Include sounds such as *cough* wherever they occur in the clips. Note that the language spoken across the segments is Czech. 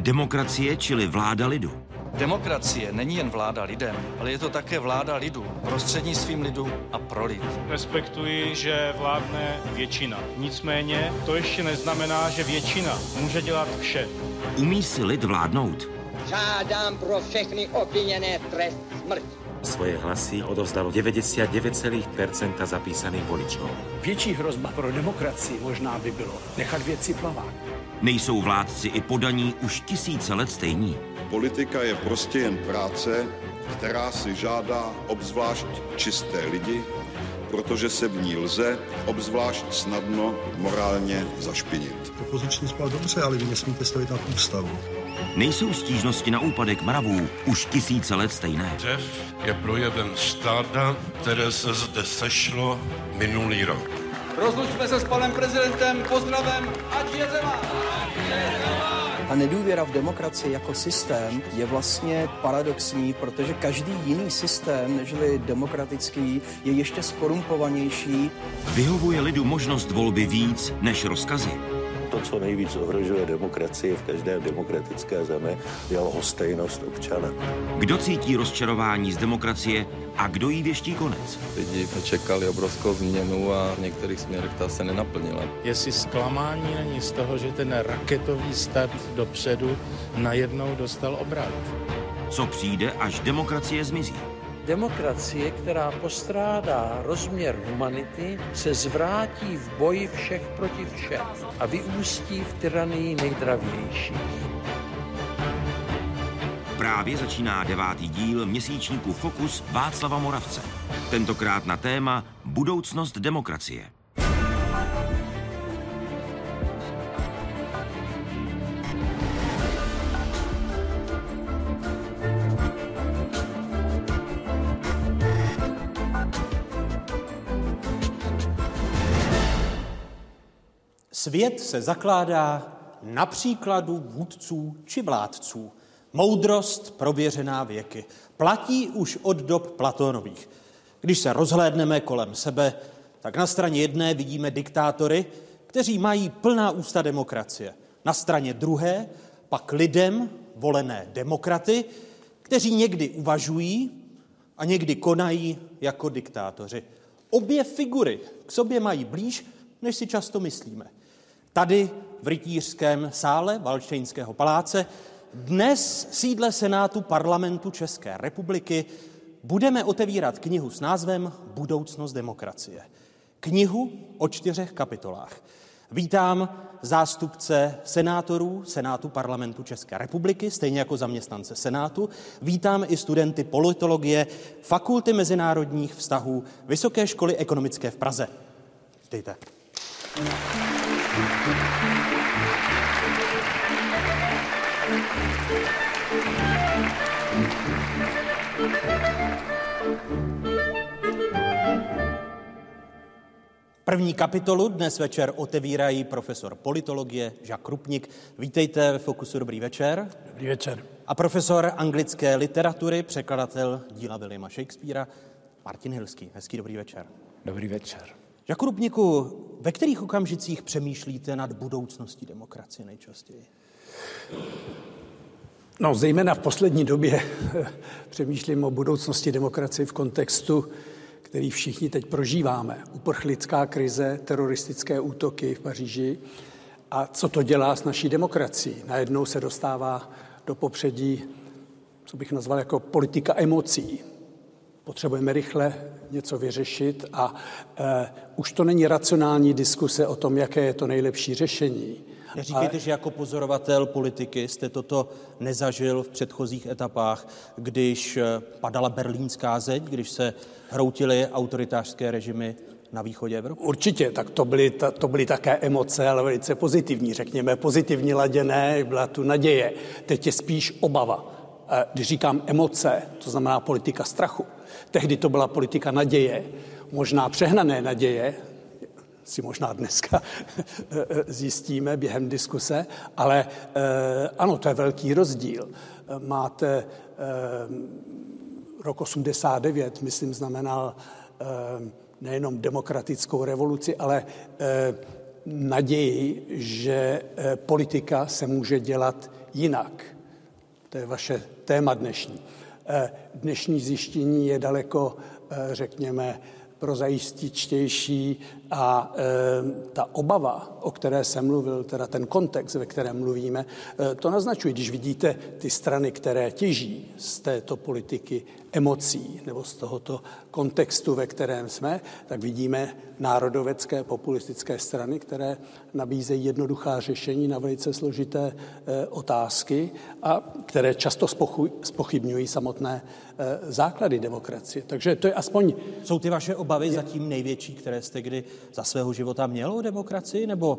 Demokracie, čili vláda lidu. Demokracie není jen vláda lidem, ale je to také vláda lidu, prostřednictvím lidu a pro lid. Respektuji, že vládne většina. Nicméně to ještě neznamená, že většina může dělat vše. Umí si lid vládnout? Žádám pro všechny obviněné trest smrt. Svoje hlasy odovzdalo 99,5% zapísaných voličů. Větší hrozba pro demokracii možná by bylo nechat věci plavat. Nejsou vládci i podaní už tisíce let stejní. Politika je prostě jen práce, která si žádá obzvlášť čisté lidi, protože se v ní lze obzvlášť snadno morálně zašpinit. Opoziční spal dobře, ale vy nesmíte stavit na ústavu. Nejsou stížnosti na úpadek mravů už tisíce let stejné. Řev je projevem stáda, které se zde sešlo minulý rok. Rozlučme se s panem prezidentem, pozdravem, ať je zema! Ta nedůvěra v demokracii jako systém je vlastně paradoxní, protože každý jiný systém, nežli demokratický, je ještě skorumpovanější. Vyhovuje lidu možnost volby víc než rozkazy. To, co nejvíc ohrožuje demokracii v každé demokratické zemi, je lhostejnost občana. Kdo cítí rozčarování z demokracie a kdo jí věští konec? Lidi čekali obrovskou změnu a v některých směrech ta se nenaplnila. Jestli zklamání není z toho, že ten raketový start dopředu najednou dostal obrat. Co přijde, až demokracie zmizí? Demokracie, která postrádá rozměr humanity, se zvrátí v boji všech proti všem a vyústí v tyranii nejdravějších. Právě začíná devátý díl měsíčníku Fokus Václava Moravce. Tentokrát na téma Budoucnost demokracie. Svět se zakládá na příkladu vůdců či vládců. Moudrost prověřená věky. Platí už od dob Platónových. Když se rozhlédneme kolem sebe, tak na straně jedné vidíme diktátory, kteří mají plná ústa demokracie. Na straně druhé pak lidem volené demokraty, kteří někdy uvažují a někdy konají jako diktátoři. Obě figury k sobě mají blíž, než si často myslíme. Tady v rytířském sále Valštejnského paláce, dnes sídle Senátu parlamentu České republiky, budeme otevírat knihu s názvem Budoucnost demokracie. Knihu o čtyřech kapitolách. Vítám zástupce senátorů Senátu parlamentu České republiky, stejně jako zaměstnance Senátu. Vítám i studenty politologie Fakulty mezinárodních vztahů Vysoké školy ekonomické v Praze. Vítejte. První kapitolu dnes večer otevírají profesor politologie Jacques Krupnik. Vítejte ve Fokusu, dobrý večer. Dobrý večer. A profesor anglické literatury, překladatel díla Williama Shakespearea, Martin Hilský. Hezký dobrý večer. Dobrý večer. Jacques Krupniku, ve kterých okamžicích přemýšlíte nad budoucností demokracie nejčastěji? No, zejména v poslední době přemýšlím o budoucnosti demokracie v kontextu, který všichni teď prožíváme. Uprchlická krize, teroristické útoky v Paříži a co to dělá s naší demokracií. Najednou se dostává do popředí, co bych nazval jako politika emocí. Potřebujeme rychle něco vyřešit a uh, už to není racionální diskuse o tom, jaké je to nejlepší řešení. Neříkejte, ale... že jako pozorovatel politiky jste toto nezažil v předchozích etapách, když eh, padala berlínská zeď, když se hroutily autoritářské režimy na východě Evropy? Určitě, tak to byly, to byly také emoce, ale velice pozitivní, řekněme, pozitivně laděné, byla tu naděje. Teď je spíš obava. Když říkám emoce, to znamená politika strachu. Tehdy to byla politika naděje, možná přehnané naděje, si možná dneska *laughs* zjistíme během diskuse, ale eh, ano, to je velký rozdíl. Máte eh, rok 89, myslím, znamenal eh, nejenom demokratickou revoluci, ale naději, že politika se může dělat jinak. To je vaše téma dnešní. Eh, dnešní zjištění je daleko, eh, řekněme, prozaističtější a e, ta obava, o které jsem mluvil, teda ten kontext, ve kterém mluvíme, e, to naznačuje, když vidíte ty strany, které těží z této politiky emocí nebo z tohoto kontextu, ve kterém jsme, tak vidíme národovecké populistické strany, které nabízejí jednoduchá řešení na velice složité e, otázky a které často spochybňují samotné e, základy demokracie. Takže to je aspoň... Jsou ty vaše obavy zatím největší, které jste kdy za svého života měl o demokracii, nebo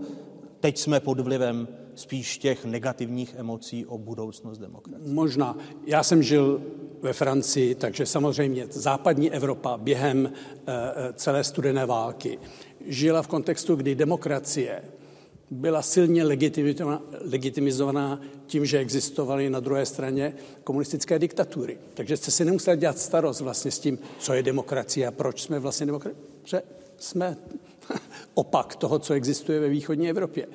teď jsme pod vlivem spíš těch negativních emocí o budoucnost demokracie? Možná. Já jsem žil ve Francii, takže samozřejmě západní Evropa během eh, celé studené války žila v kontextu, kdy demokracie byla silně legitimizovaná tím, že existovaly na druhé straně komunistické diktatury. Takže jste si nemuseli dělat starost vlastně s tím, co je demokracie a proč jsme vlastně demokracie. Jsme *laughs* opak toho, co existuje ve východní Evropě.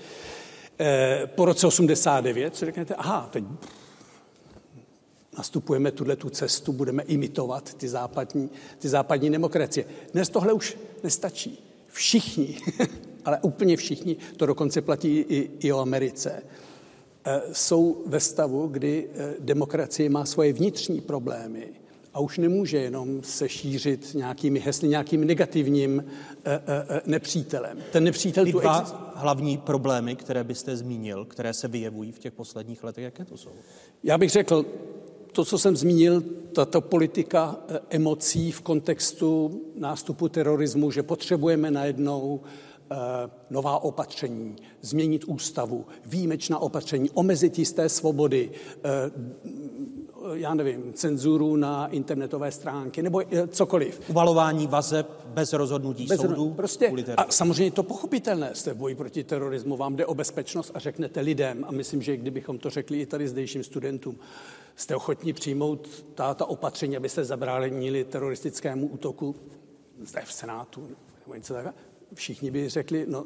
Eh, po roce 89 si řeknete, aha, teď nastupujeme tuhle tu cestu, budeme imitovat ty západní, ty západní demokracie. Dnes tohle už nestačí. Všichni, *laughs* ale úplně všichni, to dokonce platí i, i o Americe, eh, jsou ve stavu, kdy eh, demokracie má svoje vnitřní problémy a už nemůže jenom se šířit nějakými hesly, nějakým negativním e, e, nepřítelem. Ten nepřítel Ty tu dva exist... hlavní problémy, které byste zmínil, které se vyjevují v těch posledních letech, jaké to jsou? Já bych řekl, to, co jsem zmínil, tato politika emocí v kontextu nástupu terorismu, že potřebujeme najednou nová opatření, změnit ústavu, výjimečná opatření, omezit jisté svobody, já nevím, cenzuru na internetové stránky nebo eh, cokoliv. Uvalování vazeb bez rozhodnutí bez soudu. Prostě, a samozřejmě to pochopitelné, jste v boji proti terorismu, vám jde o bezpečnost a řeknete lidem, a myslím, že kdybychom to řekli i tady zdejším studentům, jste ochotní přijmout tato opatření, abyste zabránili teroristickému útoku zde v Senátu nebo něco takového všichni by řekli, no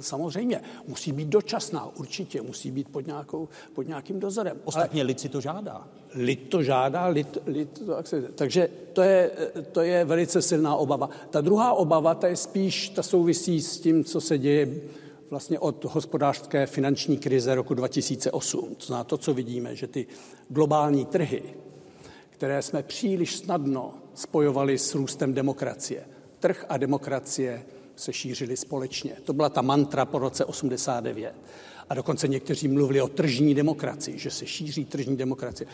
samozřejmě, musí být dočasná, určitě, musí být pod, nějakou, pod nějakým dozorem. Ostatně Ale lid si to žádá. Lid to žádá, lid, lid to akceptuje. Takže to je, to je velice silná obava. Ta druhá obava, ta je spíš, ta souvisí s tím, co se děje vlastně od hospodářské finanční krize roku 2008. To znamená to, co vidíme, že ty globální trhy, které jsme příliš snadno spojovali s růstem demokracie, trh a demokracie se šířily společně. To byla ta mantra po roce 89. A dokonce někteří mluvili o tržní demokracii, že se šíří tržní demokracie.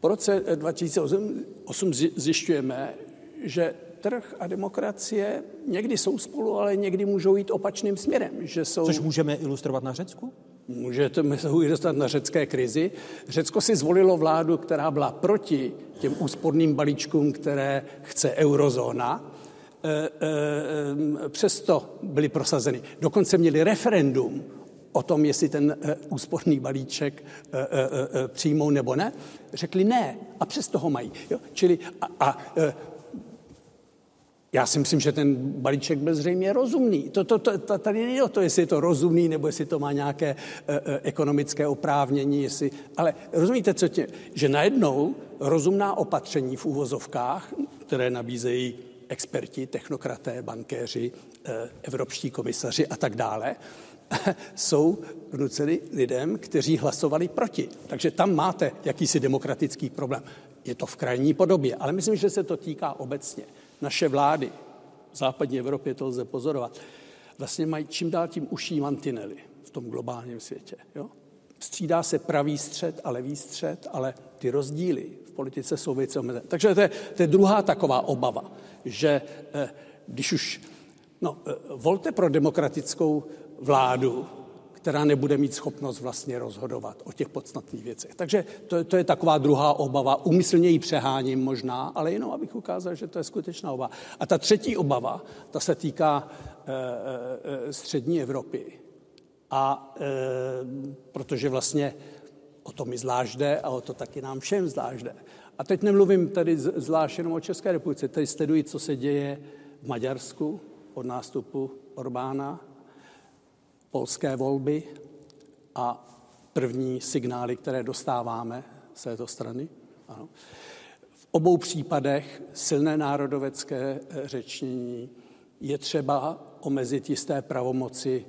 Po roce 2008 zjišťujeme, že trh a demokracie někdy jsou spolu, ale někdy můžou jít opačným směrem. Že jsou... Což můžeme ilustrovat na Řecku? Můžete ilustrovat na řecké krizi. Řecko si zvolilo vládu, která byla proti těm úsporným balíčkům, které chce eurozóna Eh, eh, přesto byly prosazeny. Dokonce měli referendum o tom, jestli ten eh, úsporný balíček přijmou nebo ne. Řekli ne a přesto ho mají. Jo? Čili a, a já si myslím, že ten balíček byl zřejmě rozumný. To, to, to, tady není o to, jestli je to rozumný, nebo jestli to má nějaké e, ekonomické oprávnění, jestli, ale rozumíte, co tě, že najednou rozumná opatření v úvozovkách, které nabízejí experti, technokraté, bankéři, eh, evropští komisaři a tak dále, *laughs* jsou vnuceny lidem, kteří hlasovali proti. Takže tam máte jakýsi demokratický problém. Je to v krajní podobě, ale myslím, že se to týká obecně. Naše vlády v západní Evropě to lze pozorovat. Vlastně mají čím dál tím uší mantinely v tom globálním světě. Jo? Střídá se pravý střed a levý střed, ale ty rozdíly v politice jsou velice omezené. Takže to je, to je druhá taková obava že eh, když už, no, eh, volte pro demokratickou vládu, která nebude mít schopnost vlastně rozhodovat o těch podstatných věcech. Takže to, to je taková druhá obava. Umyslně ji přeháním možná, ale jenom abych ukázal, že to je skutečná obava. A ta třetí obava, ta se týká e, e, střední Evropy. A e, protože vlastně o to mi zvlášť jde a o to taky nám všem zvlášť jde. A teď nemluvím tady zvlášť jenom o České republice, tady sleduji, co se děje v Maďarsku od nástupu Orbána, polské volby a první signály, které dostáváme z této strany. Ano. V obou případech silné národovecké eh, řečnění je třeba omezit jisté pravomoci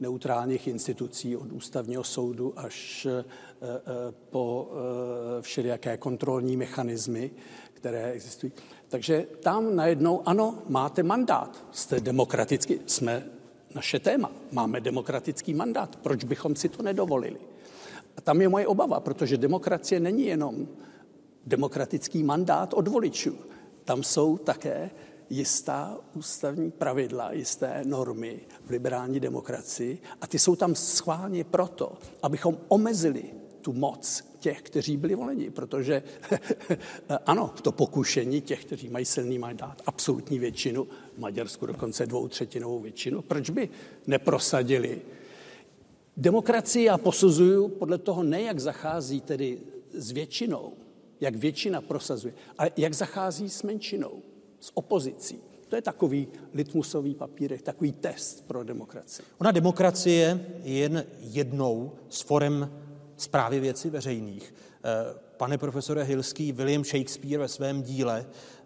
neutrálních institucí od ústavního soudu až eh, eh, po všelijaké kontrolní mechanismy, které existují. Takže tam najednou, ano, máte mandát, jste demokraticky, jsme naše téma, máme demokratický mandát, proč bychom si to nedovolili? A tam je moje obava, protože demokracie není jenom demokratický mandát od voličů. Tam jsou také jistá ústavní pravidla, jisté normy v liberální demokracii a ty jsou tam schválně proto, abychom omezili tu moc těch, kteří byli voleni, protože *laughs* ano, to pokušení těch, kteří mají silný mandát, absolutní většinu, v Maďarsku dokonce dvoutřetinovou většinu, proč by neprosadili? Demokracii já posuzuju podle toho ne, jak zachází tedy s většinou, jak většina prosazuje, ale jak zachází s menšinou, s opozicí. To je takový litmusový papírek, takový test pro demokracii. Ona demokracie je jen jednou z forem zprávy věcí veřejných. Eh, pane profesore Hilský, William Shakespeare ve svém díle eh,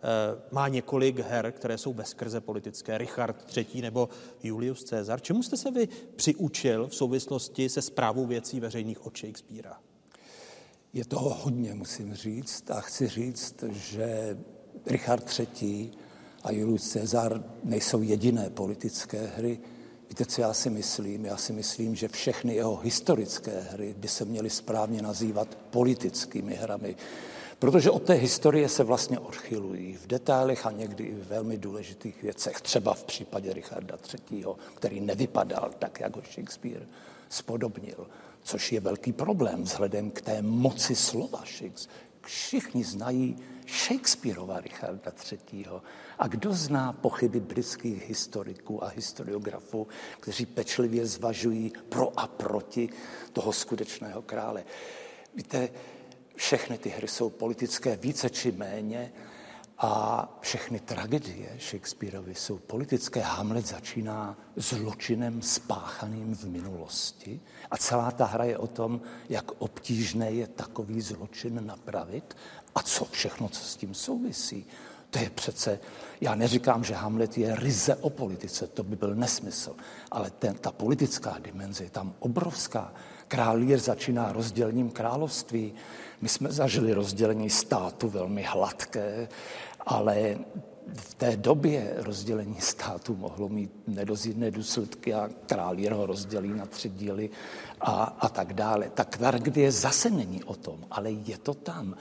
má několik her, které jsou bezkrze politické. Richard III. nebo Julius Caesar. Čemu jste se vy přiučil v souvislosti se zprávou věcí veřejných od Shakespearea? Je toho hodně, musím říct. A chci říct, že Richard III. a Julius Caesar nejsou jediné politické hry, Víte, co já si myslím? Já si myslím, že všechny jeho historické hry by se měly správně nazývat politickými hrami. Protože od té historie se vlastně odchylují v detailech a někdy i v velmi důležitých věcech. Třeba v případě Richarda III., který nevypadal tak, jak ho Shakespeare spodobnil. Což je velký problém vzhledem k té moci slova Shakespeare. Všichni znají Shakespeareova Richarda III. A kdo zná pochyby britských historiků a historiografů, kteří pečlivě zvažují pro a proti toho skutečného krále? Víte, všechny ty hry jsou politické více či méně a všechny tragedie Shakespeareovy jsou politické. Hamlet začíná zločinem spáchaným v minulosti a celá ta hra je o tom, jak obtížné je takový zločin napravit a co všechno, co s tím souvisí. To je přece, já neříkám, že Hamlet je ryze o politice, to by byl nesmysl, ale ten, ta politická dimenze je tam obrovská. Král Lír začíná rozdělením království. My jsme zažili rozdělení státu velmi hladké, ale v té době rozdělení státu mohlo mít nedozírné důsledky a král Lír ho rozdělí na tři díly a, a tak dále. Tak tragedie zase není o tom, ale je to tam.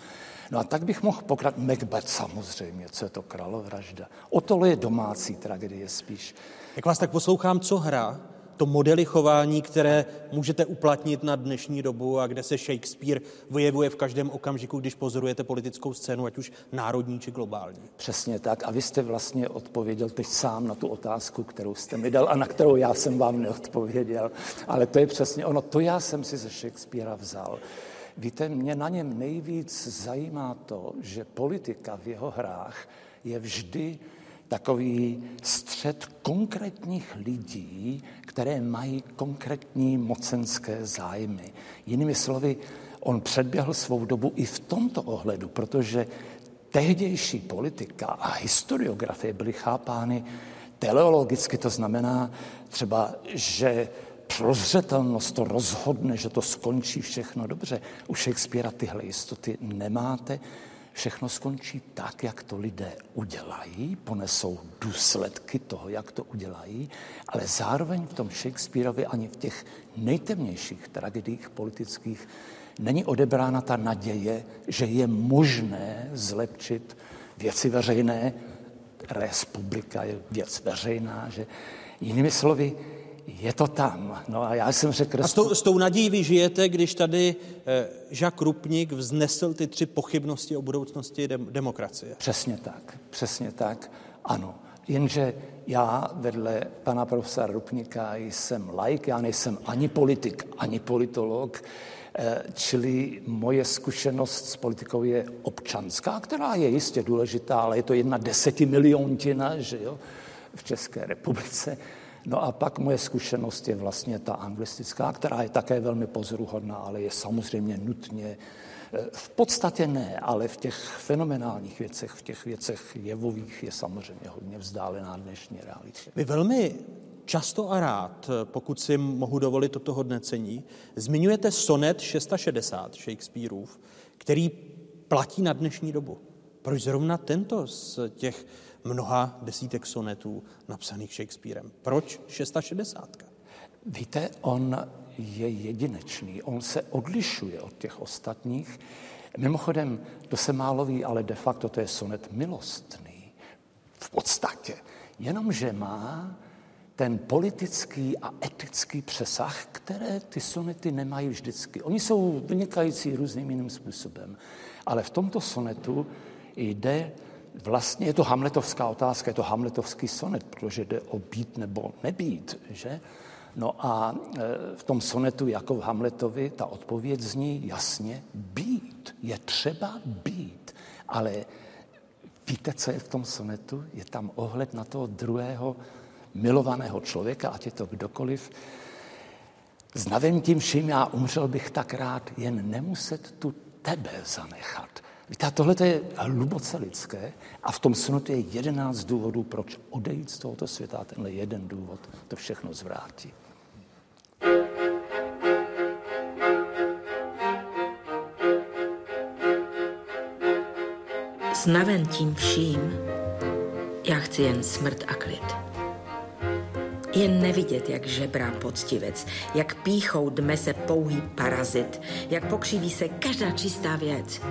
No a tak bych mohl pokrat Macbeth samozřejmě, co je to královražda. O tohle je domácí tragedie spíš. Jak vás tak poslouchám, co hra, to modely chování, které můžete uplatnit na dnešní dobu a kde se Shakespeare vyjevuje v každém okamžiku, když pozorujete politickou scénu, ať už národní či globální. Přesně tak. A vy jste vlastně odpověděl teď sám na tu otázku, kterou jste mi dal a na kterou já jsem vám neodpověděl. Ale to je přesně ono. To já jsem si ze Shakespearea vzal. Víte, mě na něm nejvíc zajímá to, že politika v jeho hrách je vždy takový střed konkrétních lidí, které mají konkrétní mocenské zájmy. Jinými slovy, on předběhl svou dobu i v tomto ohledu, protože tehdější politika a historiografie byly chápány teleologicky, to znamená třeba, že prozřetelnost to rozhodne, že to skončí všechno dobře. U Shakespearea tyhle jistoty nemáte. Všechno skončí tak, jak to lidé udělají, ponesou důsledky toho, jak to udělají, ale zároveň v tom Shakespeareovi ani v těch nejtemnějších tragediích politických není odebrána ta naděje, že je možné zlepšit věci veřejné, republika je věc veřejná, že jinými slovy, je to tam. No a já jsem řekl... A s tou, s tou nadějí vy žijete, když tady eh, Jacques Rupnik vznesl ty tři pochybnosti o budoucnosti dem- demokracie. Přesně tak, přesně tak, ano. Jenže já vedle pana profesora Rupnika jsem laik, já nejsem ani politik, ani politolog, eh, čili moje zkušenost s politikou je občanská, která je jistě důležitá, ale je to jedna desetimiliontina, že jo, v České republice. No a pak moje zkušenost je vlastně ta anglistická, která je také velmi pozoruhodná, ale je samozřejmě nutně v podstatě ne, ale v těch fenomenálních věcech, v těch věcech jevových je samozřejmě hodně vzdálená dnešní realitě. Vy velmi často a rád, pokud si mohu dovolit toto hodnocení, zmiňujete sonet 660 Shakespeareův, který platí na dnešní dobu. Proč zrovna tento z těch mnoha desítek sonetů napsaných Shakespearem? Proč 660? Víte, on je jedinečný, on se odlišuje od těch ostatních. Mimochodem, to se málo ví, ale de facto to je sonet milostný. V podstatě. Jenomže má ten politický a etický přesah, které ty sonety nemají vždycky. Oni jsou vynikající různým jiným způsobem. Ale v tomto sonetu jde vlastně, je to hamletovská otázka, je to hamletovský sonet, protože jde o být nebo nebýt, že? No a e, v tom sonetu jako v Hamletovi ta odpověď zní jasně být. Je třeba být. Ale víte, co je v tom sonetu? Je tam ohled na toho druhého milovaného člověka, ať je to kdokoliv. Znavím tím vším, já umřel bych tak rád, jen nemuset tu tebe zanechat. Víte, tohle je hluboce lidské a v tom sonetu je jedenáct důvodů, proč odejít z tohoto světa a tenhle jeden důvod to všechno zvrátí. Snaven tím vším, já chci jen smrt a klid. Jen nevidět, jak žebrá poctivec, jak píchou dme se pouhý parazit, jak pokřiví se každá čistá věc,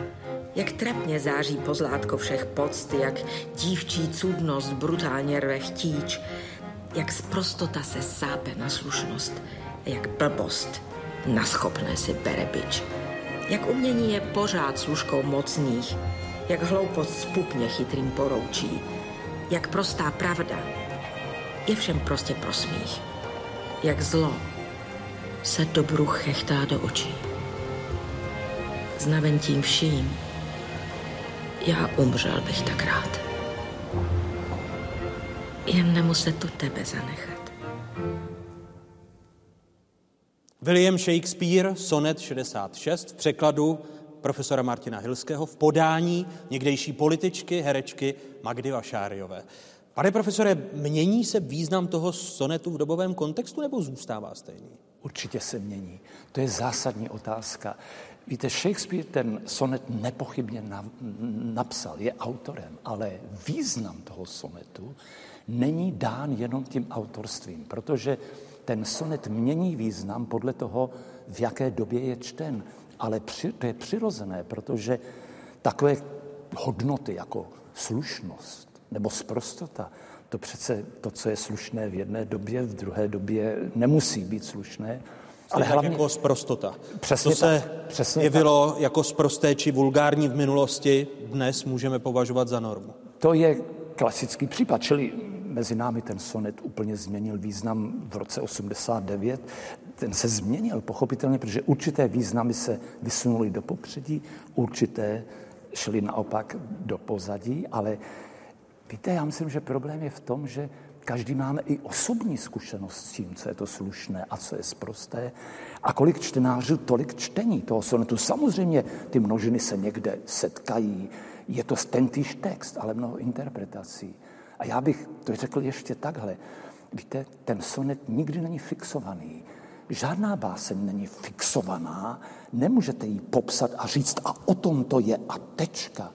jak trapně září pozlátko všech pocty, jak dívčí cudnost brutálně rve chtíč, jak sprostota se sápe na slušnost, jak blbost na schopné si bere bič. Jak umění je pořád služkou mocných, jak hloupost spupně chytrým poroučí, jak prostá pravda je všem prostě prosmích, jak zlo se dobru chechtá do očí. Znaven tím vším, já umřel bych tak rád. Jen nemuset to tebe zanechat. William Shakespeare, sonet 66, v překladu profesora Martina Hilského, v podání někdejší političky, herečky Magdy Vašáriové. Pane profesore, mění se význam toho sonetu v dobovém kontextu nebo zůstává stejný? Určitě se mění. To je zásadní otázka. Víte, Shakespeare ten sonet nepochybně napsal, je autorem, ale význam toho sonetu není dán jenom tím autorstvím, protože ten sonet mění význam podle toho, v jaké době je čten. Ale při, to je přirozené, protože takové hodnoty jako slušnost nebo sprostota, to přece to, co je slušné v jedné době, v druhé době nemusí být slušné. Ale tak hlavně jako sprostota. Přesně to se tak, přesně jevilo tak. jako sprosté či vulgární v minulosti, dnes můžeme považovat za normu. To je klasický případ, čili mezi námi ten sonet úplně změnil význam v roce 89. Ten se změnil pochopitelně, protože určité významy se vysunuly do popředí, určité šly naopak do pozadí, ale víte, já myslím, že problém je v tom, že každý máme i osobní zkušenost s tím, co je to slušné a co je sprosté. A kolik čtenářů, tolik čtení toho sonetu. Samozřejmě ty množiny se někde setkají, je to ten týž text, ale mnoho interpretací. A já bych to řekl ještě takhle. Víte, ten sonet nikdy není fixovaný. Žádná báseň není fixovaná, nemůžete ji popsat a říct a o tom to je a tečka.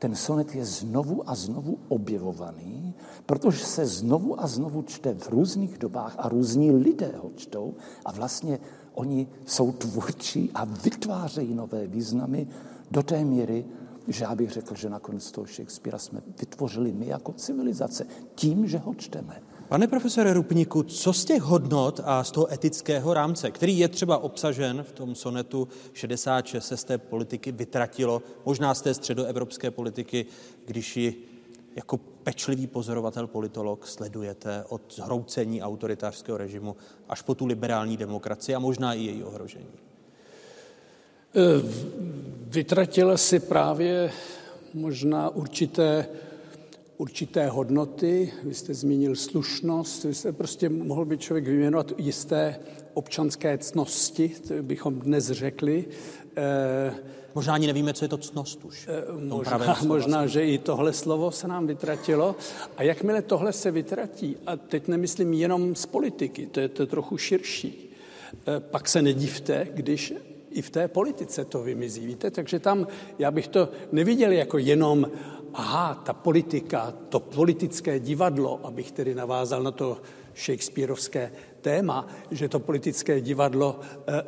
Ten sonet je znovu a znovu objevovaný, protože se znovu a znovu čte v různých dobách a různí lidé ho čtou a vlastně oni jsou tvůrčí a vytvářejí nové významy do té míry, že já bych řekl, že nakonec toho Shakespearea jsme vytvořili my jako civilizace tím, že ho čteme. Pane profesore Rupníku, co z těch hodnot a z toho etického rámce, který je třeba obsažen v tom sonetu 66 se z té politiky vytratilo, možná z té středoevropské politiky, když ji jako pečlivý pozorovatel politolog sledujete od zhroucení autoritářského režimu až po tu liberální demokracii a možná i její ohrožení? Eh, vytratila si právě možná určité určité hodnoty, vy jste zmínil slušnost, vy jste prostě mohl by člověk vyjmenovat jisté občanské cnosti, to bychom dnes řekli. Eh, možná ani nevíme, co je to cnost už. Možná, možná, že i tohle slovo se nám vytratilo. A jakmile tohle se vytratí, a teď nemyslím jenom z politiky, to je to trochu širší, pak se nedívte, když i v té politice to vymizí. Víte, takže tam já bych to neviděl jako jenom, aha, ta politika, to politické divadlo, abych tedy navázal na to Shakespeareovské téma, že to politické divadlo eh, eh,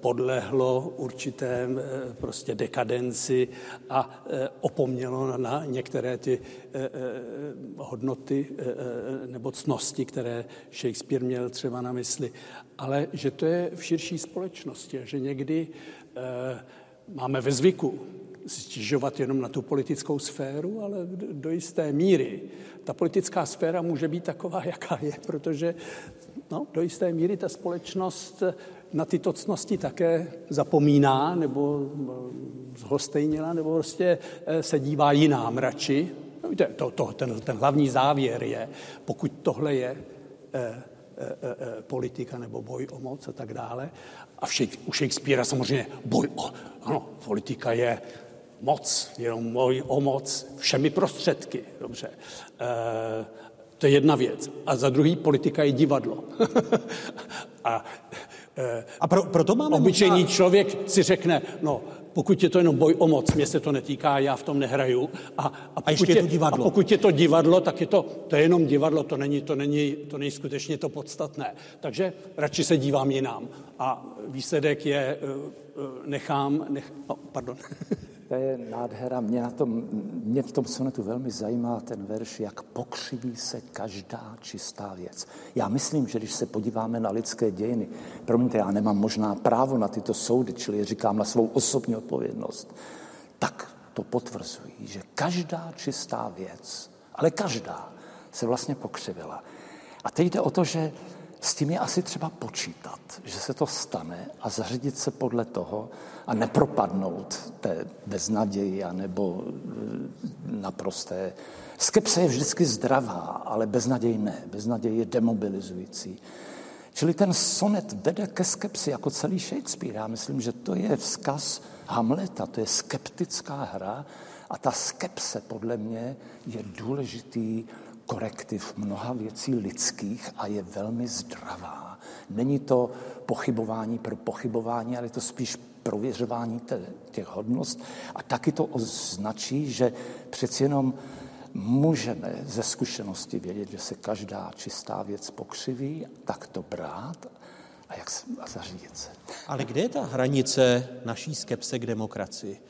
podlehlo určité eh, prostě dekadenci a opomnělo na některé ty hodnoty nebo cnosti, které Shakespeare měl třeba na mysli, ale že to je v širší společnosti, že někdy máme ve zvyku stěžovat jenom na tu politickou sféru, ale do jisté míry ta politická sféra může být taková, *laughs* jaká je, protože no, do jisté míry ta společnost na tyto cnosti také zapomíná nebo eh, zhostejnila, nebo prostě eh, se dívá jinám radši. No, víte, to, to, ten, ten hlavní závěr je, pokud tohle je eh, politika nebo boj o moc a tak dále. A u Shakespearea samozřejmě boj o... Ano, politika je moc, jenom boj o moc všemi prostředky. Dobře. To je jedna věc. A za druhý, politika je divadlo. *laughs* a a pro, proto máme Obyčejný možná... člověk si řekne, no, pokud je to jenom boj o moc, mě se to netýká, já v tom nehraju. A, a, a ještě je to divadlo. A pokud je to divadlo, tak je to, to je jenom divadlo, to není, to, není, to není skutečně to podstatné. Takže radši se dívám jinam. A výsledek je, nechám, nech, no, pardon. *laughs* To je nádhera. Mě, na tom, mě v tom sonetu velmi zajímá ten verš, jak pokřiví se každá čistá věc. Já myslím, že když se podíváme na lidské dějiny, promiňte, já nemám možná právo na tyto soudy, čili říkám na svou osobní odpovědnost, tak to potvrzují, že každá čistá věc, ale každá, se vlastně pokřivila. A teď jde o to, že s tím je asi třeba počítat, že se to stane a zařídit se podle toho a nepropadnout té beznaději nebo e, naprosté. Skepse je vždycky zdravá, ale beznaděj ne. Beznaděj je demobilizující. Čili ten sonet vede ke skepsi, jako celý Shakespeare. Já myslím, že to je vzkaz Hamleta, to je skeptická hra a ta skepse podle mě je důležitý korektiv mnoha věcí lidských a je velmi zdravá. Není to pochybování pro pochybování, ale je to spíš prověřování těch hodnost. A taky to označí, že přeci jenom můžeme ze zkušenosti vědět, že se každá čistá věc pokřiví, tak to brát a, jak se, a zařídit se. Ale kde je ta hranice naší skepse k demokracii?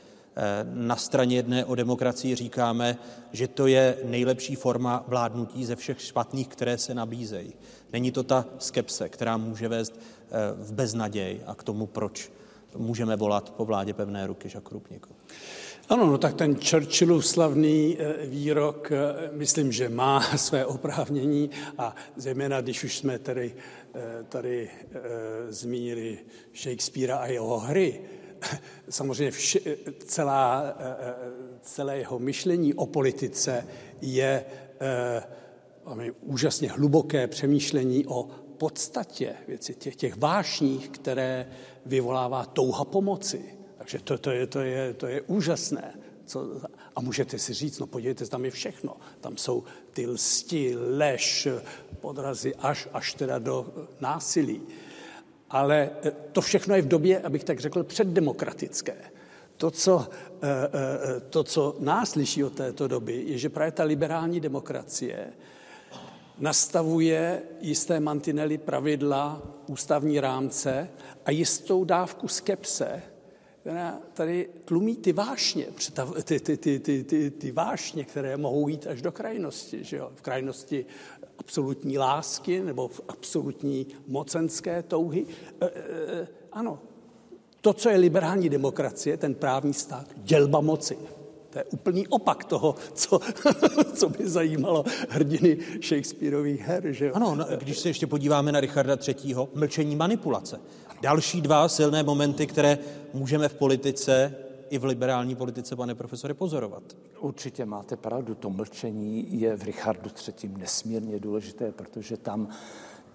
Na straně jedné o demokracii říkáme, že to je nejlepší forma vládnutí ze všech špatných, které se nabízejí. Není to ta skepse, která může vést eh, v beznaděj a k tomu, proč můžeme volat po vládě pevné ruky Žakrupníku. Ano, no tak ten Churchillův slavný eh, výrok, eh, myslím, že má *laughs* své oprávnění a zejména, když už jsme tady, tady zmínili Shakespearea a jeho hry, *clears throat* samozřejmě vše, celá, eh, eh, celé jeho myšlení o politice je máme úžasně hluboké přemýšlení o podstatě věci, těch, těch vášních, které vyvolává touha pomoci. Takže to, to, je, to, je, to je úžasné. Co, a můžete si říct, no podívejte, tam je všechno. Tam jsou ty lsti, lež, podrazy až, až teda do násilí. Ale eh, to všechno je v době, abych tak řekl, předdemokratické. To co, eh, eh, to, co nás liší od této doby, je, že právě ta liberální demokracie nastavuje jisté mantinely, pravidla, ústavní rámce a jistou dávku skepse, která tady tlumí ty vášně, ty, ty, ty, ty, ty, ty vášně, které mohou jít až do krajnosti. Že jo? V krajnosti absolutní lásky nebo v absolutní mocenské touhy. E, e, e, ano, to, co je liberální demokracie, ten právní stát, dělba moci. To je úplný opak toho, co, *laughs* co by zajímalo hrdiny Shakespeareových her. Že? Ano, no, když se ještě podíváme na Richarda III., mlčení manipulace. Další dva silné momenty, které můžeme v politice i v liberální politice, pane profesore, pozorovat. Určitě máte pravdu, to mlčení je v Richardu III. nesmírně důležité, protože tam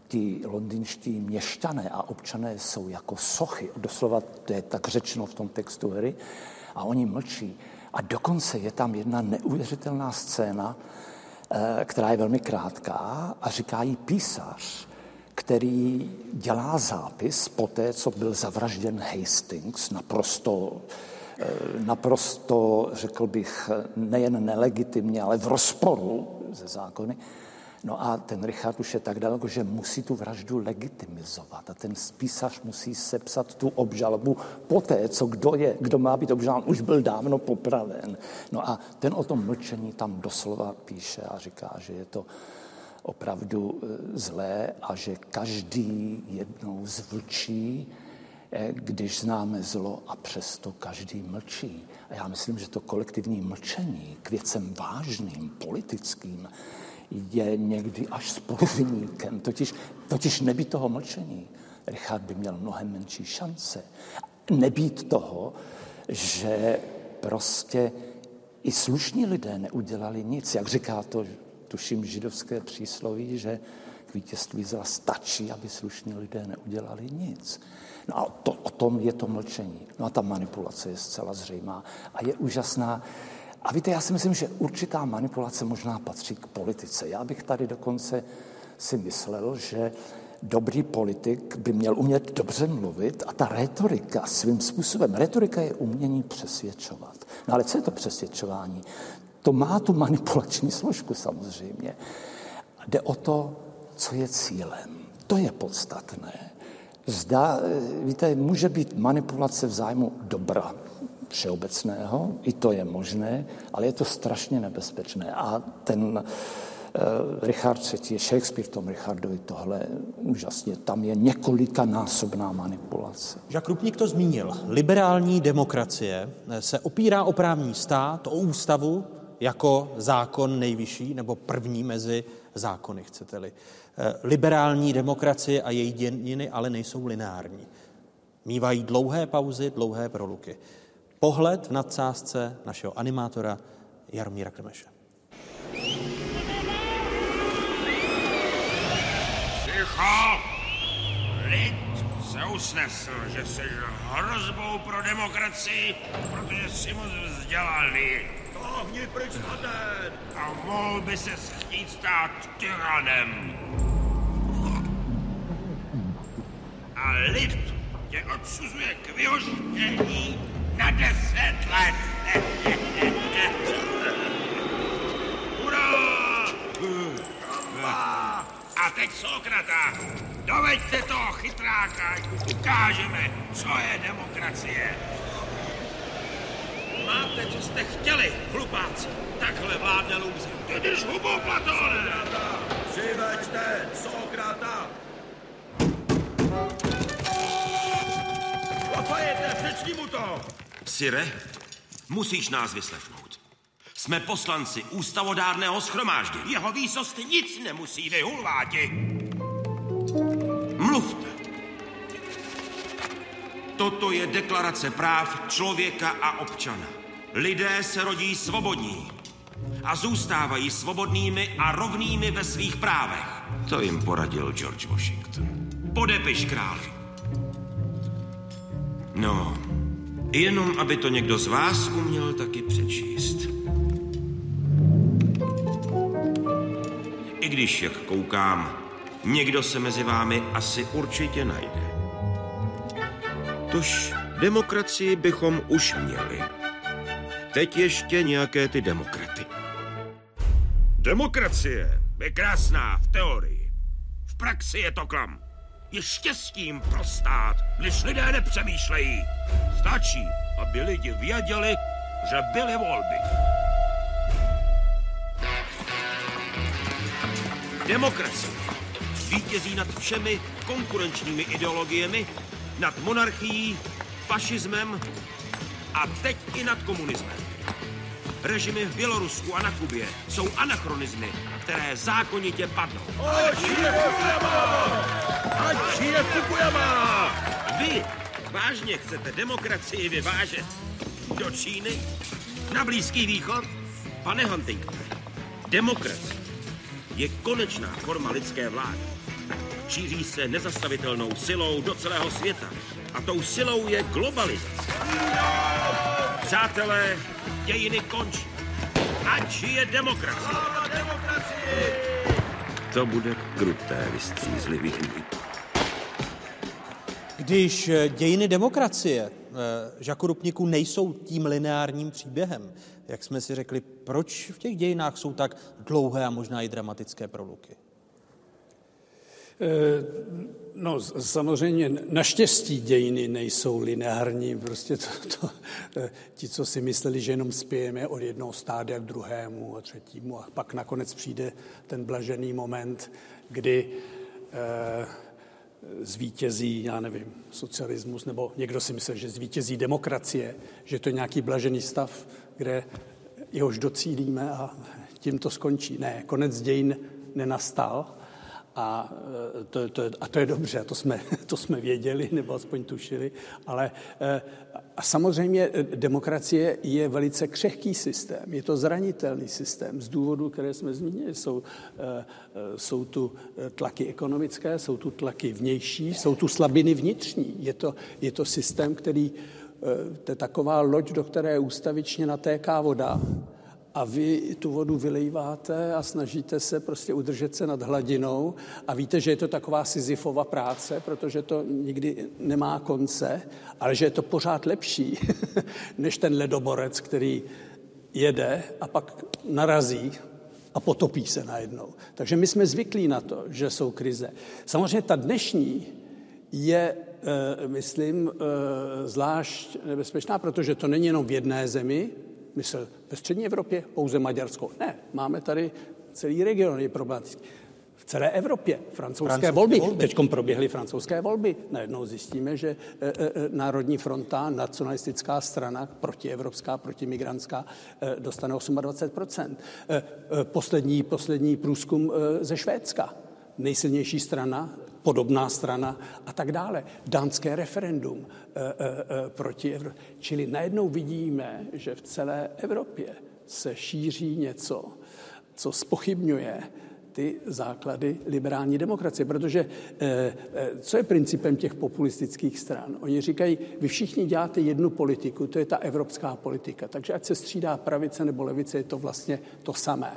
ti londýnští měšťané a občané jsou jako sochy, doslova to je tak řečeno v tom textu hry, a oni mlčí. A dokonce je tam jedna neuvěřitelná scéna, eh, která je velmi krátká a říká jí písař, který dělá zápis po té, co byl zavražděn Hastings, naprosto, naprosto, řekl bych, nejen nelegitimně, ale v rozporu ze zákony. No a ten Richard už je tak daleko, že musí tu vraždu legitimizovat a ten písař musí sepsat tu obžalobu poté, co kdo je, kdo má být obžalován, už byl dávno popraven. No a ten o tom mlčení tam doslova píše a říká, že je to opravdu e, zlé a že každý jednou zvlčí, když známe zlo a přesto každý mlčí. A já myslím, že to kolektivní mlčení k věcem vážným, politickým, je někdy až spoluviníkem. Totiž, totiž nebýt toho mlčení, Richard by měl mnohem menší šance. Nebýt toho, že prostě i slušní lidé neudělali nic. Jak říká to, tuším, židovské přísloví, že k vítězství zla stačí, aby slušní lidé neudělali nic. No a to, o tom je to mlčení. No a ta manipulace je zcela zřejmá a je úžasná. A víte, já si myslím, že určitá manipulace možná patří k politice. Já bych tady dokonce si myslel, že dobrý politik by měl umět dobře mluvit a ta retorika svým způsobem, retorika je umění přesvědčovat. No ale co je to přesvědčování? To má tu manipulační složku samozřejmě. Jde o to, co je cílem. To je podstatné. Zda, víte, může být manipulace v zájmu dobra všeobecného, i to je možné, ale je to strašně nebezpečné. A ten uh, Richard III, Shakespeare v tom Richardovi tohle úžasně, tam je několika násobná manipulace. Jacques Krupník to zmínil. Liberální demokracie se opírá o právní stát, o ústavu, jako zákon nejvyšší nebo první mezi zákony, chcete-li. Eh, liberální demokracie a její dějiny ale nejsou lineární. Mývají dlouhé pauzy, dlouhé proluky. Pohled v nadsázce našeho animátora Jaromíra Krmeše. Ticho! Lid se usnesl, že jsi hrozbou pro demokracii, protože jsi moc vzdělaný. Táhni pryč na den! A mohl by se chtít stát tyranem. A lid tě odsuzuje k vyhoštění na deset let. Hurá! A teď Sokrata, doveďte toho chytráka, ukážeme, co je demokracie. Máte, co jste chtěli, hlupáci. Takhle vládne lůze. Ty drž hubu, Platone! Přiveďte Sokrata! Lafayette, přečti mu to! Sire, musíš nás vyslechnout. Jsme poslanci ústavodárného schromáždění. Jeho výsost nic nemusí, vy hulváti. Mluvte. Toto je deklarace práv člověka a občana. Lidé se rodí svobodní a zůstávají svobodnými a rovnými ve svých právech. To jim poradil George Washington. Podepiš králi. No, jenom aby to někdo z vás uměl taky přečíst. I když, jak koukám, někdo se mezi vámi asi určitě najde. Tož demokracii bychom už měli. Teď ještě nějaké ty demokraty. Demokracie je krásná v teorii. V praxi je to klam. Je štěstím pro stát, když lidé nepřemýšlejí. Stačí, aby lidi věděli, že byly volby. Demokracie vítězí nad všemi konkurenčními ideologiemi, nad monarchií, fašismem a teď i nad komunismem. Režimy v Bělorusku a na Kubě jsou anachronizmy, které zákonitě padnou. Ať žije Fukuyama! Ať žije Fukuyama! Vy vážně chcete demokracii vyvážet? Do Číny? Na Blízký východ? Pane Huntington, demokracie je konečná forma lidské vlády. Šíří se nezastavitelnou silou do celého světa. A tou silou je globalizace. Přátelé, dějiny končí. Ať žije demokracie. To bude kruté vystřízlivý lidí. Když eh, dějiny demokracie, eh, Žaku Rupniku, nejsou tím lineárním příběhem, jak jsme si řekli, proč v těch dějinách jsou tak dlouhé a možná i dramatické proluky? Eh, no, samozřejmě naštěstí dějiny nejsou lineární. Prostě to, to, ti, co si mysleli, že jenom spějeme od jednoho stádia k druhému a třetímu a pak nakonec přijde ten blažený moment, kdy eh, zvítězí, já nevím, socialismus, nebo někdo si myslel, že zvítězí demokracie, že to je nějaký blažený stav, kde jehož docílíme a tím to skončí. Ne, konec dějin nenastal a e, to, to, a to je dobře, to jsme, *laughs* to jsme věděli, nebo aspoň tušili, ale e, a samozřejmě e, demokracie je velice křehký systém, je to zranitelný systém z důvodů, které jsme zmínili. Jsou, jsou tu tlaky ekonomické, jsou tu tlaky vnější, jsou tu slabiny vnitřní. Je to, je to systém, který, to je taková loď, do které ústavičně natéká voda a vy tu vodu vylejváte a snažíte se prostě udržet se nad hladinou a víte, že je to taková sizifova práce, protože to nikdy nemá konce, ale že je to pořád lepší *laughs* než ten ledoborec, který jede a pak narazí a potopí se najednou. Takže my jsme zvyklí na to, že jsou krize. Samozřejmě ta dnešní je, e, myslím, e, zvlášť nebezpečná, protože to není jenom v jedné zemi, myslel, ve střední Evropě pouze Maďarsko. Ne, máme tady celý region, je problematický. V celé Evropě francouzské, francouzské volby. volby. Teď proběhly francouzské volby. Najednou zjistíme, že e, e, Národní fronta, nacionalistická strana, protievropská, protimigrantská, e, dostane 28 e, e, poslední, poslední průzkum e, ze Švédska. Nejsilnější strana podobná strana a tak dále. Dánské referendum e, e, proti Evropě. Čili najednou vidíme, že v celé Evropě se šíří něco, co spochybňuje ty základy liberální demokracie. Protože co je principem těch populistických stran? Oni říkají, vy všichni děláte jednu politiku, to je ta evropská politika. Takže ať se střídá pravice nebo levice, je to vlastně to samé.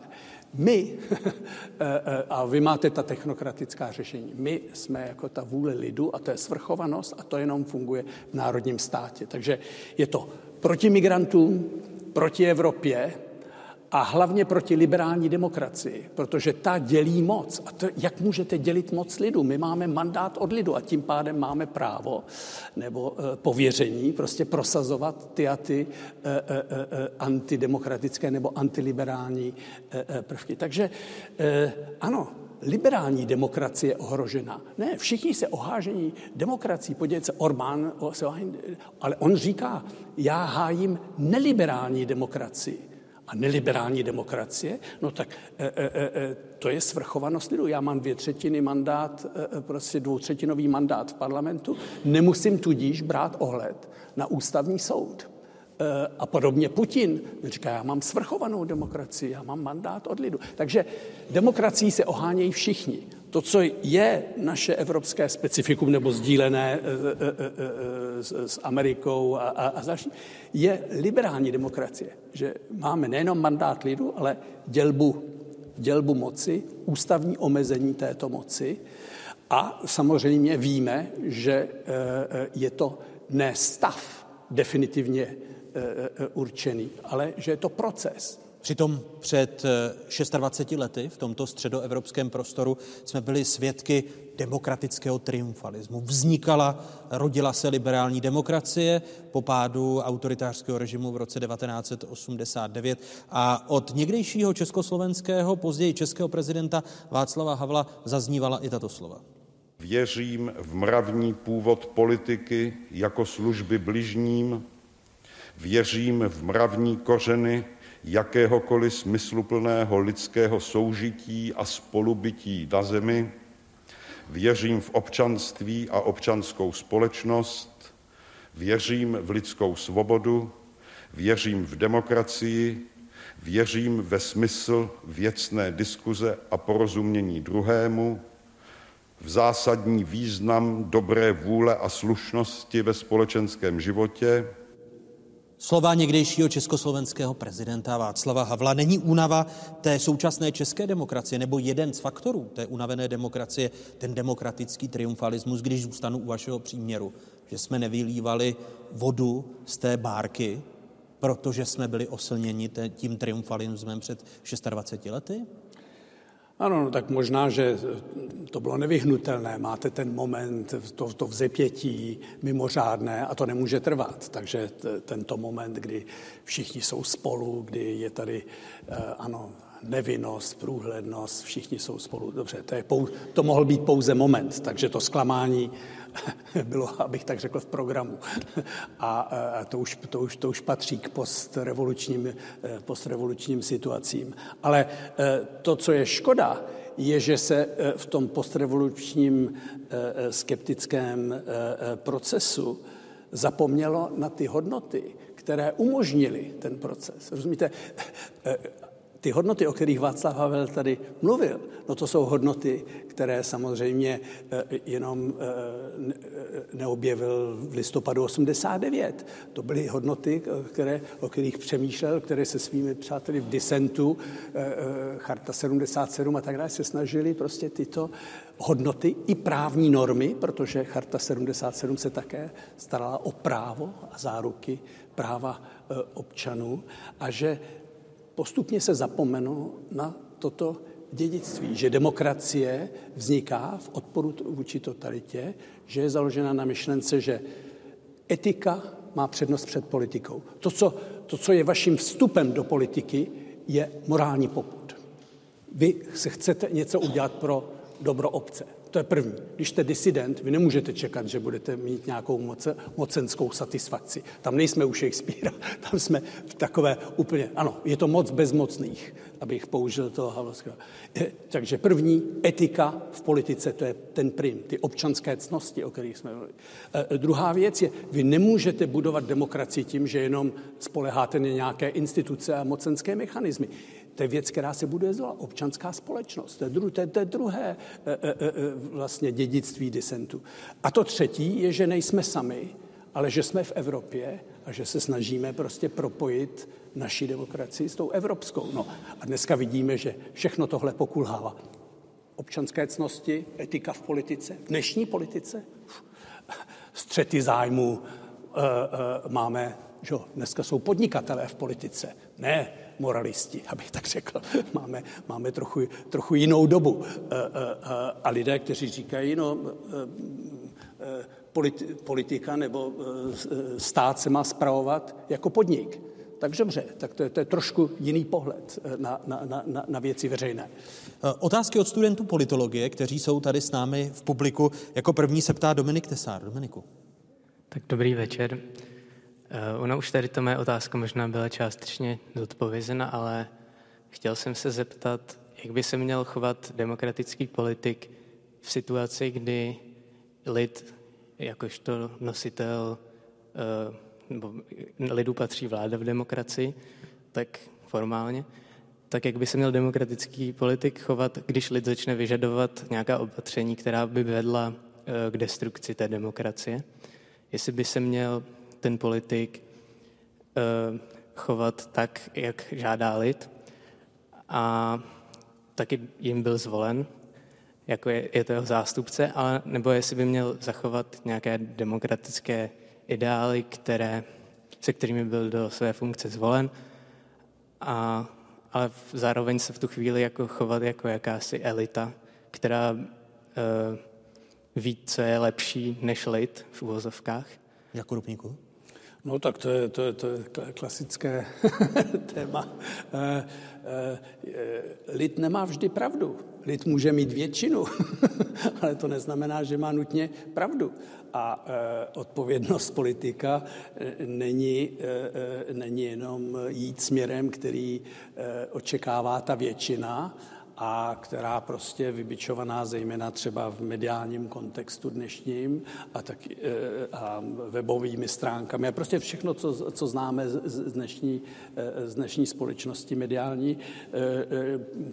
My, *laughs* eh, eh, a vy máte ta technokratická řešení, my jsme jako ta vůle lidu a to je svrchovanost a to jenom funguje v národním státě. Takže je to proti migrantům, proti Evropě, a hlavně proti liberální demokracii, protože ta dělí moc. A to, jak můžete dělit moc lidu? My máme mandát od lidu a tím pádem máme právo nebo e, pověření prostě prosazovat ty a ty e, e, e, antidemokratické nebo antiliberální e, e, prvky. Takže e, ano, liberální demokracie je ohrožena. Ne, všichni se ohážení demokracií. Podívejte se, Orbán, ale on říká, já hájím neliberální demokracii a neliberální demokracie, no tak e, e, e, to je svrchovanost lidu. Já mám dvě třetiny mandát, e, prostě dvoutřetinový mandát v parlamentu, nemusím tudíž brát ohled na ústavní soud. E, a podobně Putin říká, já mám svrchovanou demokracii, já mám mandát od lidu. Takže demokracií se ohánějí všichni to, co je naše evropské specifikum nebo sdílené eh, eh, eh, s Amerikou a, a, a další, je liberální demokracie. Že máme nejenom mandát lidu, ale dělbu, dělbu moci, ústavní omezení této moci. A samozřejmě víme, že je to ne stav definitivně určený, ale že je to proces. Přitom před 26 eh, lety v tomto středoevropském prostoru jsme byli svědky demokratického triumfalismu. Vznikala, rodila se liberální demokracie po pádu autoritářského režimu v roce 1989 a od někdejšího československého, později českého prezidenta Václava Havla zaznívala i tato slova. Věřím v mravní původ politiky jako služby bližním, věřím v mravní kořeny jakéhokoliv smysluplného lidského soužití a spolubytí na zemi, věřím v občanství a občanskou společnost, věřím v lidskou svobodu, Věřím v demokracii, věřím ve smysl věcné diskuze a porozumění druhému, v zásadní význam dobré vůle a slušnosti ve společenském životě, Slova někdejšího československého prezidenta Václava Havla není únava té současné české demokracie nebo jeden z faktorů té unavené demokracie, ten demokratický triumfalismus, když zůstanu u vašeho příměru, že jsme nevylívali vodu z té bárky, protože jsme byli oslněni tím triumfalismem před 26 lety? Ano, no, tak možná, že to bylo nevyhnutelné. Máte ten moment, to, to vzepětí mimořádné a to nemůže trvat. Takže t, tento moment, kdy všichni jsou spolu, kdy je tady, eh, ano, nevinnost, průhlednost, všichni jsou spolu. Dobře, to, je pou, to mohl být pouze moment, takže to zklamání *laughs* bylo, abych tak řekl, v programu. *laughs* A, to, už, to, už, to už patří k postrevolučním, eh, postrevolučním situacím. Ale eh, to, co je škoda, je, že se eh, v tom postrevolučním skeptickém procesu zapomnělo na ty hodnoty, které umožnily ten proces. Rozumíte? Ty hodnoty, o kterých Václav Havel tady mluvil, no to jsou hodnoty, které samozřejmě eh, jenom eh, eh, neobjevil v listopadu 89. To byly hodnoty, které, o kterých přemýšlel, které se svými přáteli v disentu, Charta 77 a tak dále, se snažili prostě tyto hodnoty i právní normy, protože Charta 77 se také starala o právo a záruky práva občanů a že postupně se zapomenu na toto dědictví, že demokracie vzniká v odporu vůči totalitě, že je založena na myšlence, že etika má přednost před politikou. To co, to, co je vaším vstupem do politiky, je morální poput. Vy se chcete něco udělat pro dobro obce. To je první. Když jste disident, vy nemůžete čekat, že budete mít nějakou moce, mocenskou satisfakci. Tam nejsme u Shakespearea, *laughs* tam jsme v takové úplně, ano, je to moc bezmocných, abych použil toho Havlovského. Takže první, etika v politice, to je ten prim, ty občanské cnosti, o kterých jsme mluvili. E, druhá věc je, vy nemůžete budovat demokracii tím, že jenom spoleháte na nějaké instituce a mocenské mechanismy. To je věc, která se buduje zla. Občanská společnost. To je, dru, to je, to je druhé e, e, vlastně dědictví disentu. A to třetí je, že nejsme sami, ale že jsme v Evropě a že se snažíme prostě propojit naši demokracii s tou evropskou. No a dneska vidíme, že všechno tohle pokulhává. Občanské cnosti, etika v politice, v dnešní politice, střety zájmu e, e, máme, že dneska jsou podnikatelé v politice, ne moralisti, *laughs* abych tak řekl. Máme, máme trochu, trochu jinou dobu. E, a lidé, kteří říkají, no, politika nebo stát se má spravovat jako podnik. Tak dobře, tak to je, to je trošku jiný pohled na, na, na, na věci veřejné. Otázky od studentů politologie, kteří jsou tady s námi v publiku. Jako první se ptá Dominik Tesár. Dominiku. Tak dobrý večer. Ona už tady to moje otázka možná byla částečně zodpovězena, ale chtěl jsem se zeptat, jak by se měl chovat demokratický politik v situaci, kdy lid, jakožto nositel, uh, nebo lidu patří vláda v demokracii, tak formálně, tak jak by se měl demokratický politik chovat, když lid začne vyžadovat nějaká opatření, která by vedla uh, k destrukci té demokracie? Jestli by se měl ten politik uh, chovat tak, jak žádá lid? A taky jim byl zvolen, jako je, je to jeho zástupce, ale nebo jestli by měl zachovat nějaké demokratické ideály, které, se kterými byl do své funkce zvolen, a, ale zároveň se v tu chvíli jako chovat jako jakási elita, která uh, ví, co je lepší než lid v uvozovkách. Jako Rupníku? No tak to je, to je, to je klasické *laughs* téma. Eh, eh, lid nemá vždy pravdu. Lid může mít většinu, *laughs* ale to neznamená, že má nutně pravdu. A eh, odpovědnost politika není, není jenom jít směrem, který očekává ta většina, a která prostě vybičovaná zejména třeba v mediálním kontextu dnešním a, tak, a webovými stránkami a prostě všechno, co, co známe z dnešní, z dnešní společnosti mediální,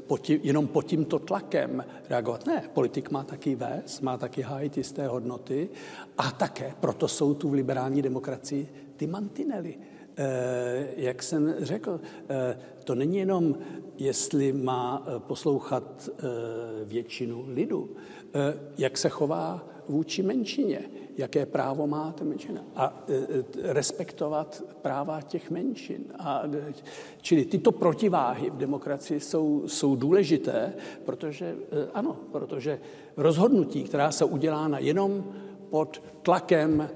pod tím, jenom pod tímto tlakem reagovat. Ne, politik má taky vést, má taky hájit jisté hodnoty a také proto jsou tu v liberální demokracii ty mantinely. Eh, jak jsem řekl, eh, to není jenom, jestli má eh, poslouchat většinu lidu, jak se chová vůči menšině, jaké právo má ta menšina. A respektovat práva těch menšin. A, čili tyto protiváhy v demokracii jsou, jsou důležité, protože ano, protože rozhodnutí, která jsou udělána jenom pod tlakem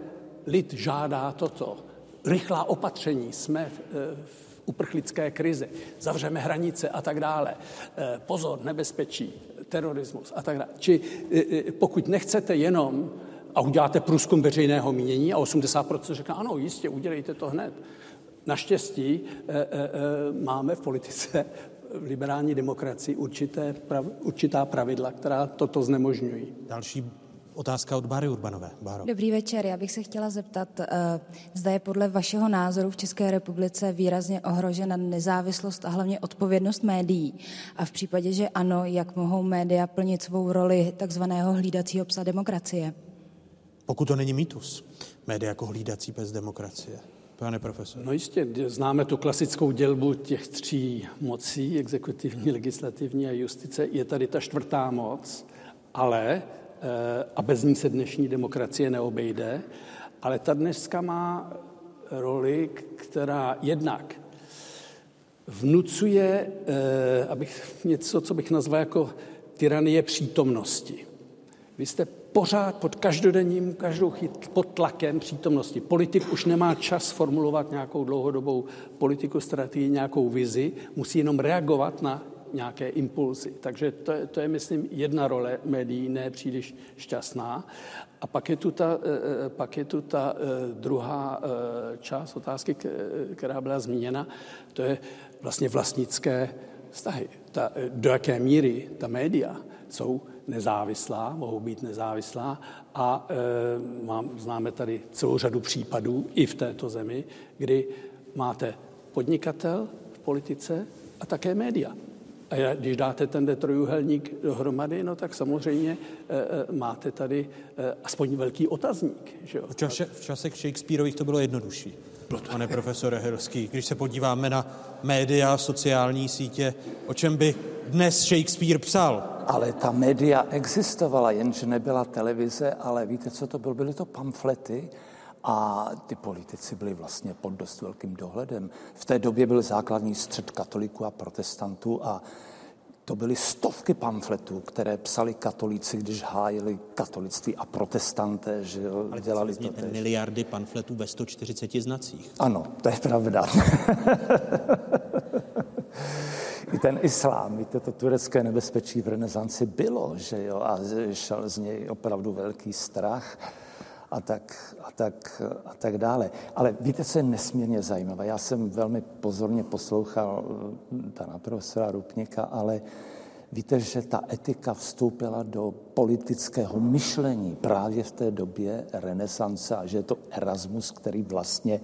lid žádá toto, rychlá opatření, jsme v, eh, v uprchlické krizi, zavřeme hranice a tak dále. Eh, pozor, nebezpečí, terorismus a tak dále. Či eh, pokud nechcete jenom a uděláte průzkum veřejného mínění a 80% řekne, ano, jistě, udělejte to hned. Naštěstí máme v politice v liberální demokracii určité, určitá pravidla, která toto znemožňují. Další Otázka od Báry Urbanové. Báro. Dobrý večer. Já bych se chtěla zeptat, uh, zda je podle vašeho názoru v České republice výrazně ohrožena nezávislost a hlavně odpovědnost médií. A v případě, že ano, jak mohou média plnit svou roli takzvaného hlídacího psa demokracie? Pokud to není mýtus, média jako hlídací pes demokracie. Pane profesor. No jistě, známe tu klasickou dělbu těch tří mocí, exekutivní, legislativní a justice. Je tady ta čtvrtá moc, ale Eh, a bez ní se dnešní demokracie neobejde, ale ta dneska má roli, která jednak vnucuje, eh, abych něco, co bych nazval jako tyranie přítomnosti. Vy jste pořád pod každodenním, každou chyt, pod tlakem přítomnosti. Politik už nemá čas formulovat nějakou dlouhodobou politiku, strategii, nějakou vizi, musí jenom reagovat na nějaké impulzy. Takže to je, to je, myslím, jedna role médií, ne příliš šťastná. A pak je tu ta, eh, eh, pak je tu ta eh, druhá část otázky, která byla zmíněna, to je vlastně vlastnické vztahy. Ta, do jaké míry ta média jsou nezávislá, mohou být nezávislá a e, mám, známe tady celou řadu případů i v této zemi, kdy máte podnikatel v politice a také média. A když dáte ten trojuhelník dohromady, no tak samozřejmě e, máte tady e, aspoň velký otazník. Že jo? V, čase, v časech Shakespeareových to bylo jednodušší. Pane profesore Herovský, když se podíváme na média, sociální sítě, o čem by dnes Shakespeare psal? Ale ta média existovala, jenže nebyla televize, ale víte, co to bylo? Byly to pamflety, a ty politici byli vlastně pod dost velkým dohledem. V té době byl základní střed katoliků a protestantů a to byly stovky pamfletů, které psali katolíci, když hájili katolictví a protestanté, že jo, Ale dělali to tež. miliardy pamfletů ve 140 znacích. Ano, to je pravda. *laughs* I ten islám, víte, to turecké nebezpečí v renesanci bylo, že jo, a šel z něj opravdu velký strach a tak, a, tak, a tak dále. Ale víte, co je nesmírně zajímavé? Já jsem velmi pozorně poslouchal eh, pana profesora Rupníka, ale víte, že ta etika vstoupila do politického myšlení právě v té době renesance a že je to Erasmus, který vlastně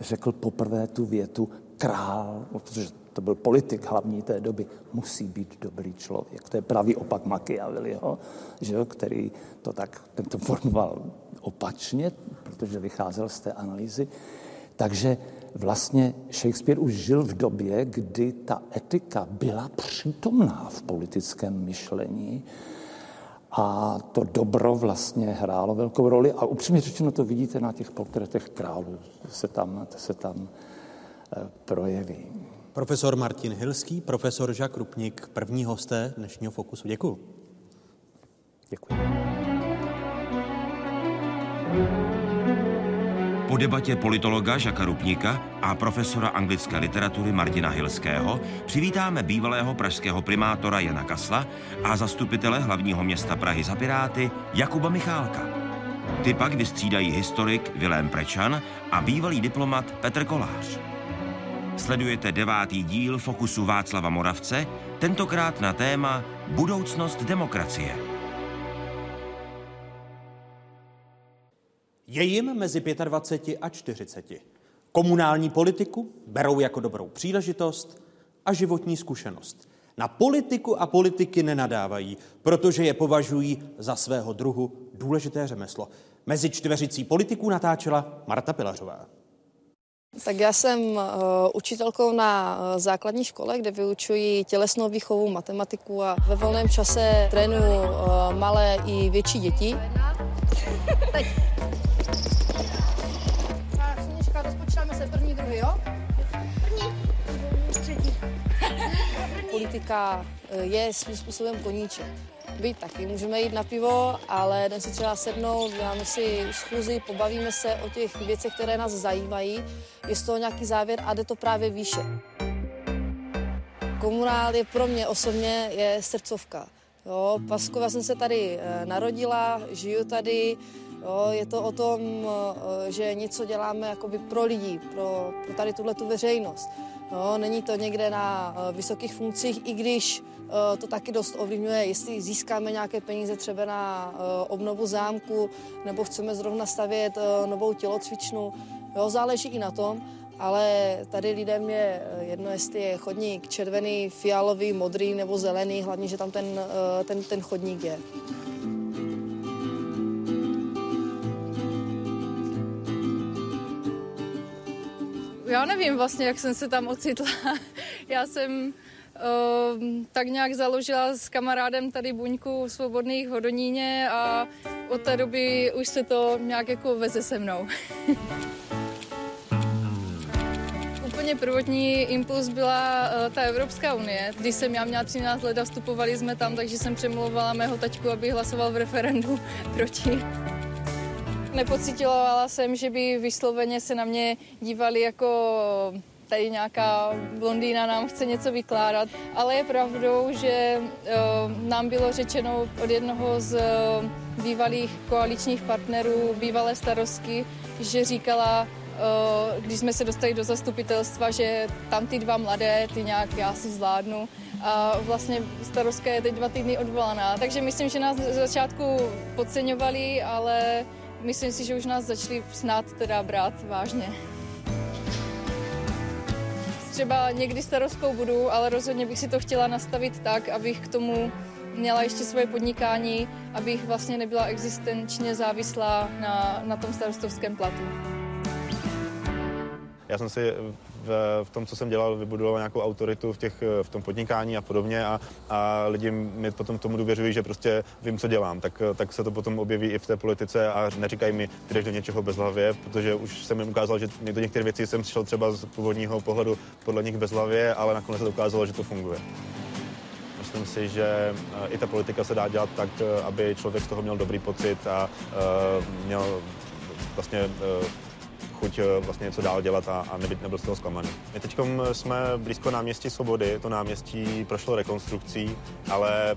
řekl poprvé tu větu král, protože to byl politik hlavní té doby, musí být dobrý člověk. To je pravý opak Machiavelliho, že jo, který to tak, ten to formoval opačně, protože vycházel z té analýzy. Takže vlastně Shakespeare už žil v době, kdy ta etika byla přítomná v politickém myšlení a to dobro vlastně hrálo velkou roli a upřímně řečeno to vidíte na těch portretech králů, se tam, se tam eh, projeví. Profesor Martin Hilský, profesor Žak Rupnik, první hosté dnešního Fokusu. Děkuji. Děkuji. Po debatě politologa Žaka Rupníka a profesora anglické literatury Martina Hilského přivítáme bývalého pražského primátora Jana Kasla a zastupitele hlavního města Prahy za Piráty Jakuba Michálka. Ty pak vystřídají historik Vilém Prečan a bývalý diplomat Petr Kolář. Sledujete devátý díl Fokusu Václava Moravce, tentokrát na téma Budoucnost demokracie. Je jim mezi 25 a 40. Komunální politiku berou jako dobrou příležitost a životní zkušenost. Na politiku a politiky nenadávají, protože je považují za svého druhu důležité řemeslo. Mezi čtveřicí politiků natáčela Marta Pilařová. Tak já jsem uh, učitelkou na uh, základní škole, kde vyučuji tělesnou výchovu, matematiku a ve volném čase trénuji uh, malé i větší děti. Teď. *laughs* jo? První. Politika je svým způsobem koníček být taky. Můžeme jít na pivo, ale jdeme si třeba sednout, děláme si schůzi, pobavíme se o těch věcech, které nás zajímají. Je z toho nějaký závěr a jde to právě výše. Komunál je pro mě osobně je srdcovka. Jo, Paskova jsem se tady eh, narodila, žiju tady, jo, je to o tom, eh, že něco děláme jakoby pro lidi, pro, pro tady tuhle tu veřejnost. Jo, není to někde na eh, vysokých funkcích, i když Eh, to taky dost ovlivňuje, jestli získáme nějaké peníze třeba na eh, obnovu zámku, nebo chceme zrovna stavět eh, novou tělocvičnu. Jo, záleží i na tom, ale tady lidem je jedno, jestli je chodník červený, fialový, modrý nebo zelený, hlavně, že tam ten, ten, ten chodník je. Já nevím vlastně, jak jsem se tam ocitla. *laughs* Já jsem Ehm, tak nějak založila s kamarádem tady buňku svobodných hodoníně a od té doby už se to nějak jako veze se mnou. *laughs* Úplně prvotní impuls byla uh, ta Evropská unie. Když jsem já měla 13 let a vstupovali jsme tam, takže jsem přemlouvala mého taťku, aby hlasoval v referendu *laughs* proti. Nepocitovala jsem, že by vysloveně se na mě dívali jako tady nějaká blondýna nám chce něco vykládat, ale je pravdou, že uh, nám bylo řečeno od jednoho z uh, bývalých koaličních partnerů, bývalé starostky, že říkala, uh, když jsme se dostali do zastupitelstva, že tam ty dva mladé, ty nějak já si zvládnu. A vlastně starostka je teď dva týdny odvolaná. Takže myslím, že nás z začátku podceňovali, ale myslím si, že už nás začali snad teda brát vážně třeba někdy starostkou budu, ale rozhodně bych si to chtěla nastavit tak, abych k tomu měla ještě svoje podnikání, abych vlastně nebyla existenčně závislá na, na tom starostovském platu. Já jsem si v, v tom, co jsem dělal, vybudoval nějakou autoritu v, těch, v tom podnikání a podobně a, a lidi mi potom tomu důvěřují, že prostě vím, co dělám. Tak, tak se to potom objeví i v té politice a neříkají mi, ty jdeš do něčeho bezhlavě, protože už jsem jim ukázal, že do některých věcí jsem šel třeba z původního pohledu podle nich bezhlavě, ale nakonec se ukázalo, že to funguje. Myslím si, že eh, i ta politika se dá dělat tak, eh, aby člověk z toho měl dobrý pocit a uh, měl vlastně uh, chuť eh, vlastně něco dál dělat a, a nebyt, nebyl z toho zklamaný. My teď jsme blízko náměstí Svobody, to náměstí prošlo rekonstrukcí, ale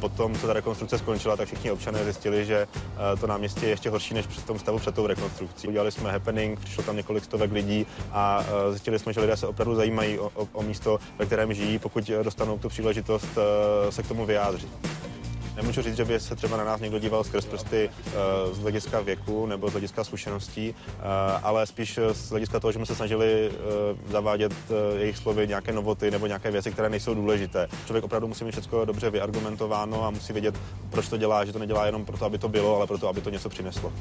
potom, co ta rekonstrukce skončila, tak všichni občané zjistili, že eh, to náměstí je ještě horší než při tom stavu před tou rekonstrukcí. Udělali jsme happening, přišlo tam několik stovek lidí a eh, zjistili jsme, že lidé se opravdu zajímají o, o, o místo, ve kterém žijí, pokud dostanou tu příležitost se k tomu vyjádřit. Nemůžu říct, že by se třeba na nás někdo díval skrz prsty uh, z hlediska věku nebo z hlediska zkušeností, uh, ale spíš z hlediska toho, že jsme se snažili zavádět jejich slovy nějaké novoty nebo nějaké věci, které nejsou důležité. Člověk opravdu musí mít všechno dobře vyargumentováno a musí vědět, proč to dělá, že to nedělá jenom proto, aby to bylo, ale proto, aby to něco přineslo.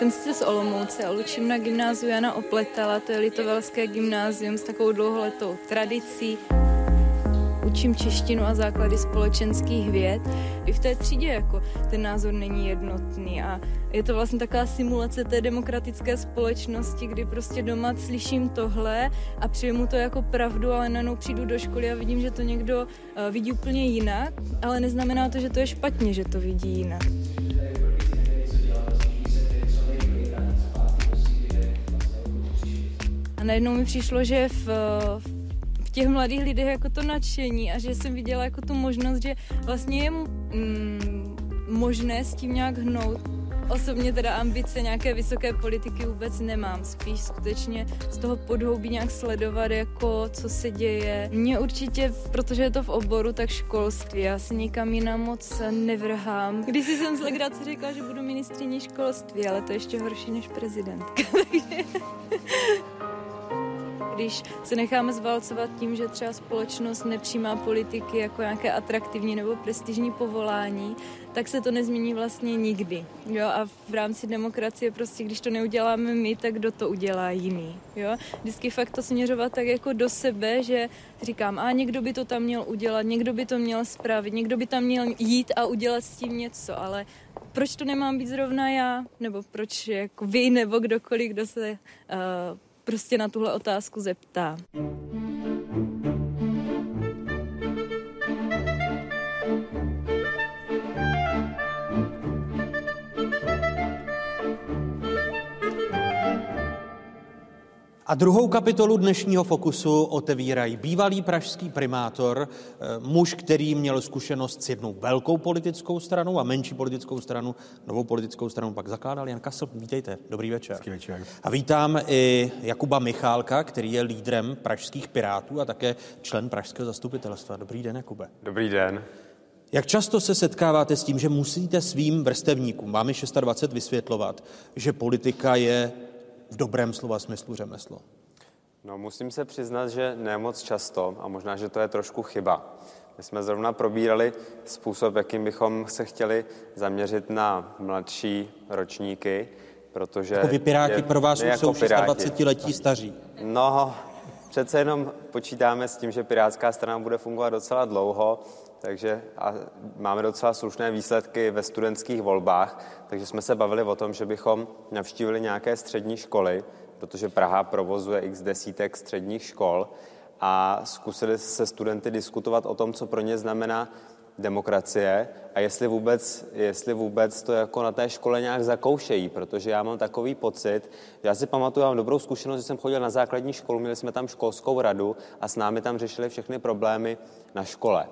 Jsem sice z Olomouce, ale učím na gymnáziu Jana Opletala, to je litovelské gymnázium s takovou dlouholetou tradicí. Učím češtinu a základy společenských věd. I v té třídě jako ten názor není jednotný a je to vlastně taková simulace té demokratické společnosti, kdy prostě doma slyším tohle a přijmu to jako pravdu, ale najednou přijdu do školy a vidím, že to někdo eh, vidí úplně jinak, ale neznamená to, že to je špatně, že to vidí jinak. A najednou mi přišlo, že v, v těch mladých lidech jako to nadšení a že jsem viděla jako tu možnost, že vlastně je mm, možné s tím nějak hnout osobně teda ambice nějaké vysoké politiky vůbec nemám. Spíš skutečně z toho podhoubí nějak sledovat, jako co se děje. Mně určitě, protože je to v oboru, tak školství. Já si nikam jinam moc nevrhám. Když jsem z legrace řekla, že budu ministriní školství, ale to je ještě horší než prezidentka. *laughs* Když se necháme zvalcovat tím, že třeba společnost nepřijímá politiky jako nějaké atraktivní nebo prestižní povolání, tak se to nezmění vlastně nikdy. Jo? A v rámci demokracie prostě, když to neuděláme my, tak kdo to udělá jiný. Jo? Vždycky fakt to směřovat tak jako do sebe, že říkám, a někdo by to tam měl udělat, někdo by to měl spravit, někdo by tam měl jít a udělat s tím něco, ale proč to nemám být zrovna já, nebo proč jako vy, nebo kdokoliv, kdo se uh, prostě na tuhle otázku zeptá. A druhou kapitolu dnešního fokusu otevírají bývalý pražský primátor, eh, muž, který měl zkušenost s jednou velkou politickou stranou a menší politickou stranu, novou politickou stranu pak zakládal. Jan Kasl, vítejte, dobrý večer. Hezký večer. A vítám i Jakuba Michálka, který je lídrem pražských pirátů a také člen pražského zastupitelstva. Dobrý den, Jakube. Dobrý den. Jak často se setkáváte s tím, že musíte svým vrstevníkům, máme 26, vysvětlovat, že politika je v dobrém slova smyslu řemeslo? No, musím se přiznat, že ne moc často a možná, že to je trošku chyba. My jsme zrovna probírali způsob, jakým bychom se chtěli zaměřit na mladší ročníky, protože... Jako vy Piráti je, pro vás už jsou 26 letí staří. No, přece jenom počítáme s tím, že Pirátská strana bude fungovat docela dlouho, takže a máme docela slušné výsledky ve studentských volbách, takže jsme se bavili o tom, že bychom navštívili nějaké střední školy, protože Praha provozuje x desítek středních škol a zkusili se studenty diskutovat o tom, co pro ně znamená demokracie a jestli vůbec, jestli vůbec to jako na té škole nějak zakoušejí, protože já mám takový pocit, já si pamatuju, já mám dobrou zkušenost, že jsem chodil na základní školu, měli jsme tam školskou radu a s námi tam řešili všechny problémy na škole.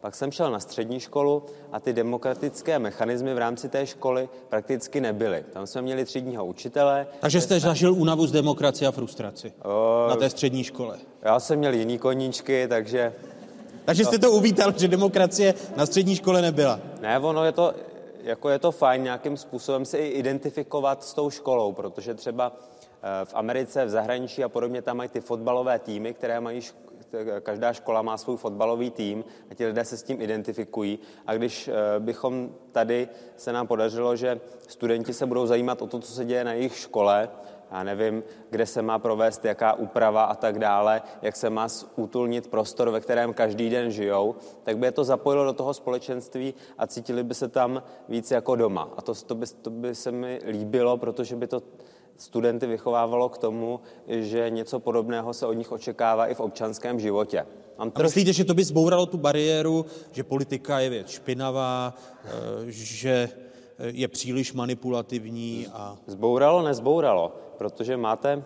Pak jsem šel na střední školu a ty demokratické mechanismy v rámci té školy prakticky nebyly. Tam jsme měli třídního učitele. Takže jste zažil únavu z demokracie a frustraci o, na té střední škole. Já jsem měl jiný koníčky, takže... Takže jste to uvítal, že demokracie na střední škole nebyla. Ne, ono je to, jako je to fajn nějakým způsobem se i identifikovat s tou školou, protože třeba eh, v Americe, v zahraničí a podobně tam mají ty fotbalové týmy, které mají každá škola má svůj fotbalový tým a ti lidé se s tím identifikují. A když eh, bychom tady se nám podařilo, že studenti se budou zajímat o to, co se děje na jejich škole, já nevím, kde se má provést, jaká úprava a tak dále, jak se má útulnit prostor, ve kterém každý den žijou, tak by je to zapojilo do toho společenství a cítili by se tam víc jako doma. A to, to, by, to by se mi líbilo, protože by to studenty vychovávalo k tomu, že něco podobného se od nich očekává i v občanském životě. Mám A myslíte, že to by zbouralo tu bariéru, že politika je věc špinavá, eh, že je příliš manipulativní a... Zbouralo, nezbouralo, protože máte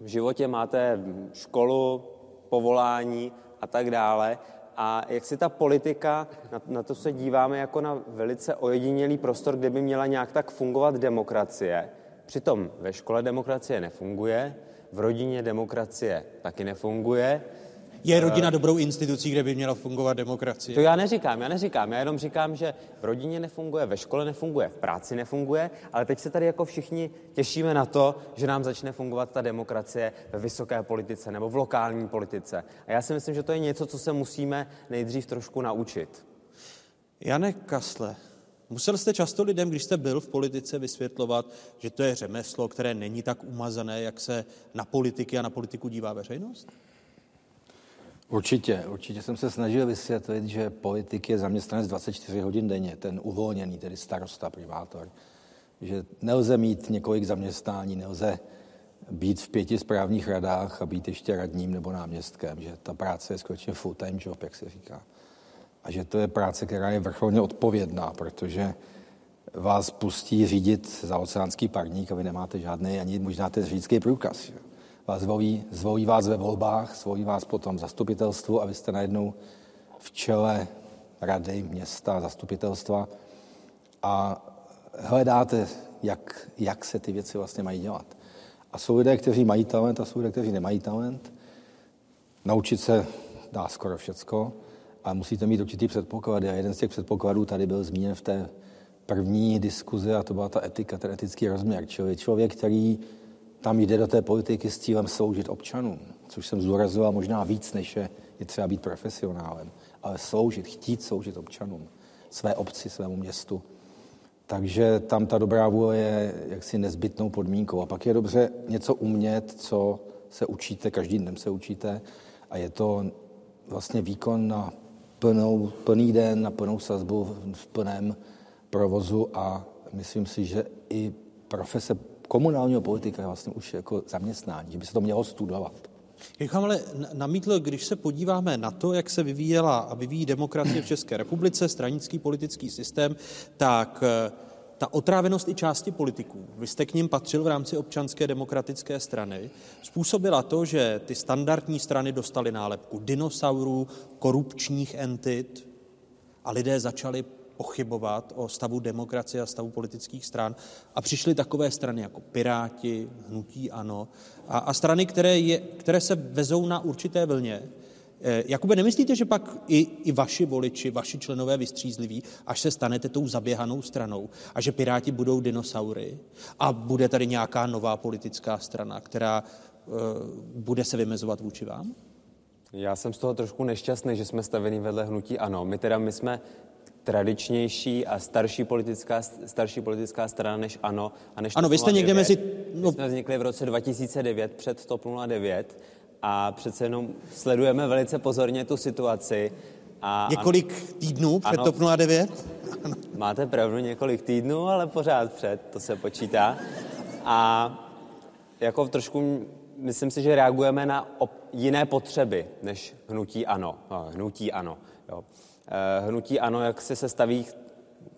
v životě máte školu, povolání a tak dále. A jak si ta politika, na, na to se díváme jako na velice ojedinělý prostor, kde by měla nějak tak fungovat demokracie, Přitom ve škole demokracie nefunguje, v rodině demokracie taky nefunguje. Je rodina dobrou institucí, kde by měla fungovat demokracie? To já neříkám, já neříkám. Já jenom říkám, že v rodině nefunguje, ve škole nefunguje, v práci nefunguje, ale teď se tady jako všichni těšíme na to, že nám začne fungovat ta demokracie ve vysoké politice nebo v lokální politice. A já si myslím, že to je něco, co se musíme nejdřív trošku naučit. Janek Kasle, Musel jste často lidem, když jste byl v politice, vysvětlovat, že to je řemeslo, které není tak umazané, jak se na politiky a na politiku dívá veřejnost? Určitě, určitě jsem se snažil vysvětlit, že politik je zaměstnanec 24 hodin denně, ten uvolněný, tedy starosta, privátor. Že nelze mít několik zaměstnání, nelze být v pěti správních radách a být ještě radním nebo náměstkem, že ta práce je skutečně full-time job, jak se říká a že to je práce, která je vrcholně odpovědná, protože vás pustí řídit za oceánský parník a vy nemáte žádný ani možná ten řidičský průkaz. Vás zvolí, zvolí vás ve volbách, zvolí vás potom zastupitelstvu a vy jste najednou v čele rady, města, zastupitelstva a hledáte, jak, jak se ty věci vlastně mají dělat. A jsou lidé, kteří mají talent a jsou lidé, kteří nemají talent. Naučit se dá skoro všecko, ale musíte mít určitý předpoklady. A jeden z těch předpokladů tady byl zmíněn v té první diskuzi a to byla ta etika, ten etický rozměr. Čili člověk, který tam jde do té politiky s cílem sloužit občanům, což jsem zdůrazoval možná víc, než je, je třeba být profesionálem, ale sloužit, chtít sloužit občanům, své obci, svému městu. Takže tam ta dobrá vůle je jaksi nezbytnou podmínkou. A pak je dobře něco umět, co se učíte, každým dnem se učíte a je to vlastně výkon na plnou, plný den, na plnou sazbu v plném provozu a myslím si, že i profese komunálního politika je vlastně už jako zaměstnání, že by se to mělo studovat. Jak ale namítl, když se podíváme na to, jak se vyvíjela a vyvíjí demokracie v České republice, stranický politický systém, tak eh, ta otrávenost i části politiků, vy jste k ním patřil v rámci občanské demokratické strany, způsobila to, že ty standardní strany dostaly nálepku dinosaurů, korupčních entit a lidé začali pochybovat o stavu demokracie a stavu politických stran a přišly takové strany jako Piráti, Hnutí Ano a, a strany, které, je, které se vezou na určité vlně. Eh, Jakube, nemyslíte, že pak i, i vaši voliči, vaši členové vystřízliví, až se stanete tou zaběhanou stranou a že Piráti budou dinosaury a bude tady nějaká nová politická strana, která uh, bude se vymezovat vůči vám? Já jsem z toho trošku nešťastný, že jsme staveni vedle hnutí ANO. My teda my jsme tradičnější a starší politická, starší politická strana než ANO. A než ano, vy jste někde mezi... No... My jsme vznikli v roce 2009 před TOP 09 a přece jenom sledujeme velice pozorně tu situaci. A, několik týdnů před ano, TOP 09? Máte pravdu, několik týdnů, ale pořád před, to se počítá. A jako trošku, myslím si, že reagujeme na op- jiné potřeby než hnutí ano. No, hnutí ano. Jo. Eh, hnutí ano, jak se staví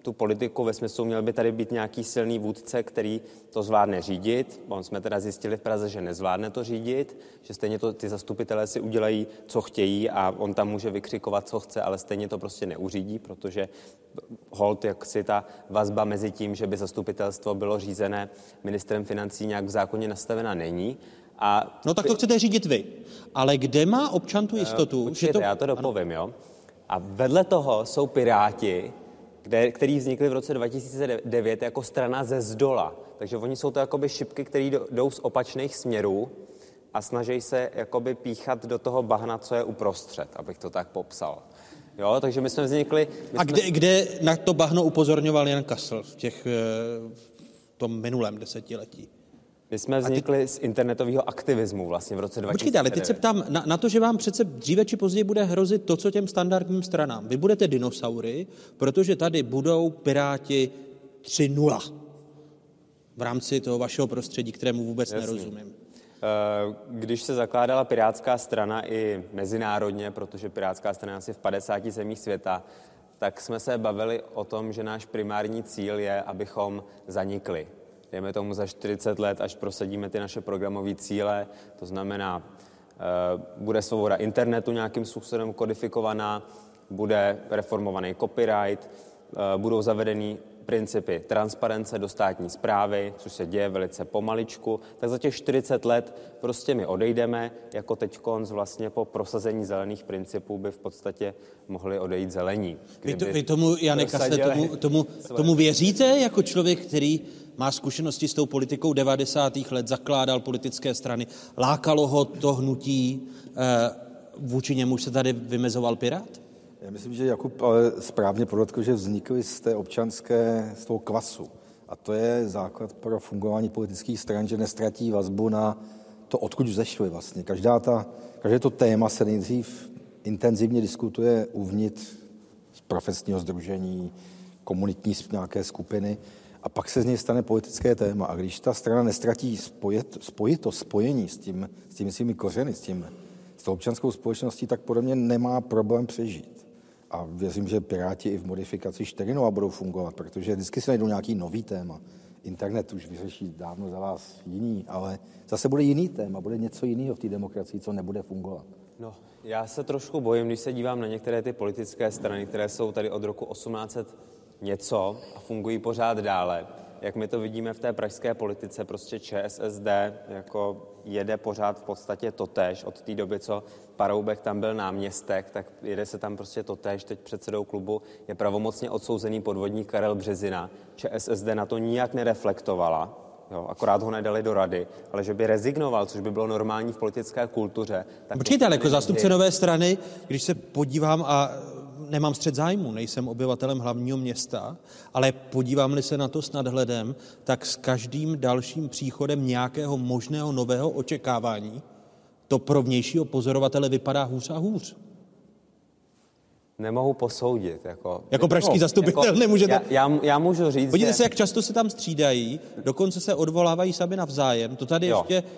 tu politiku ve smyslu, měl by tady být nějaký silný vůdce, který to zvládne řídit. On jsme teda zjistili v Praze, že nezvládne to řídit, že stejně to ty zastupitelé si udělají, co chtějí a on tam může vykřikovat, co chce, ale stejně to prostě neuřídí, protože hold, jak si ta vazba mezi tím, že by zastupitelstvo bylo řízené ministrem financí nějak v zákoně nastavena není. A no tak to chcete řídit vy. Ale kde má občan tu jistotu? Počkejte, že to... já to dopovím, jo. A vedle toho jsou Piráti, kde, který vznikli v roce 2009 jako strana ze zdola. Takže oni jsou to jakoby šipky, které jdou z opačných směrů a snaží se jakoby píchat do toho bahna, co je uprostřed, abych to tak popsal. Jo, takže my jsme vznikli... My a kde, jsme... kde na to bahno upozorňoval Jan Kassel v, těch, eh, v tom minulém desetiletí? My jsme vznikli ty... z internetového aktivismu vlastně v roce 2009. Počkejte, ale teď se ptám na, na to, že vám přece dříve či později bude hrozit to, co těm standardním stranám. Vy budete dinosaury, protože tady budou Piráti 3.0 v rámci toho vašeho prostředí, kterému vůbec Jasný. nerozumím. Eh, když se zakládala Pirátská strana i mezinárodně, protože Pirátská strana je asi v 50 zemích světa, tak jsme se bavili o tom, že náš primární cíl je, abychom zanikli dejme tomu za 40 let, až prosadíme ty naše programové cíle, to znamená, eh, bude svoboda internetu nějakým způsobem kodifikovaná, bude reformovaný copyright, eh, budou zavedeny principy transparence do státní zprávy, což se děje velice pomaličku, tak za těch 40 let prostě my odejdeme, jako teď konc vlastně po prosazení zelených principů by v podstatě mohli odejít zelení. Vy, to, vy tomu, Jane Kasle, tomu, tomu, tomu věříte jako člověk, který má zkušenosti s tou politikou 90. let, zakládal politické strany, lákalo ho to hnutí, eh, vůči němu se tady vymezoval Pirát? Já myslím, že Jakub ale správně podotkl, že vznikly z té občanské, z toho kvasu. A to je základ pro fungování politických stran, že nestratí vazbu na to, odkud vzešly vlastně. Každá ta, každé to téma se nejdřív intenzivně diskutuje uvnitř profesního združení, komunitní nějaké skupiny a pak se z něj stane politické téma. A když ta strana nestratí spojit, spojito, spojení s, tím, s těmi svými kořeny, s, tím, s tou občanskou společností, tak podle mě nemá problém přežít. A věřím, že Piráti i v modifikaci 4.0 budou fungovat, protože vždycky se najdou nějaký nový téma. Internet už vyřeší dávno za vás jiný, ale zase bude jiný téma, bude něco jiného v té demokracii, co nebude fungovat. No, já se trošku bojím, když se dívám na některé ty politické strany, které jsou tady od roku 1800 něco a fungují pořád dále. Jak my to vidíme v té pražské politice, prostě ČSSD jako jede pořád v podstatě totéž od té doby, co Paroubek tam byl náměstek, tak jede se tam prostě totéž. Teď předsedou klubu je pravomocně odsouzený podvodník Karel Březina. ČSSD na to nijak nereflektovala, Jo, akorát ho nedali do rady, ale že by rezignoval, což by bylo normální v politické kultuře. Tak Počkejte, ale jako zástupce nové strany, když se podívám a nemám střed zájmu, nejsem obyvatelem hlavního města, ale podívám-li se na to s nadhledem, tak s každým dalším příchodem nějakého možného nového očekávání to pro vnějšího pozorovatele vypadá hůř a hůř. Nemohu posoudit. Jako, jako pražský no, zastupitel jako, *laughs* nemůžete... Já, já, já můžu říct, Podívejte že... se, jak často se tam střídají, dokonce se odvolávají sami navzájem. To tady jo. ještě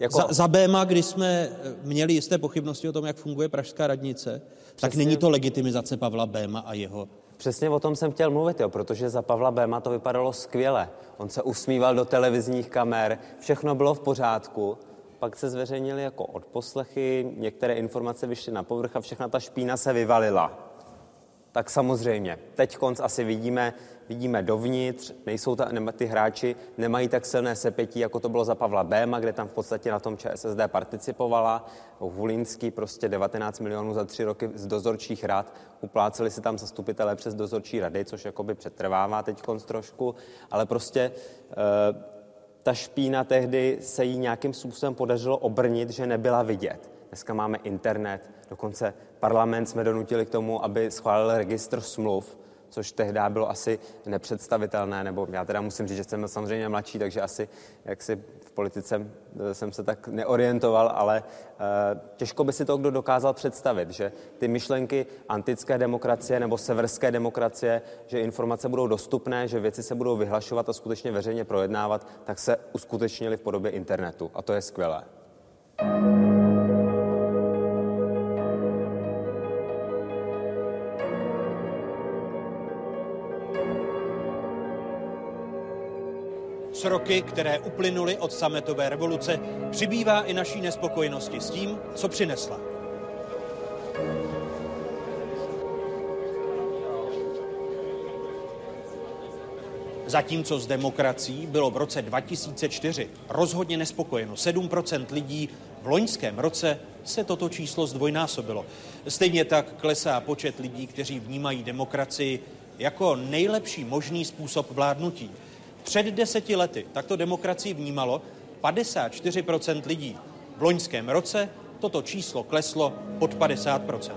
jako... za, za Béma, kdy jsme měli jisté pochybnosti o tom, jak funguje pražská radnice, Přesně. tak není to legitimizace Pavla Béma a jeho Přesně o tom jsem chtěl mluvit, jo, protože za Pavla Béma to vypadalo skvěle. On se usmíval do televizních kamer, všechno bylo v pořádku, pak se zveřejnili jako odposlechy, některé informace vyšly na povrch a všechna ta špína se vyvalila. Tak samozřejmě, teď konc asi vidíme, vidíme dovnitř, nejsou ta, nema, ty hráči nemají tak silné sepětí, jako to bylo za Pavla Béma, kde tam v podstatě na tom ČSSD participovala. Hulínský prostě 19 milionů za tři roky z dozorčích rad, upláceli si tam zastupitelé přes dozorčí rady, což jakoby přetrvává teď trošku, ale prostě e, ta špína tehdy se jí nějakým způsobem podařilo obrnit, že nebyla vidět. Dneska máme internet, dokonce parlament jsme donutili k tomu, aby schválil registr smluv, což tehdy bylo asi nepředstavitelné, nebo já teda musím říct, že jsem samozřejmě mladší, takže asi jak si v politice eh, jsem se tak neorientoval, ale uh, těžko by si to kdo dokázal představit, že ty myšlenky antické demokracie nebo severské demokracie, že informace budou dostupné, že věci se budou vyhlašovat a skutečně veřejně projednávat, tak se uskutečnily v podobě internetu a to je skvělé. S roky, které uplynuly od sametové revoluce, přibývá i naší nespokojenosti s tím, co přinesla. Zatímco s demokracií bylo v roce 2004 rozhodně nespokojeno 7% lidí, v loňském roce se toto číslo zdvojnásobilo. Stejně tak klesá počet lidí, kteří vnímají demokracii jako nejlepší možný způsob vládnutí. Před deseti lety takto demokracii vnímalo 54% lidí. V loňském roce toto číslo kleslo pod 50%.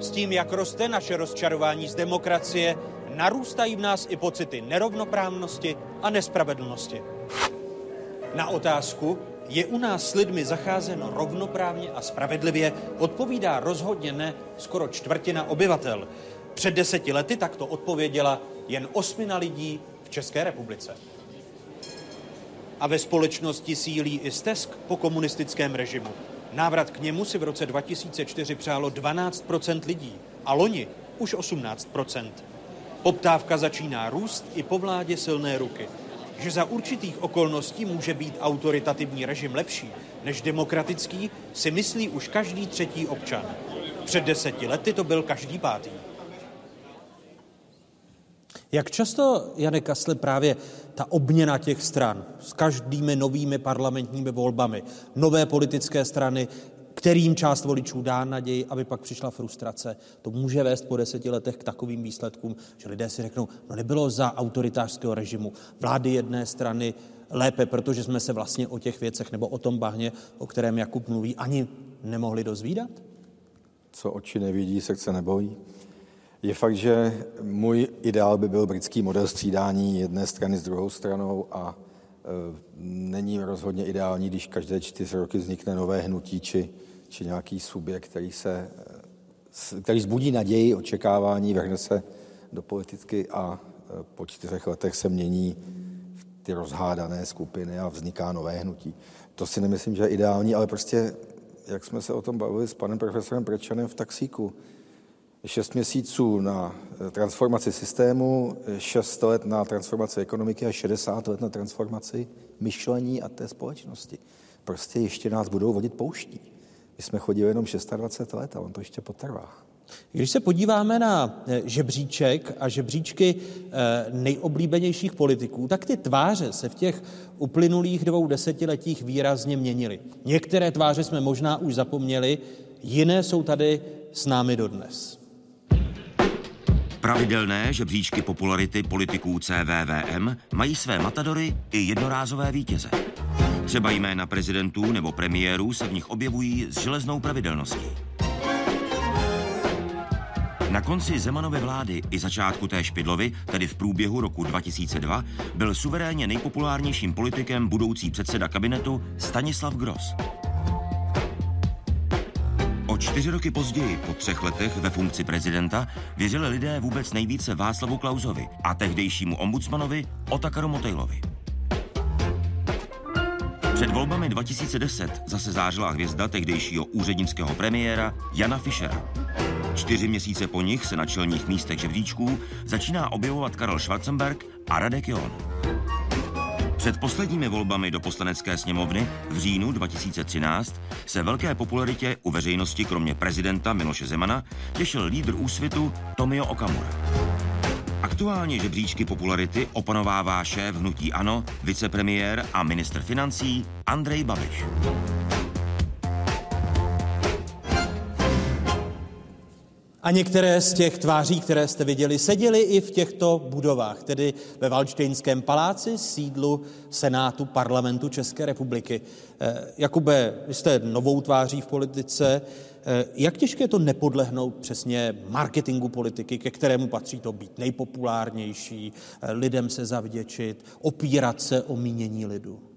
S tím, jak roste naše rozčarování z demokracie, narůstají v nás i pocity nerovnoprávnosti a nespravedlnosti. Na otázku, je u nás s lidmi zacházeno rovnoprávně a spravedlivě, odpovídá rozhodně ne skoro čtvrtina obyvatel. Před deseti lety takto odpověděla jen osmina lidí České republice. A ve společnosti sílí i stesk po komunistickém režimu. Návrat k němu si v roce 2004 přálo 12% lidí a loni už 18% Poptávka začíná růst i po vládě silné ruky. Že za určitých okolností může být autoritativní režim lepší než demokratický, si myslí už každý třetí občan. Před deseti lety to byl každý pátý. Jak často, Jane Kasle, právě ta obměna těch stran s každými novými parlamentními volbami, nové politické strany, kterým část voličů dá naději, aby pak přišla frustrace. To může vést po deseti letech k takovým výsledkům, že lidé si řeknou, no nebylo za autoritářského režimu vlády jedné strany lépe, protože jsme se vlastně o těch věcech nebo o tom bahně, o kterém Jakub mluví, ani nemohli dozvídat? Co oči nevidí, srdce nebojí. Je fakt, že můj ideál by byl britský model střídání jedné strany s druhou stranou a e, není rozhodně ideální, když každé čtyři roky vznikne nové hnutí či, či nějaký subjekt, který, se, e, který zbudí naději, očekávání, vrhne se do politiky a e, po čtyřech letech se mění ty rozhádané skupiny a vzniká nové hnutí. To si nemyslím, že je ideální, ale prostě, jak jsme se o tom bavili s panem profesorem Prečanem v taxíku, šest měsíců na eh, transformaci systému, šest let na transformaci ekonomiky a 60 let na transformaci myšlení a té společnosti. Prostě ještě nás budou vodit pouští. My jsme chodili jenom 26 let a on to ještě potrvá. Když se podíváme na eh, žebříček a žebříčky eh, nejoblíbenějších politiků, tak ty tváře se v těch uplynulých dvou desetiletích výrazně měnily. Některé tváře jsme možná už zapomněli, jiné jsou tady s námi dodnes. Pravidelné žebříčky popularity politiků CVVM mají své matadory i jednorázové vítěze. Třeba jména prezidentů nebo premiérů se v nich objevují s železnou pravidelností. Na konci Zemanovy vlády i začátku té Špidlovy, tedy v průběhu roku 2002, byl suverénně nejpopulárnějším politikem budoucí předseda kabinetu Stanislav Gross. Čtyři roky později, po třech letech ve funkci prezidenta, věřili lidé vůbec nejvíce Václavu Klausovi a tehdejšímu ombudsmanovi Otakaru Motejlovi. Před volbami 2010 zase zářila hvězda tehdejšího úřednického premiéra Jana Fischera. Čtyři měsíce po nich se na čelních místech žebříčků začíná objevovat Karel Schwarzenberg a Radek John. Před posledními volbami do poslanecké sněmovny v říjnu 2013 se velké popularitě u veřejnosti kromě prezidenta Miloše Zemana těšil lídr úsvitu Tomio Okamura. Aktuálně žebříčky popularity opanovává šéf hnutí ANO, vicepremiér a ministr financí Andrej Babiš. A některé z těch tváří, které jste viděli, seděly i v těchto budovách, tedy ve Valštejnském paláci, sídlu Senátu parlamentu České republiky. Eh, Jakube, vy jste novou tváří v politice. Eh, Jak těžké je to nepodlehnout přesně marketingu politiky, ke kterému patří to být nejpopulárnější, eh, lidem se zavděčit, opírat se o mínění lidu?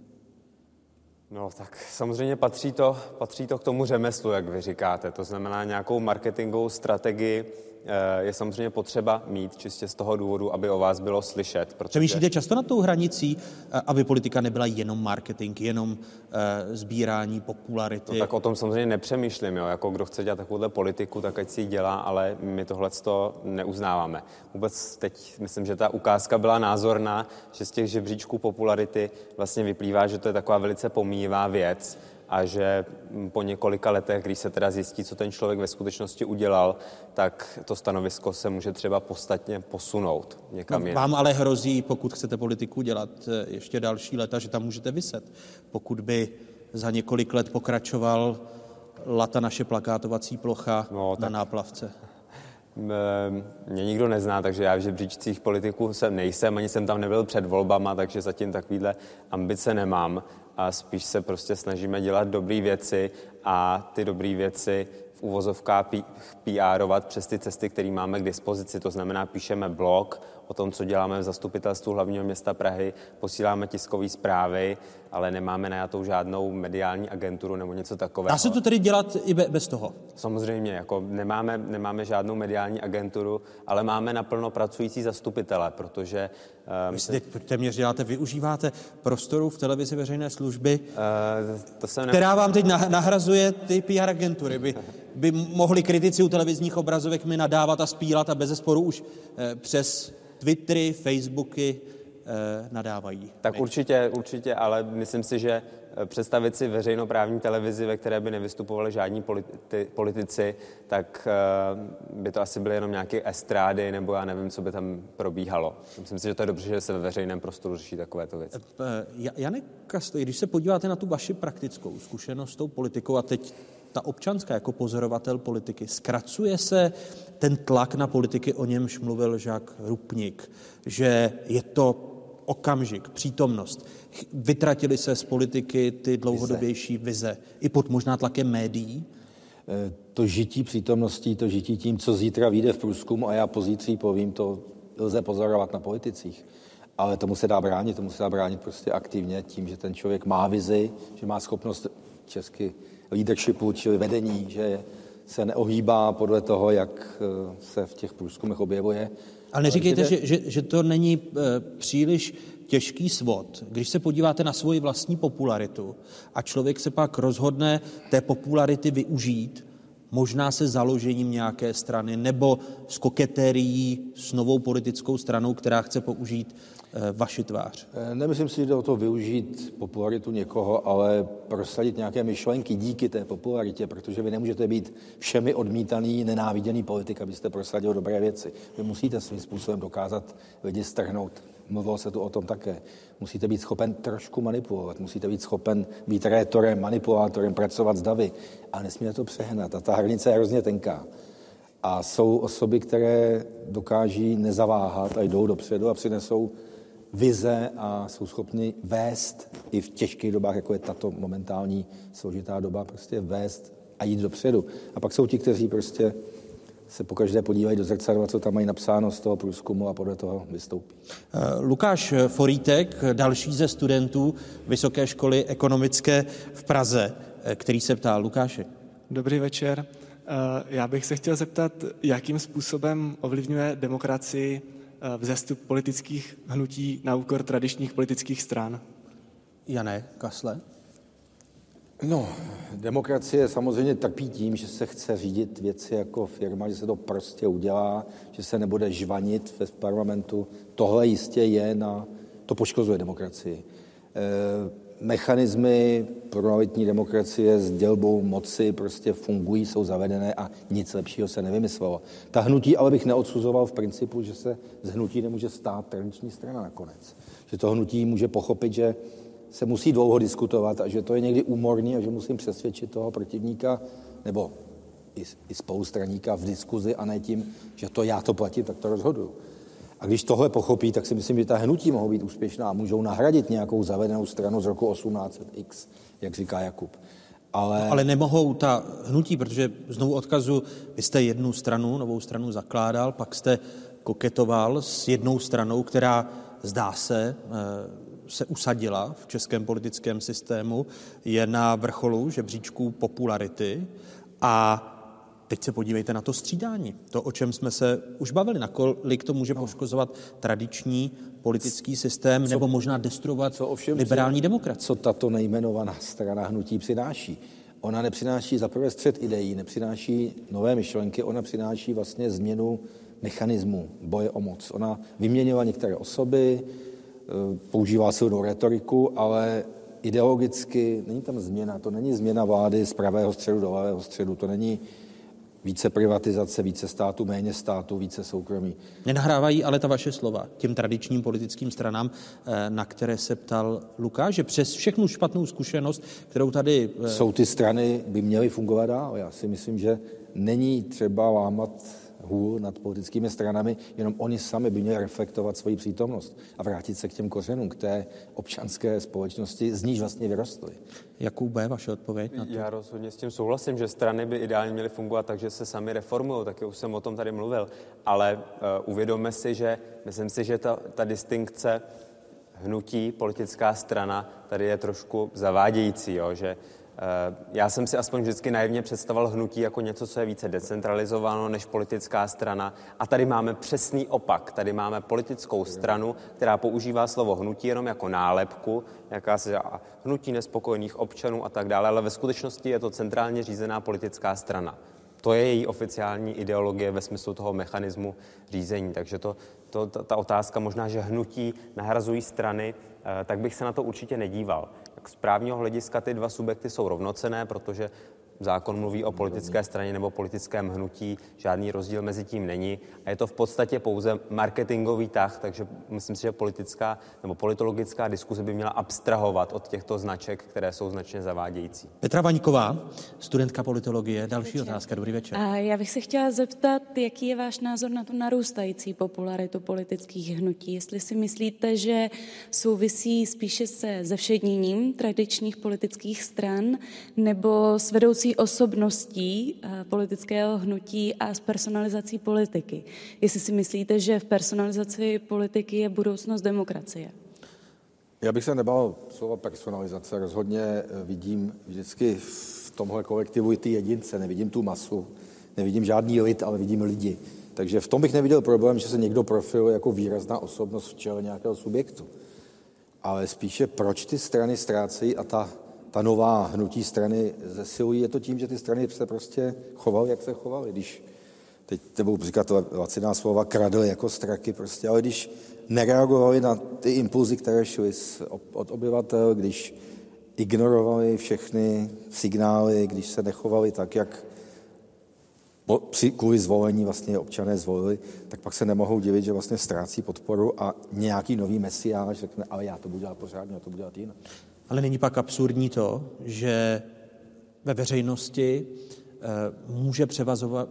No tak samozřejmě patří to, patří to k tomu řemeslu, jak vy říkáte. To znamená nějakou marketingovou strategii je samozřejmě potřeba mít čistě z toho důvodu, aby o vás bylo slyšet. Protože... Přemýšlíte často na tou hranicí, eh, aby politika nebyla jenom marketing, jenom eh, sbírání popularity? No, tak o tom samozřejmě nepřemýšlím. Jo. Jako kdo chce dělat takovouhle politiku, tak ať si ji dělá, ale my tohle to neuznáváme. Vůbec teď myslím, že ta ukázka byla názorná, že z těch žebříčků popularity vlastně vyplývá, že to je taková velice pomíjivá věc a že po několika letech, když se teda zjistí, co ten člověk ve skutečnosti udělal, tak to stanovisko se může třeba podstatně posunout někam No, jinam. vám ale hrozí, pokud chcete politiku dělat eh, ještě další leta, že tam můžete vyset. Pokud by za několik let pokračoval lata naše plakátovací plocha no, na náplavce. *laughs* M- Mě nikdo nezná, takže já v žebříčcích politiků jsem nejsem, ani jsem tam nebyl před volbama, takže zatím takovýhle ambice nemám. A spíš se prostě snažíme dělat dobré věci a ty dobré věci v uvozovkách PRovat přes ty cesty, které máme k dispozici. To znamená, píšeme blog o tom, co děláme v zastupitelstvu hlavního města Prahy, posíláme tiskové zprávy, ale nemáme najatou žádnou mediální agenturu nebo něco takového. Dá se to tedy dělat i be- bez toho? Samozřejmě, jako nemáme, nemáme žádnou mediální agenturu, ale máme naplno pracující zastupitele, protože... Uh, Vy si teď téměř děláte, využíváte prostoru v televizi veřejné služby, uh, to jsem která vám teď nah- nahrazuje ty PR agentury. By, by mohli kritici u televizních obrazovek mi nadávat a spílat a bez sporu už eh, přes Twittery, Facebooky eh, nadávají. Tak určitě, určitě, ale myslím si, že eh, představit si veřejnoprávní televizi, ve které by nevystupovali žádní politi- politici, tak eh, by to asi byly jenom nějaké estrády, nebo já nevím, co by tam probíhalo. Myslím si, že to je dobře, že se ve veřejném prostoru řeší takovéto věci. Ja- Janek Kastej, když se podíváte na tu vaši praktickou zkušenost s tou politikou a teď ta občanská jako pozorovatel politiky, zkracuje se ten tlak na politiky, o němž mluvil Žák Rupnik, že je to okamžik, přítomnost. Vytratili se z politiky ty dlouhodobější vize, i pod možná tlakem médií. Eh, To žití přítomností, to žití tím, co zítra vyjde v průzkumu a já pozítří povím, to lze pozorovat na politicích. Ale tomu se dá bránit, tomu se dá bránit prostě aktivně tím, že ten člověk má vizi, že má schopnost česky leadershipu, čili vedení, že se neohýbá podle toho, jak eh, se v těch průzkumech objevuje. Ale neříkejte, že, že, že to není e, příliš těžký svod. Když se podíváte na svoji vlastní popularitu a člověk se pak rozhodne té popularity využít, možná se založením nějaké strany nebo s koketérií s novou politickou stranou, která chce použít eh, vaši tvář? Eh, nemyslím si, že jde o to využít popularitu někoho, ale prosadit nějaké myšlenky díky té popularitě, protože vy nemůžete být všemi odmítaný, nenáviděný politik, abyste prosadil dobré věci. Vy musíte svým způsobem dokázat lidi strhnout. Mluvilo se tu o tom také. Musíte být schopen trošku manipulovat, musíte být schopen být rétorem, manipulátorem, pracovat s davy, a nesmíte to přehnat. A ta hranice je hrozně tenká. A jsou osoby, které dokáží nezaváhat a jdou dopředu a přinesou vize a jsou schopni vést i v těžkých dobách, jako je tato momentální složitá doba, prostě vést a jít dopředu. A pak jsou ti, kteří prostě se pokaždé podívají do zrcadla, co tam mají napsáno z toho průzkumu a podle toho vystoupí. Eh, Lukáš Forítek, další ze studentů Vysoké školy ekonomické v Praze, eh, který se ptá Lukáši. Dobrý večer. Eh, já bych se chtěl zeptat, jakým způsobem ovlivňuje demokracii vzestup politických hnutí na úkor tradičních politických stran? Jané Kasle? No, demokracie samozřejmě trpí tím, že se chce řídit věci jako firma, že se to prostě udělá, že se nebude žvanit v parlamentu. Tohle jistě je na... To poškozuje demokracii. E, mechanismy pluralitní demokracie s dělbou moci prostě fungují, jsou zavedené a nic lepšího se nevymyslelo. Ta hnutí ale bych neodsuzoval v principu, že se z hnutí nemůže stát tradiční strana nakonec. Že to hnutí může pochopit, že se musí dlouho diskutovat a že to je někdy úmorný a že musím přesvědčit toho protivníka nebo i, i spolustraníka v diskuzi a ne tím, že to já to platím, tak to rozhoduju. A když tohle pochopí, tak si myslím, že ta hnutí mohou být úspěšná a můžou nahradit nějakou zavedenou stranu z roku 1800X, jak říká Jakub. Ale... Ale nemohou ta hnutí, protože znovu odkazu, vy jste jednu stranu, novou stranu zakládal, pak jste koketoval s jednou stranou, která zdá se, eh, se usadila v českém politickém systému, je na vrcholu žebříčku popularity a Teď se podívejte na to střídání, to, o čem jsme se už bavili, nakolik to může poškozovat tradiční politický systém co, nebo možná destruovat co ovšem, liberální demokracii. Co tato nejmenovaná strana hnutí přináší? Ona nepřináší za prvé střed ideí, nepřináší nové myšlenky, ona přináší vlastně změnu mechanismu boje o moc. Ona vyměnila některé osoby, Eh, používá silnou retoriku, ale ideologicky není tam změna. To není změna vlády z pravého středu do levého středu. To není více privatizace, více státu, méně státu, více soukromí. Nenahrávají ale ta vaše slova těm tradičním politickým stranám, eh, na které se ptal Lukáš, že přes všechnu špatnou zkušenost, kterou tady... Eh, Jsou ty strany, by měly fungovat dál. Já si myslím, že není třeba lámat hůl nad politickými stranami, jenom oni sami by měli reflektovat svoji přítomnost a vrátit se k těm kořenům, k té občanské společnosti, z níž vlastně vyrostly. Jakube, vaše odpověď na to? Já rozhodně s tím souhlasím, že strany by ideálně měly fungovat tak, že se sami reformují, taky už jsem o tom tady mluvil, ale uh, uvědomme si, že myslím si, že ta, ta distinkce hnutí, politická strana, tady je trošku zavádějící, jo, že já jsem si aspoň vždycky naivně představoval hnutí jako něco, co je více decentralizováno než politická strana. A tady máme přesný opak. Tady máme politickou stranu, která používá slovo hnutí jenom jako nálepku, jaká se hnutí nespokojených občanů a tak dále, ale ve skutečnosti je to centrálně řízená politická strana. To je její oficiální ideologie ve smyslu toho mechanismu řízení. Takže to, to, ta, ta otázka možná, že hnutí nahrazují strany, eh, tak bych se na to určitě nedíval z právního hlediska ty dva subjekty jsou rovnocené, protože zákon mluví o politické straně nebo politickém hnutí, žádný rozdíl mezi tím není a je to v podstatě pouze marketingový tah, takže myslím si, že politická nebo politologická diskuze by měla abstrahovat od těchto značek, které jsou značně zavádějící. Petra Vaňková, studentka politologie, další večer. otázka, dobrý večer. A já bych se chtěla zeptat, jaký je váš názor na tu narůstající popularitu politických hnutí, jestli si myslíte, že souvisí spíše se zevšedněním tradičních politických stran nebo s vedoucí osobností eh, politického hnutí a s personalizací politiky. Jestli si myslíte, že v personalizaci politiky je budoucnost demokracie? Já bych se nebal slova personalizace. Rozhodně eh, vidím vždycky v tomhle kolektivu i ty jedince, nevidím tu masu, nevidím žádný lid, ale vidím lidi. Takže v tom bych neviděl problém, že se někdo profiluje jako výrazná osobnost v čele nějakého subjektu. Ale spíše proč ty strany ztrácejí a ta ta nová hnutí strany zesilují, je to tím, že ty strany se prostě chovaly, jak se chovaly. Když teď tebou říkat laciná slova, kradly jako straky prostě, ale když nereagovali na ty impulzy, které šly od obyvatel, když ignorovali všechny signály, když se nechovali tak, jak při, kvůli zvolení vlastně občané zvolili, tak pak se nemohou divit, že vlastně ztrácí podporu a nějaký nový mesiáš řekne, ale já to budu dělat pořádně, já to budu dělat jinak. Ale není pak absurdní to, že ve veřejnosti e, může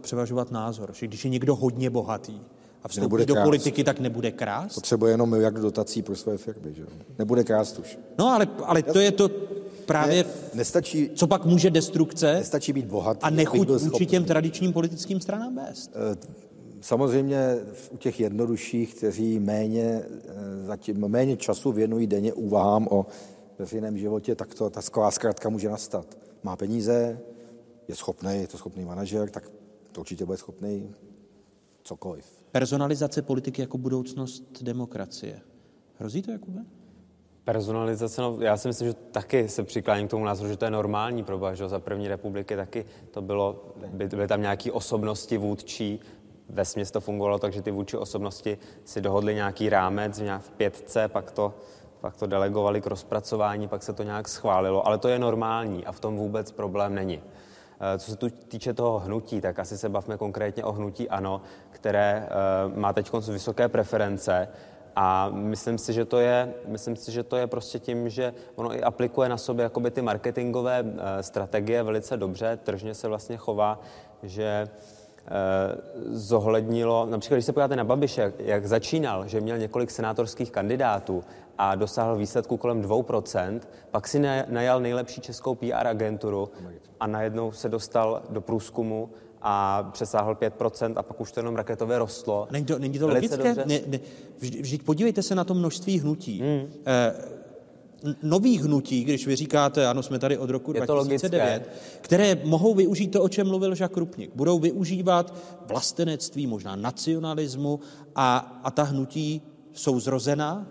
převažovat, názor, že když je někdo hodně bohatý a vstoupí do politiky, tak nebude krást? Potřebuje jenom miliardu dotací pro své firmy, že Nebude krást už. No ale, ale to je to právě, ne, nestačí, co pak může destrukce nestačí být bohatý, a nechuť vůči těm tradičním politickým stranám vést. Eh, samozřejmě u těch jednodušších, kteří méně, eh, zatím, méně času věnují denně úvahám o veřejném životě, tak to, ta skvělá zkrátka může nastat. Má peníze, je schopný, je to schopný manažer, tak to určitě bude schopný cokoliv. Personalizace politiky jako budoucnost demokracie. Hrozí to, Jakube? Personalizace, no, já si myslím, že taky se přikláním k tomu názoru, že to je normální proba, že za první republiky taky to bylo, by, byly tam nějaké osobnosti vůdčí, ve směs to fungovalo tak, že ty vůdčí osobnosti si dohodli nějaký rámec v pětce, pak to, pak to delegovali k rozpracování, pak se to nějak schválilo, ale to je normální a v tom vůbec problém není. Eh, co se tu týče toho hnutí, tak asi se bavme konkrétně o hnutí ANO, které uh, má teď vysoké preference a myslím si, že to je, myslím si, že to je prostě tím, že ono i aplikuje na sobě jakoby ty marketingové uh, strategie velice dobře, tržně se vlastně chová, že zohlednilo, například když se podíváte na Babiše, jak začínal, že měl několik senátorských kandidátů a dosáhl výsledku kolem 2%, pak si najal nejlepší českou PR agenturu a najednou se dostal do průzkumu a přesáhl 5% a pak už to jenom raketově rostlo. Není to, není to logické? Ne, ne, vždyť podívejte se na to množství hnutí. Hmm. Eh, nových hnutí, když vy říkáte, ano, jsme tady od roku Je 2009, které mohou využít to, o čem mluvil Žak Rupnik. Budou využívat vlastenectví, možná nacionalismu a, a ta hnutí jsou zrozená,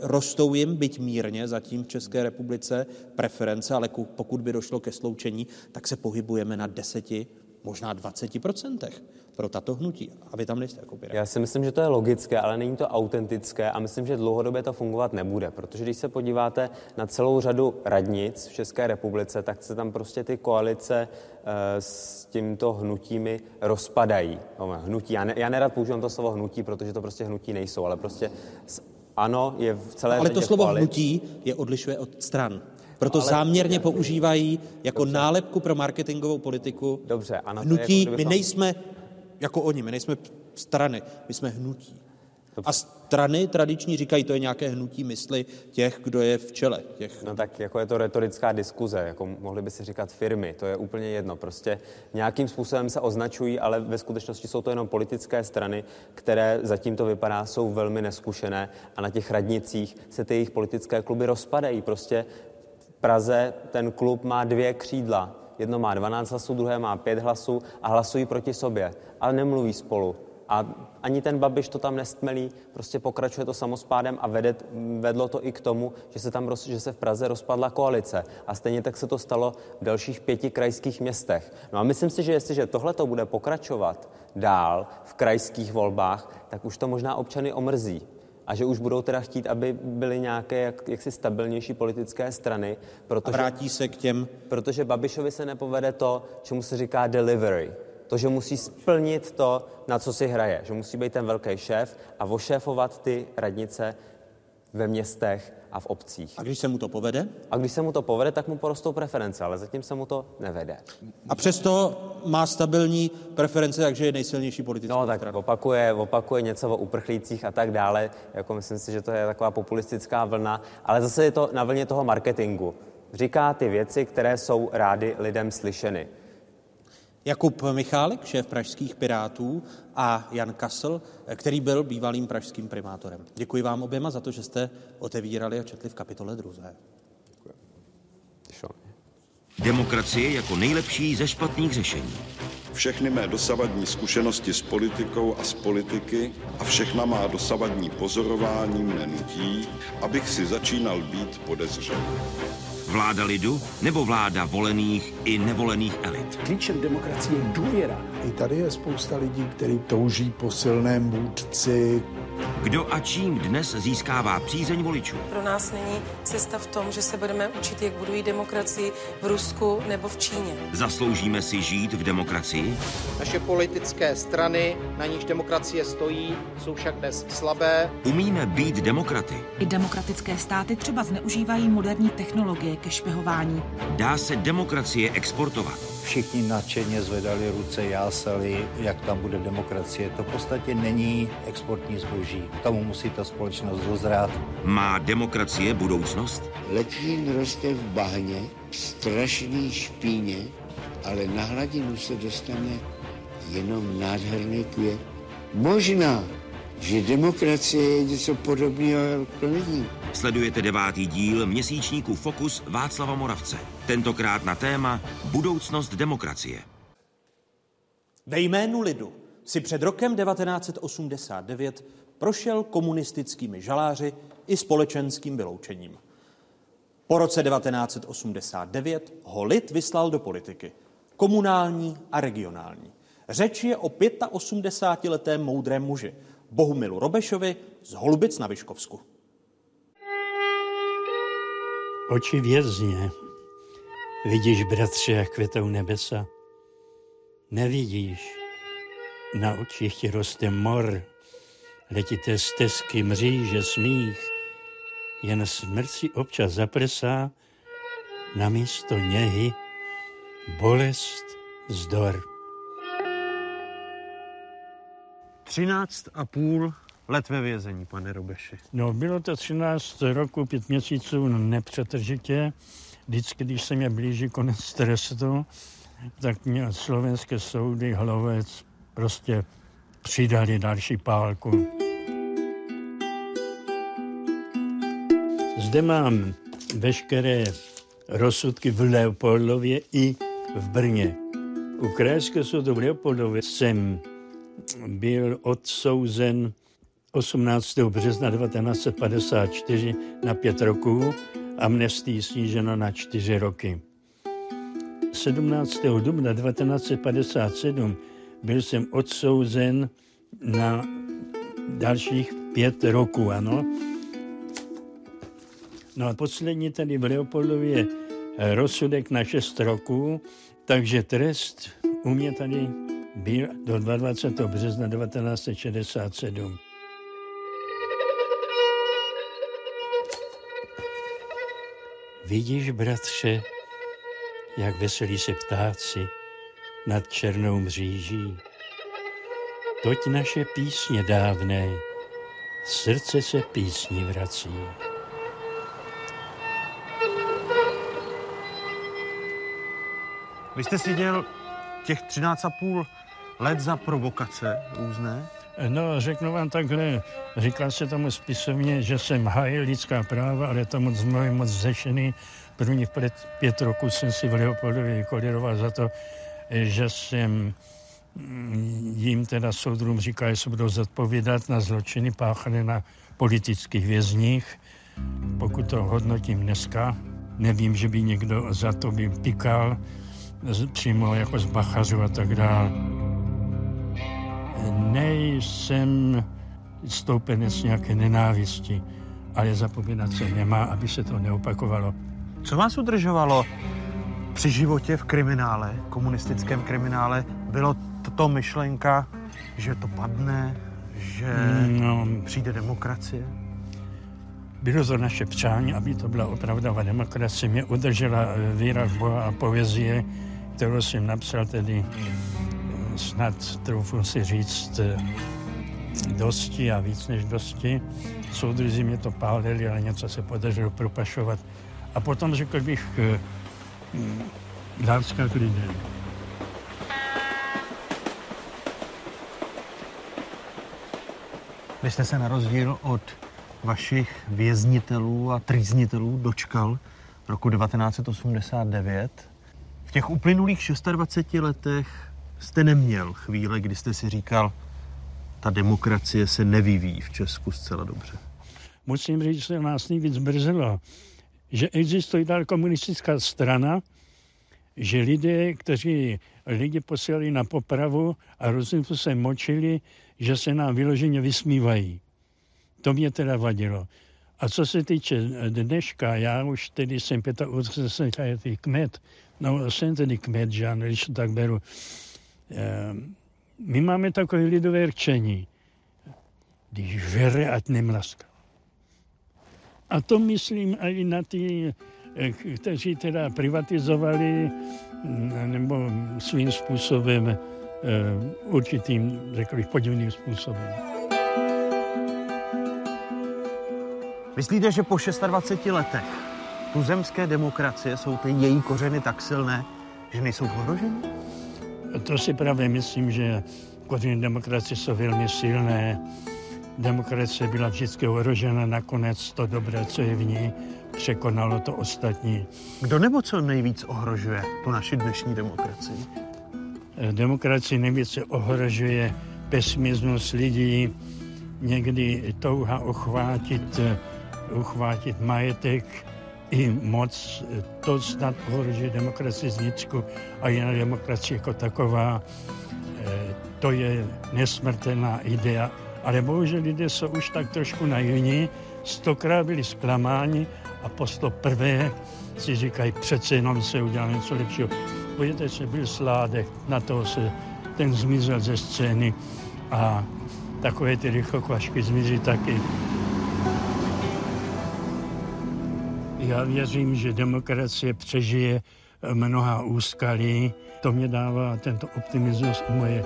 rostou jim, byť mírně zatím v České republice, preference, ale pokud by došlo ke sloučení, tak se pohybujeme na deseti, možná 20 procentech pro tato hnutí. A vy tam nejste jako pirát. Já si myslím, že to je logické, ale není to autentické a myslím, že dlouhodobě to fungovat nebude, protože když se podíváte na celou řadu radnic v České republice, tak se tam prostě ty koalice e, s tímto hnutími rozpadají. Hnutí, já, ne, já nerad používám to slovo hnutí, protože to prostě hnutí nejsou, ale prostě ano, je v celé Ale to slovo koalic. hnutí je odlišuje od stran. Proto ale... záměrně používají jako Dobře. nálepku pro marketingovou politiku Dobře, ano. Hnutí, jako, my nejsme jako oni, my nejsme strany, my jsme hnutí. A strany tradiční říkají, to je nějaké hnutí mysli těch, kdo je v čele. Těch... No tak jako je to retorická diskuze, jako mohli by si říkat firmy, to je úplně jedno. Prostě nějakým způsobem se označují, ale ve skutečnosti jsou to jenom politické strany, které zatím to vypadá, jsou velmi neskušené a na těch radnicích se ty jejich politické kluby rozpadají. Prostě v Praze ten klub má dvě křídla. Jedno má 12 hlasů, druhé má 5 hlasů a hlasují proti sobě, ale nemluví spolu. A ani ten Babiš to tam nestmelí, prostě pokračuje to samospádem a vede, vedlo to i k tomu, že se, tam, že se v Praze rozpadla koalice. A stejně tak se to stalo v dalších pěti krajských městech. No a myslím si, že jestliže tohle to bude pokračovat dál v krajských volbách, tak už to možná občany omrzí a že už budou teda chtít, aby byly nějaké jak, jaksi stabilnější politické strany. Protože, a vrátí se k těm... Protože Babišovi se nepovede to, čemu se říká delivery to, že musí splnit to, na co si hraje, že musí být ten velký šéf a ošéfovat ty radnice ve městech a v obcích. A když se mu to povede? A když se mu to povede, tak mu porostou preference, ale zatím se mu to nevede. A přesto má stabilní preference, takže je nejsilnější politický. No tak opakuje, opakuje něco o uprchlících a tak dále. Jako myslím si, že to je taková populistická vlna, ale zase je to na vlně toho marketingu. Říká ty věci, které jsou rády lidem slyšeny. Jakub Michálek, šéf pražských Pirátů a Jan Kasl, který byl bývalým pražským primátorem. Děkuji vám oběma za to, že jste otevírali a četli v kapitole druhé. Demokracie jako nejlepší ze špatných řešení. Všechny mé dosavadní zkušenosti s politikou a s politiky a všechna má dosavadní pozorování mne nutí, abych si začínal být podezřelý. Vláda lidu nebo vláda volených i nevolených elit? Klíčem demokracie je důvěra. I tady je spousta lidí, kteří touží po silném vůdci. Kdo a čím dnes získává přízeň voličů? Pro nás není cesta v tom, že se budeme učit, jak budují demokracii v Rusku nebo v Číně. Zasloužíme si žít v demokracii? Naše politické strany, na níž demokracie stojí, jsou však dnes slabé. Umíme být demokraty? I demokratické státy třeba zneužívají moderní technologie ke špehování. Dá se demokracie exportovat? Všichni nadšeně zvedali ruce, jásali, jak tam bude demokracie. To v podstatě není exportní zboží. K tomu musí ta společnost dozrát. Má demokracie budoucnost? Letnín roste v bahně, strašný špíně, ale na hladinu se dostane jenom nádherný květ. Možná, že demokracie je něco podobného jako lidí. Sledujete devátý díl měsíčníku Fokus Václava Moravce. Tentokrát na téma Budoucnost demokracie. Ve jménu lidu si před rokem 1989 prošel komunistickými žaláři i společenským vyloučením. Po roce 1989 ho lid vyslal do politiky. Komunální a regionální. Řeč je o 85-letém moudrém muži, Bohumilu Robešovi z Holubic na Vyškovsku. Oči vězně, vidíš, bratře, jak květou nebesa? Nevidíš, na očích ti roste mor, letité stezky, mříže, smích. Jen smrt si občas zapresá, na místo něhy bolest, vzdor. 13 a půl let ve vězení, pane Robeši. No, bylo to 13 roku, pět měsíců nepřetržitě. Vždycky, když se mě blíží konec trestu, tak mě slovenské soudy hlavec prostě přidali další pálku. Zde mám veškeré rozsudky v Leopoldově i v Brně. U Krajského soudu v Leopoldově jsem byl odsouzen 18. března 1954 na pět roků, amnestii sníženo na čtyři roky. 17. dubna 1957 byl jsem odsouzen na dalších pět roků, ano. No a poslední tady v Leopoldově rozsudek na šest roků, takže trest u mě tady byl do 22. března 1967. Vidíš, bratře, jak veselí se ptáci nad černou mříží. Toť naše písně dávné, srdce se písní vrací. Vy jste si dělal těch 13,5 let za provokace různé? No, řeknu vám takhle, říkal se tomu spisovně, že jsem hájil lidská práva, ale to moc moc zešený. První pět, pět roků jsem si v Leopoldově koliroval za to, že jsem mm, jim teda soudrům říkal, že se budou zodpovídat na zločiny páchané na politických vězních. Pokud to hodnotím dneska, nevím, že by někdo za to by pikal přímo jako z Bachařu a tak dále. Nejsem stoupenec nějaké nenávisti, ale zapomínat se nemá, aby se to neopakovalo. Co vás udržovalo při životě v kriminále, komunistickém kriminále? Bylo to myšlenka, že to padne, že no, přijde demokracie? Bylo to naše přání, aby to byla opravdová demokracie. Mě udržela víra v Boha a poezie, kterou jsem napsal tedy snad, troufnu si říct, dosti a víc než dosti. Soudruzi mě to pálili, ale něco se podařilo propašovat. A potom řekl bych, láska k lidem. Vy jste se na rozdíl od vašich věznitelů a trýznitelů dočkal roku 1989. V těch uplynulých 26 letech jste neměl chvíle, kdy jste si říkal, ta demokracie se nevyvíjí v Česku zcela dobře? Musím říct, že nás nejvíc brzelo, že existuje dál komunistická strana, že lidé, kteří lidi posílali na popravu a různým se močili, že se nám vyloženě vysmívají. To mě teda vadilo. A co se týče dneška, já už tedy jsem 85 letý kmet, no jsem tedy kmet, že když to tak beru. Ehm, my máme takové lidové rčení. Když žere, ať nemlaská. A to myslím i na ty, eh, kteří teda privatizovali mm, nebo svým způsobem eh, určitým, řekl bych, podivným způsobem. Myslíte, že po 26 letech tuzemské demokracie jsou ty její kořeny tak silné, že nejsou ohroženy? To si právě myslím, že kořeny demokracie jsou velmi silné. Demokracie byla vždycky ohrožena, nakonec to dobré, co je v ní, překonalo to ostatní. Kdo nebo co nejvíc ohrožuje tu naši dnešní demokracii? Demokracii nejvíce ohrožuje pesimismus lidí, někdy touha ochvátit uchvátit majetek i moc, to snad ohrožuje demokracii zvnitřku a jiná demokracie jako taková. Eh, to je nesmrtelná idea, ale bohužel lidé jsou už tak trošku naivní, stokrát byli zklamáni a po sto prvé si říkají, přece jenom se udělá něco lepšího. Pojďte se byl sládek, na to se ten zmizel ze scény a takové ty rychlokvašky zmizí taky. Já věřím, že demokracie přežije mnoha úskalí. To mě dává tento optimismus moje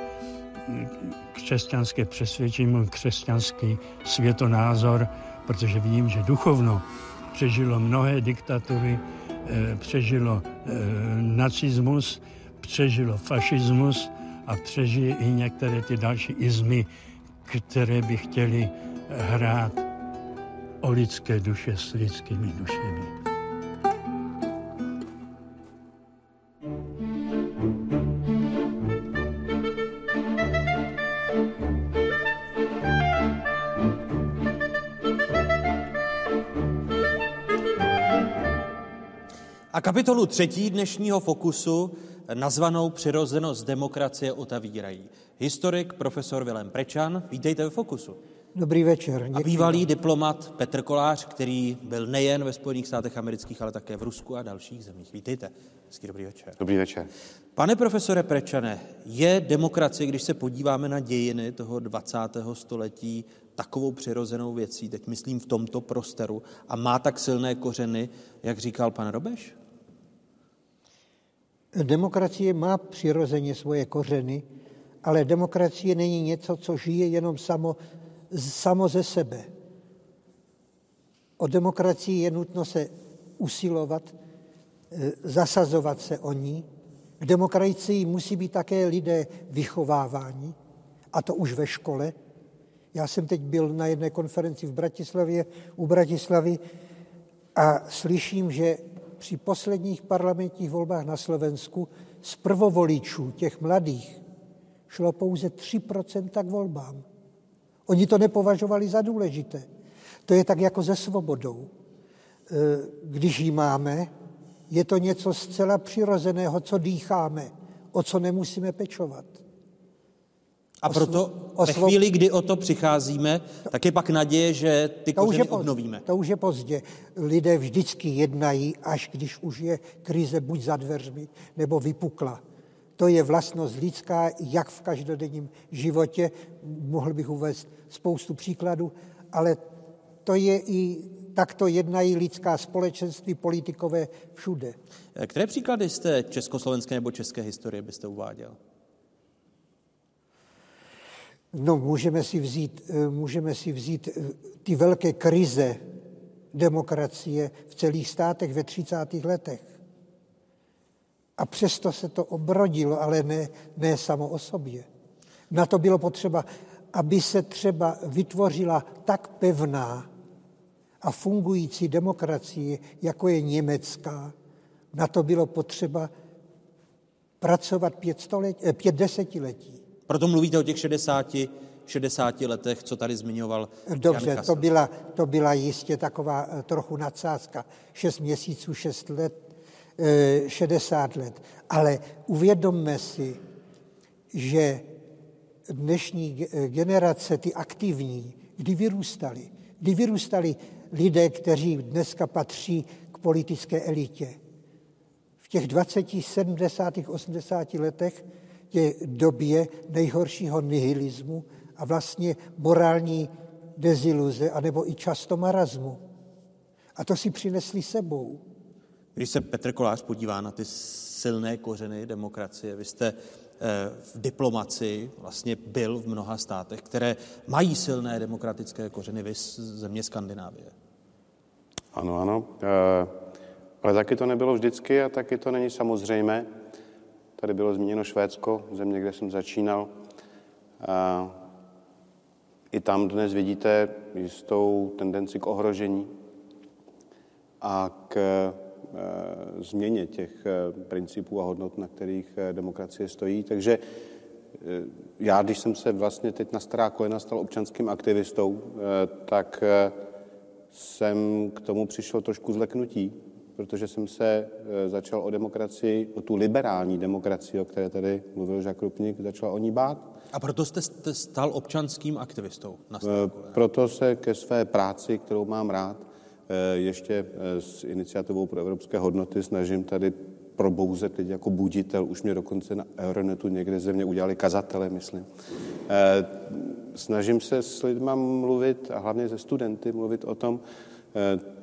křesťanské přesvědčení, můj křesťanský světonázor, protože vím, že duchovno přežilo mnohé diktatury, eh, přežilo eh, nacismus, přežilo fašismus a přežije i některé ty další izmy, které by chtěli hrát o lidské duše s lidskými dušemi. A kapitolu třetí dnešního fokusu, nazvanou Přirozenost demokracie, otavírají historik profesor Vilém Prečan. Vítejte ve fokusu. Dobrý večer. Děkuji. A bývalý diplomat Petr Kolář, který byl nejen ve Spojených státech amerických, ale také v Rusku a dalších zemích. Vítejte. Hezký dobrý večer. Dobrý večer. Pane profesore Prečane, je demokracie, když se podíváme na dějiny toho 20. století, takovou přirozenou věcí, teď myslím v tomto prostoru, a má tak silné kořeny, jak říkal pan Robeš? Demokracie má přirozeně svoje kořeny, ale demokracie není něco, co žije jenom samo samo ze sebe. O demokracii je nutno se usilovat, e, zasazovat se o ní. K demokracii musí být také lidé vychováváni, a to už ve škole. Já jsem teď byl na jedné konferenci v Bratislavě, u Bratislavy a slyším, že při posledních parlamentních volbách na Slovensku z prvovoličů, těch mladých, šlo pouze 3% k volbám. Oni to nepovažovali za důležité. To je tak jako se svobodou. E, když ji máme, je to něco zcela přirozeného, co dýcháme, o co nemusíme pečovat. A proto ve chvíli, kdy o to přicházíme, tak je pak naděje, že ty to kořeny obnovíme. To už je pozdě. Lidé vždycky jednají, až když už je krize buď za dveřmi, nebo vypukla. To je vlastnost lidská, jak v každodenním životě. Mohl bych uvést spoustu příkladů, ale to je i takto jednají lidská společenství, politikové všude. Které příklady jste československé nebo české historie byste uváděl? No, můžeme si vzít, eh, můžeme si vzít eh, ty velké krize demokracie v celých státech ve 30. letech. A přesto se to obrodilo, ale ne, ne samo o sobě. Na to bylo potřeba, aby se třeba vytvořila tak pevná a fungující demokracie, jako je německá. Na to bylo potřeba pracovat pět, století, eh, pět desetiletí. Proto mluvíte o těch 60, 60 letech, co tady zmiňoval Dobře, to byla, to byla jistě taková eh, trochu nadsázka. 6 měsíců, 6 let, 60 let. Ale uvědomme si, že dnešní generace, ty aktivní, kdy vyrůstali. Kdy vyrůstali lidé, kteří dneska patří k politické elitě. V těch 20, 70, 80 letech je době nejhoršího nihilismu a vlastně morální deziluze, anebo i často marazmu. A to si přinesli sebou. Když se Petr Kolář podívá na ty silné kořeny demokracie, vy jste Eh, v diplomaci vlastně byl v mnoha státech, které mají silné demokratické kořeny, vy země Skandinávie. Ano, ano. Eh, ale taky to nebylo vždycky a taky to není samozřejmé. Tady bylo zmíněno Švédsko, země, kde jsem začínal. A I tam dnes vidíte jistou tendenci k ohrožení a k Eh, změně těch eh, principů a hodnot, na kterých eh, demokracie stojí. Takže já, když jsem se vlastně teď na stará kolena stal občanským aktivistou, tak jsem k tomu přišel trošku zleknutí, protože jsem se začal o demokracii, o tu liberální demokracii, o které tady mluvil Žák Rupnik, začal o ní bát. A proto jste stal občanským aktivistou? Na proto se ke své práci, kterou mám rád, Eh, ještě eh, s iniciativou pro evropské hodnoty snažím tady probouzet teď jako buditel, už mě dokonce na Euronetu někde ze mě udělali kazatele, myslím. Eh, snažím se s lidmi mluvit, a hlavně se studenty, mluvit o tom,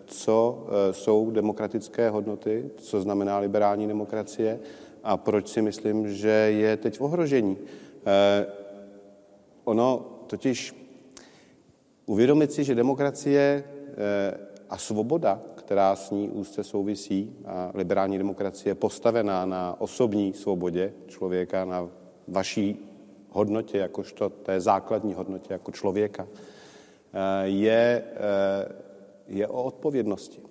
co jsou demokratické hodnoty, co znamená liberální demokracie a proč si myslím, že je teď v ohrožení. Ono totiž uvědomit si, že demokracie a svoboda, která s ní úzce souvisí, a liberální demokracie je postavená na osobní svobodě člověka, na vaší hodnotě, jakožto té základní hodnotě jako člověka, eh, je, eh, je o odpovědnosti.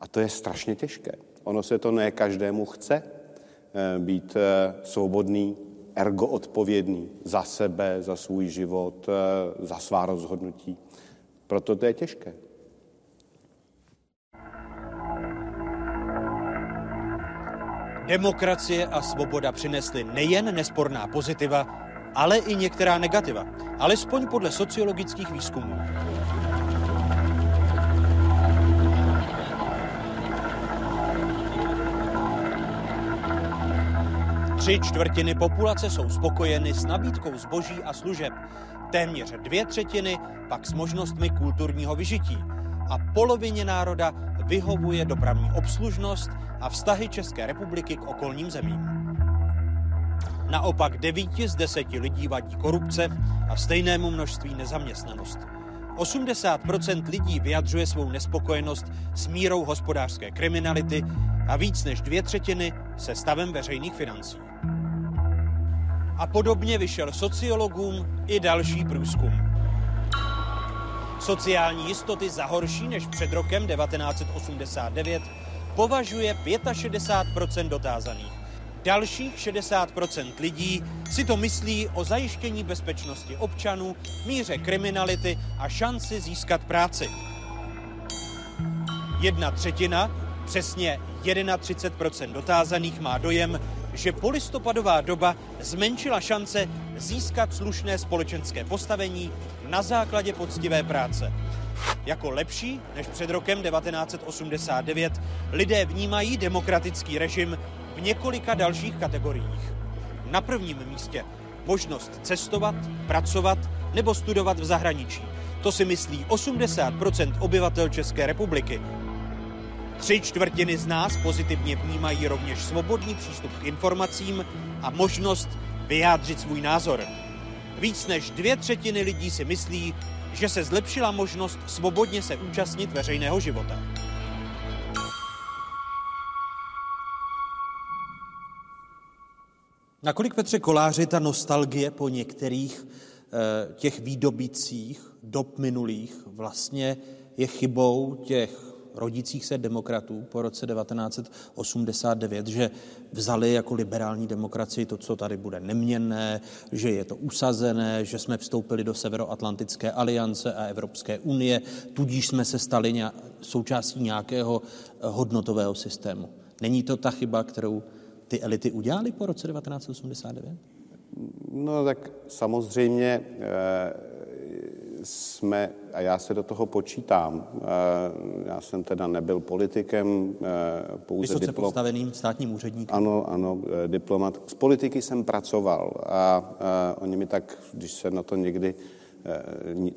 A to je strašně těžké. Ono se to ne každému chce eh, být svobodný, ergo odpovědný za sebe, za svůj život, za svá rozhodnutí. Proto to je těžké. Demokracie a svoboda přinesly nejen nesporná pozitiva, ale i některá negativa, alespoň podle sociologických výzkumů. Tři čtvrtiny populace jsou spokojeny s nabídkou zboží a služeb, téměř dvě třetiny pak s možnostmi kulturního vyžití a polovině národa vyhovuje dopravní obslužnost a vztahy České republiky k okolním zemím. Naopak devíti z deseti lidí vadí korupce a stejnému množství nezaměstnanost. 80% lidí vyjadřuje svou nespokojenost s mírou hospodářské kriminality a víc než dvě třetiny se stavem veřejných financí. A podobně vyšel sociologům i další průzkum sociální jistoty za horší než před rokem 1989 považuje 65 dotázaných. Dalších 60% lidí si to myslí o zajištění bezpečnosti občanů, míře kriminality a šanci získat práci. Jedna třetina, přesně 31 dotázaných, má dojem, že polistopadová doba zmenšila šance získat slušné společenské postavení na základě poctivé práce. Jako lepší než před rokem 1989 lidé vnímají demokratický režim v několika dalších kategoriích. Na prvním místě možnost cestovat, pracovat nebo studovat v zahraničí. To si myslí 80% obyvatel České republiky. Tři čtvrtiny z nás pozitivně vnímají rovněž svobodný přístup k informacím a možnost vyjádřit svůj názor. Víc než dvě třetiny lidí si myslí, že se zlepšila možnost svobodně se účastnit veřejného života. Nakolik, Petře Koláři, ta nostalgie po některých e, těch výdobicích dob minulých vlastně je chybou těch rodících se demokratů po roce 1989, že vzali jako liberální demokracii to, co tady bude neměnné, že je to usazené, že jsme vstoupili do Severoatlantické aliance a Evropské unie, tudíž jsme se stali součástí nějakého eh, hodnotového systému. Není to ta chyba, kterou ty elity udělali po roce 1989? No tak samozřejmě eh, jsme, a já se do toho počítám, eh, já jsem teda nebyl politikem, eh, pouze Vysoce diplom... postaveným státním úředníkem. Ano, ano, diplomat. Z politiky jsem pracoval a, a oni mi tak, když se na to někdy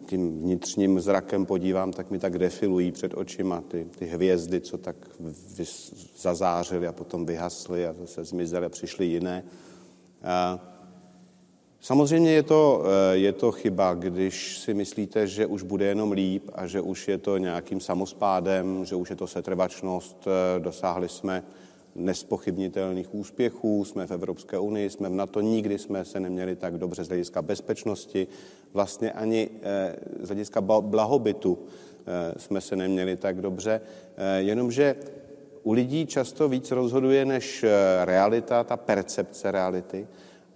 tím vnitřním zrakem podívám, tak mi tak defilují před očima ty, ty hvězdy, co tak vys, zazářily a potom vyhasly a zase zmizely a přišly jiné. A, Samozřejmě je to, eh, je to chyba, když si myslíte, že už bude jenom líp a že už je to nějakým samospádem, že už je to setrvačnost, eh, dosáhli jsme nespochybnitelných úspěchů, jsme v Evropské unii, jsme v NATO, nikdy jsme se neměli tak dobře z hlediska bezpečnosti, vlastně ani eh, z hlediska blahobytu jsme se neměli tak dobře, jenomže u lidí často víc rozhoduje než realita, ta percepce reality.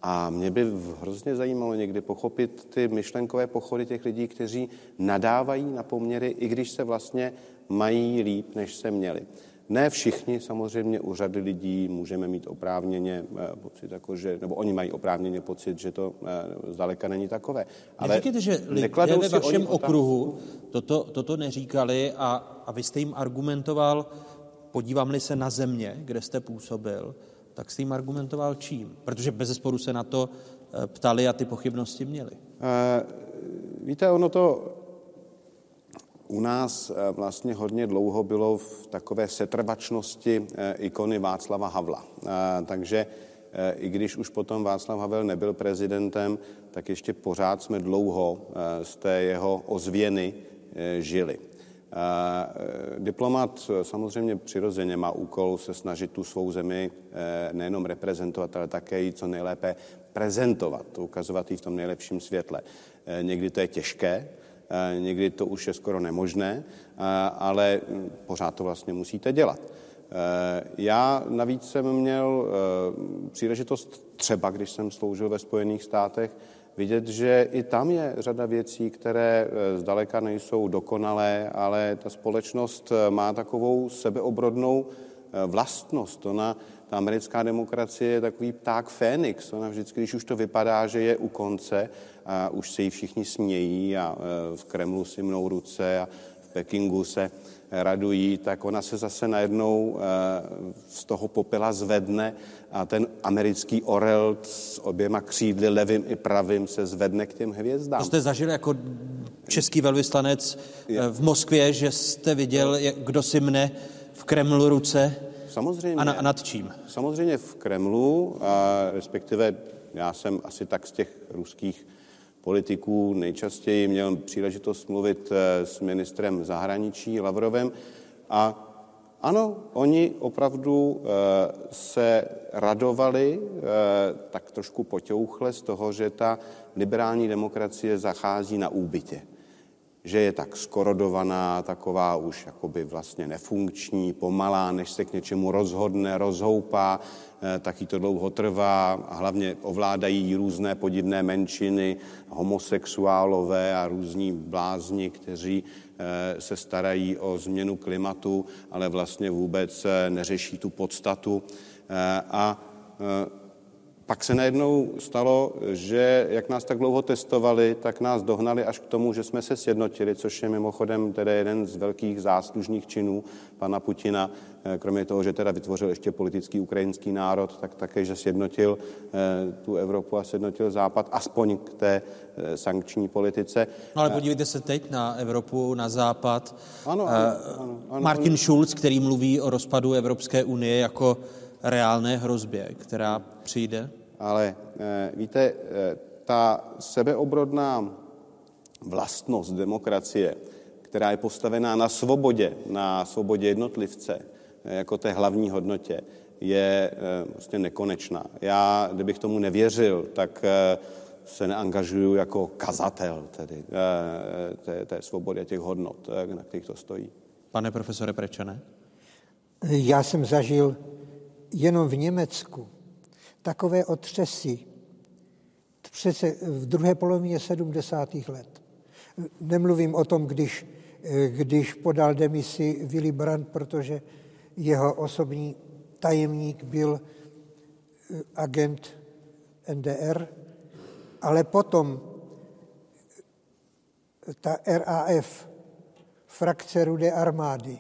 A mě by hrozně zajímalo někdy pochopit ty myšlenkové pochody těch lidí, kteří nadávají na poměry, i když se vlastně mají líp, než se měli. Ne všichni, samozřejmě u řady lidí můžeme mít oprávněně eh, pocit, jako že, nebo oni mají oprávněně pocit, že to eh, zdaleka není takové. Ale Neříkejte, že lidé ve vašem okruhu toto, toto neříkali a, a vy jste jim argumentoval, podívám-li se na země, kde jste působil, tak s tím argumentoval čím? Protože bez zesporu se na to eh, ptali a ty pochybnosti měli. E, víte, ono to u nás eh, vlastně hodně dlouho bylo v takové setrvačnosti ikony Václava Havla. Takže i když už potom Václav Havel nebyl prezidentem, tak ještě pořád jsme dlouho z té jeho ozvěny žili. Eh, diplomat samozřejmě přirozeně má úkol se snažit tu svou zemi eh, nejenom reprezentovat, ale také ji co nejlépe prezentovat, ukazovat ji v tom nejlepším světle. Eh, někdy to je těžké, někdy to už je skoro nemožné, ale hm, pořád to vlastně musíte dělat. Já navíc jsem měl příležitost třeba, když jsem sloužil ve Spojených státech, vidět, že i tam je řada věcí, které eh, zdaleka nejsou dokonalé, ale ta společnost eh, má takovou sebeobrodnou eh, vlastnost. Ona, ta americká demokracie je takový pták Fénix. Ona vždycky, když už to vypadá, že je u konce a už se jí všichni smějí a v Kremlu si mnou ruce a v Pekingu se radují, tak ona se zase najednou z toho popela zvedne a ten americký orel s oběma křídly, levým i pravým, se zvedne k těm hvězdám. To jste zažil jako český velvyslanec eh, v Moskvě, že jste viděl, kdo si mne v Kremlu ruce? Samozřejmě. A, na, a nad čím? Samozřejmě v Kremlu, a respektive já jsem asi tak z těch ruských politiků nejčastěji měl příležitost mluvit eh, s ministrem zahraničí Lavrovem a ano, oni opravdu eh, se radovali eh, tak trošku potěuchle z toho, že ta liberální demokracie zachází na úbytě. Že je tak skorodovaná, taková už jakoby vlastně nefunkční, pomalá, než se k něčemu rozhodne, rozhoupá, eh, taky to dlouho trvá a hlavně ovládají různé podivné menšiny, homosexuálové a různí blázni, kteří Eh, se starají o změnu klimatu, ale vlastně vůbec eh, neřeší tu podstatu. A pak se najednou stalo, že jak nás tak dlouho testovali, tak nás dohnali až k tomu, že jsme se sjednotili, což je mimochodem tedy jeden z velkých záslužných činů pana Putina, eh, kromě toho, že teda vytvořil ještě politický ukrajinský národ, tak také, že sjednotil eh, tu Evropu a sjednotil Západ, aspoň k té eh, sankční politice. No ale podívejte se teď na Evropu, na Západ. Ano, ano, ano, ano. Martin Schulz, který mluví o rozpadu Evropské unie jako reálné hrozbě, která přijde? Ale víte, ta sebeobrodná vlastnost demokracie, která je postavená na svobodě, na svobodě jednotlivce, jako té hlavní hodnotě, je prostě nekonečná. Já, kdybych tomu nevěřil, tak se neangažuju jako kazatel tedy té, té svobody a těch hodnot, na kterých to stojí. Pane profesore Prečané? Já jsem zažil jenom v Německu takové otřesy přece v druhé polovině 70. let. Nemluvím o tom, když, když podal demisi Willy Brandt, protože jeho osobní tajemník byl agent NDR, ale potom ta RAF, frakce Rudé armády,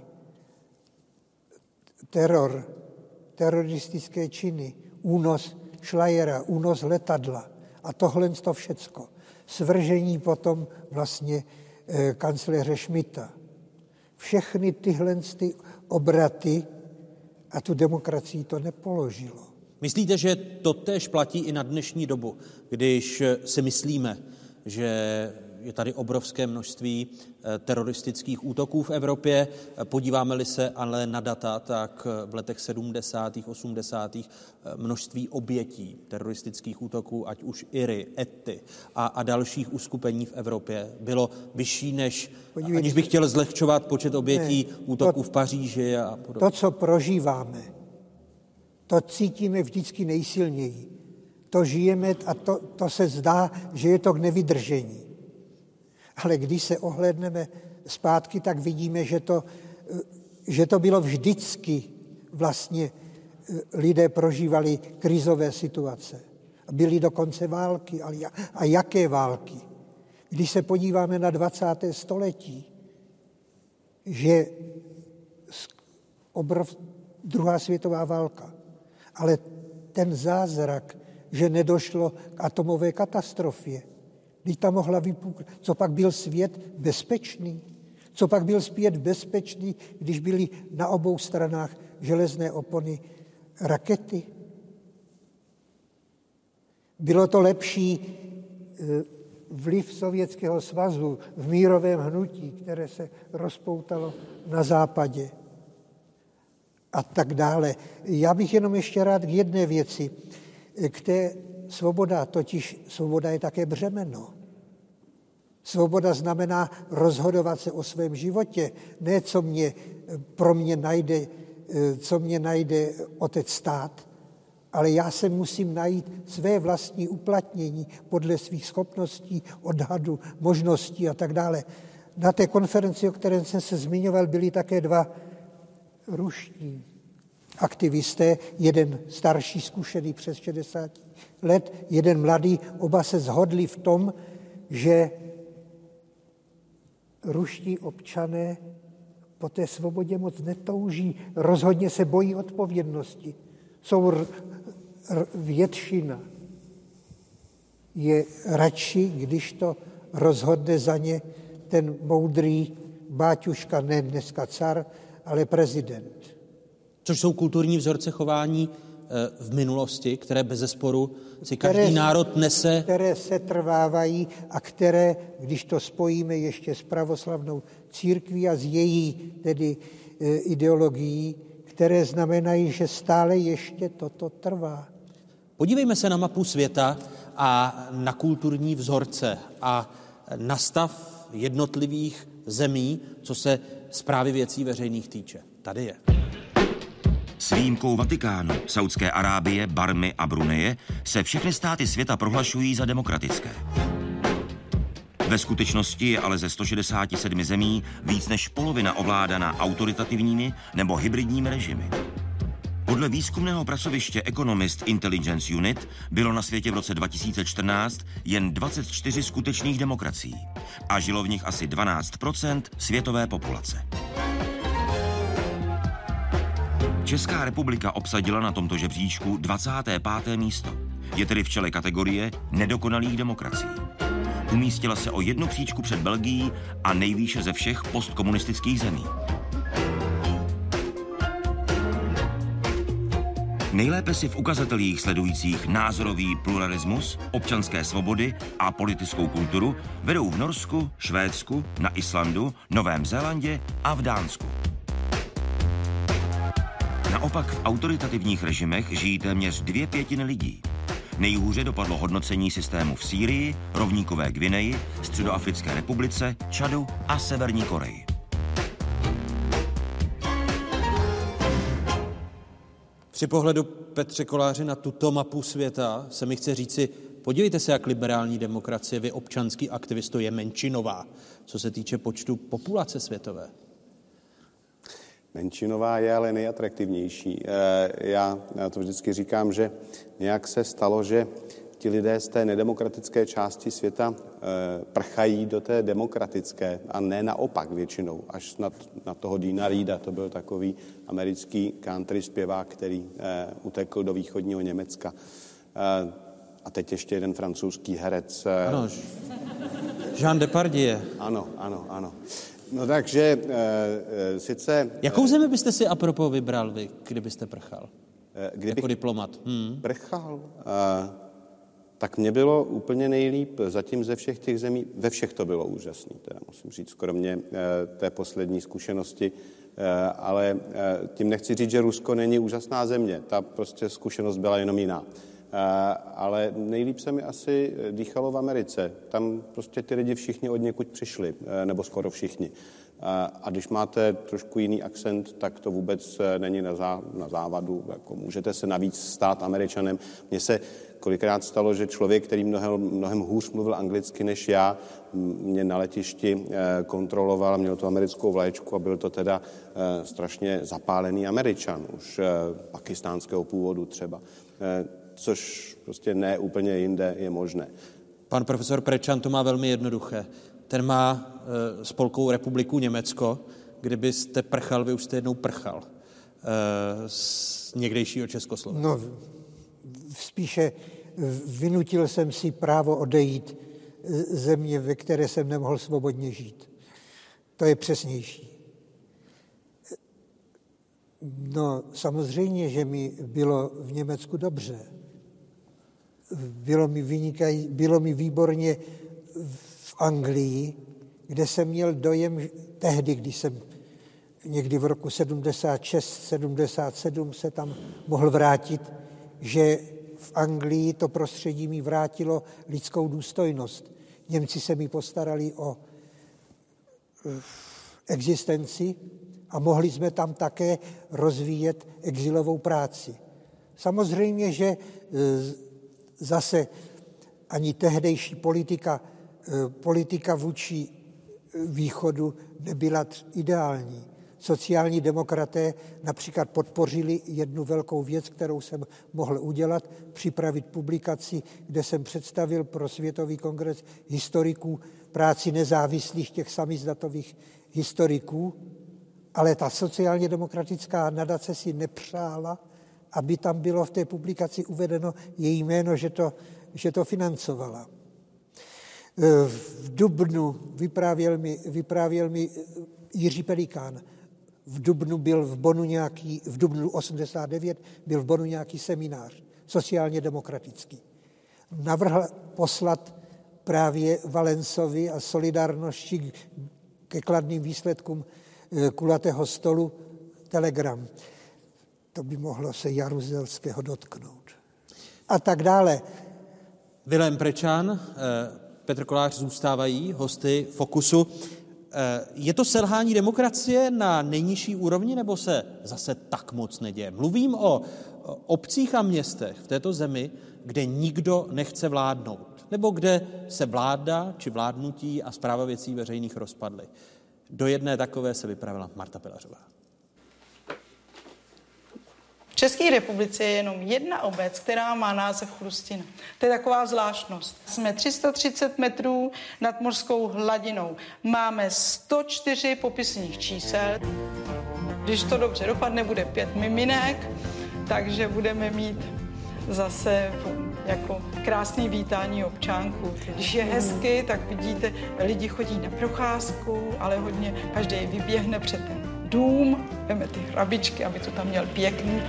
teror, teroristické činy, únos šlajera, únos letadla a tohle to všecko. Svržení potom vlastně e, kancléře Šmita. Všechny tyhle ty obraty a tu demokracii to nepoložilo. Myslíte, že to též platí i na dnešní dobu, když si myslíme, že je tady obrovské množství eh, teroristických útoků v Evropě. Podíváme-li se ale na data, tak v letech 70. 80. Eh, množství obětí teroristických útoků, ať už Iry, Ety a, a dalších uskupení v Evropě, bylo vyšší než, Podívejte, aniž bych chtěl zlehčovat počet obětí ne, útoků to, v Paříži a podobně. To, co prožíváme, to cítíme vždycky nejsilněji. To žijeme a to, to se zdá, že je to k nevydržení. Ale když se ohledneme zpátky, tak vidíme, že to, že to bylo vždycky vlastně lidé prožívali krizové situace. Byly dokonce války. Ale a jaké války? Když se podíváme na 20. století, že obrov, druhá světová válka, ale ten zázrak, že nedošlo k atomové katastrofě, když tam mohla vypuknout. Co pak byl svět bezpečný? Co pak byl svět bezpečný, když byly na obou stranách železné opony rakety? Bylo to lepší eh, vliv Sovětského svazu v mírovém hnutí, které se rozpoutalo na západě a tak dále. Já bych jenom ještě rád k jedné věci, k té svoboda, totiž svoboda je také břemeno. Svoboda znamená rozhodovat se o svém životě, ne co mě, pro mě najde, co mě najde otec stát, ale já se musím najít své vlastní uplatnění podle svých schopností, odhadu, možností a tak dále. Na té konferenci, o které jsem se zmiňoval, byli také dva ruští aktivisté, jeden starší, zkušený přes 60 let, jeden mladý, oba se zhodli v tom, že ruští občané po té svobodě moc netouží, rozhodně se bojí odpovědnosti. Jsou r- r- většina. Je radši, když to rozhodne za ně ten moudrý Báťuška, ne dneska car, ale prezident. Což jsou kulturní vzorce chování v minulosti, které bez zesporu si každý které, národ nese. Které se trvávají a které, když to spojíme ještě s pravoslavnou církví a s její tedy e, ideologií, které znamenají, že stále ještě toto trvá. Podívejme se na mapu světa a na kulturní vzorce a na stav jednotlivých zemí, co se zprávy věcí veřejných týče. Tady je. S výjimkou Vatikánu, Saudské Arábie, Barmy a Bruneje se všechny státy světa prohlašují za demokratické. Ve skutečnosti je ale ze 167 zemí víc než polovina ovládaná autoritativními nebo hybridními režimy. Podle výzkumného pracoviště Economist Intelligence Unit bylo na světě v roce 2014 jen 24 skutečných demokracií a žilo v nich asi 12% světové populace. Česká republika obsadila na tomto žebříčku 25. místo. Je tedy v čele kategorie nedokonalých demokracií. Umístila se o jednu příčku před Belgií a nejvýše ze všech postkomunistických zemí. Nejlépe si v ukazatelích sledujících názorový pluralismus, občanské svobody a politickou kulturu vedou v Norsku, Švédsku, na Islandu, Novém Zélandě a v Dánsku. Naopak v autoritativních režimech žijí téměř dvě pětiny lidí. Nejhůře dopadlo hodnocení systému v Sýrii, Rovníkové Gvineji, Středoafrické republice, Čadu a Severní Koreji. Při pohledu Petře Koláři na tuto mapu světa se mi chce říci, podívejte se, jak liberální demokracie, vy občanský aktivisto, je menšinová, co se týče počtu populace světové. Menšinová je ale nejatraktivnější. Eh, já, to vždycky říkám, že nějak se stalo, že ti lidé z té nedemokratické části světa eh, prchají do té demokratické a ne naopak většinou, až na, na toho Dina Reeda, to byl takový americký country zpěvák, který eh, utekl do východního Německa. A teď ještě jeden francouzský herec. Ano, Jean Depardieu. Ano, ano, ano. No takže e, sice... Jakou zemi byste si apropo vybral vy, kdybyste prchal? E, kdybych jako diplomat. Hmm. Prchal? E, tak mě bylo úplně nejlíp zatím ze všech těch zemí. Ve všech to bylo úžasné, teda musím říct, kromě e, té poslední zkušenosti. E, ale e, tím nechci říct, že Rusko není úžasná země. Ta prostě zkušenost byla jenom jiná. Ale nejlíp se mi asi dýchalo v Americe. Tam prostě ty lidi všichni od někud přišli, nebo skoro všichni. A když máte trošku jiný akcent, tak to vůbec není na, zá, na závadu. Jako můžete se navíc stát američanem. Mně se kolikrát stalo, že člověk, který mnohem, mnohem hůř mluvil anglicky než já, mě na letišti kontroloval, měl tu americkou vlaječku a byl to teda strašně zapálený američan, už pakistánského původu třeba což prostě ne úplně jinde je možné. Pan profesor Prečan to má velmi jednoduché. Ten má e, spolkovou republiku Německo, kdybyste prchal, vy už jste jednou prchal e, z někdejšího Československa. No, spíše vynutil jsem si právo odejít země, ve které jsem nemohl svobodně žít. To je přesnější. No, samozřejmě, že mi bylo v Německu dobře bylo mi, vynikají, bylo mi výborně v Anglii, kde jsem měl dojem tehdy, když jsem někdy v roku 76, 77 se tam mohl vrátit, že v Anglii to prostředí mi vrátilo lidskou důstojnost. Němci se mi postarali o eh, existenci a mohli jsme tam také rozvíjet exilovou práci. Samozřejmě, že eh, zase ani tehdejší politika, eh, politika vůči eh, východu nebyla ideální. Sociální demokraté například podpořili jednu velkou věc, kterou jsem mohl udělat, připravit publikaci, kde jsem představil pro Světový kongres historiků práci nezávislých těch samizdatových historiků, ale ta sociálně demokratická nadace si nepřála, aby tam bylo v té publikaci uvedeno její jméno, že to, že to financovala. E, v Dubnu vyprávěl mi, vyprávěl mi Jiří Pelikán. V Dubnu byl v Bonu nějaký, v Dubnu 89 byl v Bonu nějaký seminář, sociálně demokratický. Navrhl poslat právě Valencovi a solidárnosti ke kladným výsledkům e, kulatého stolu telegram to by mohlo se Jaruzelského dotknout. A tak dále. Vilém Prečan, eh, Petr Kolář zůstávají hosty Fokusu. Eh, je to selhání demokracie na nejnižší úrovni, nebo se zase tak moc neděje? Mluvím o obcích a městech v této zemi, kde nikdo nechce vládnout, nebo kde se vláda či vládnutí a zpráva věcí veřejných rozpadly. Do jedné takové se vypravila Marta Pelařová. V České republice je jenom jedna obec, která má název Chrustina. To je taková zvláštnost. Jsme 330 metrů nad mořskou hladinou. Máme 104 popisných čísel. Když to dobře dopadne, bude pět miminek, takže budeme mít zase jako krásný vítání občánku. Když je hezky, tak vidíte, lidi chodí na procházku, ale hodně každý vyběhne před ten dům, veme ty hrabičky, aby to tam měl pěkný.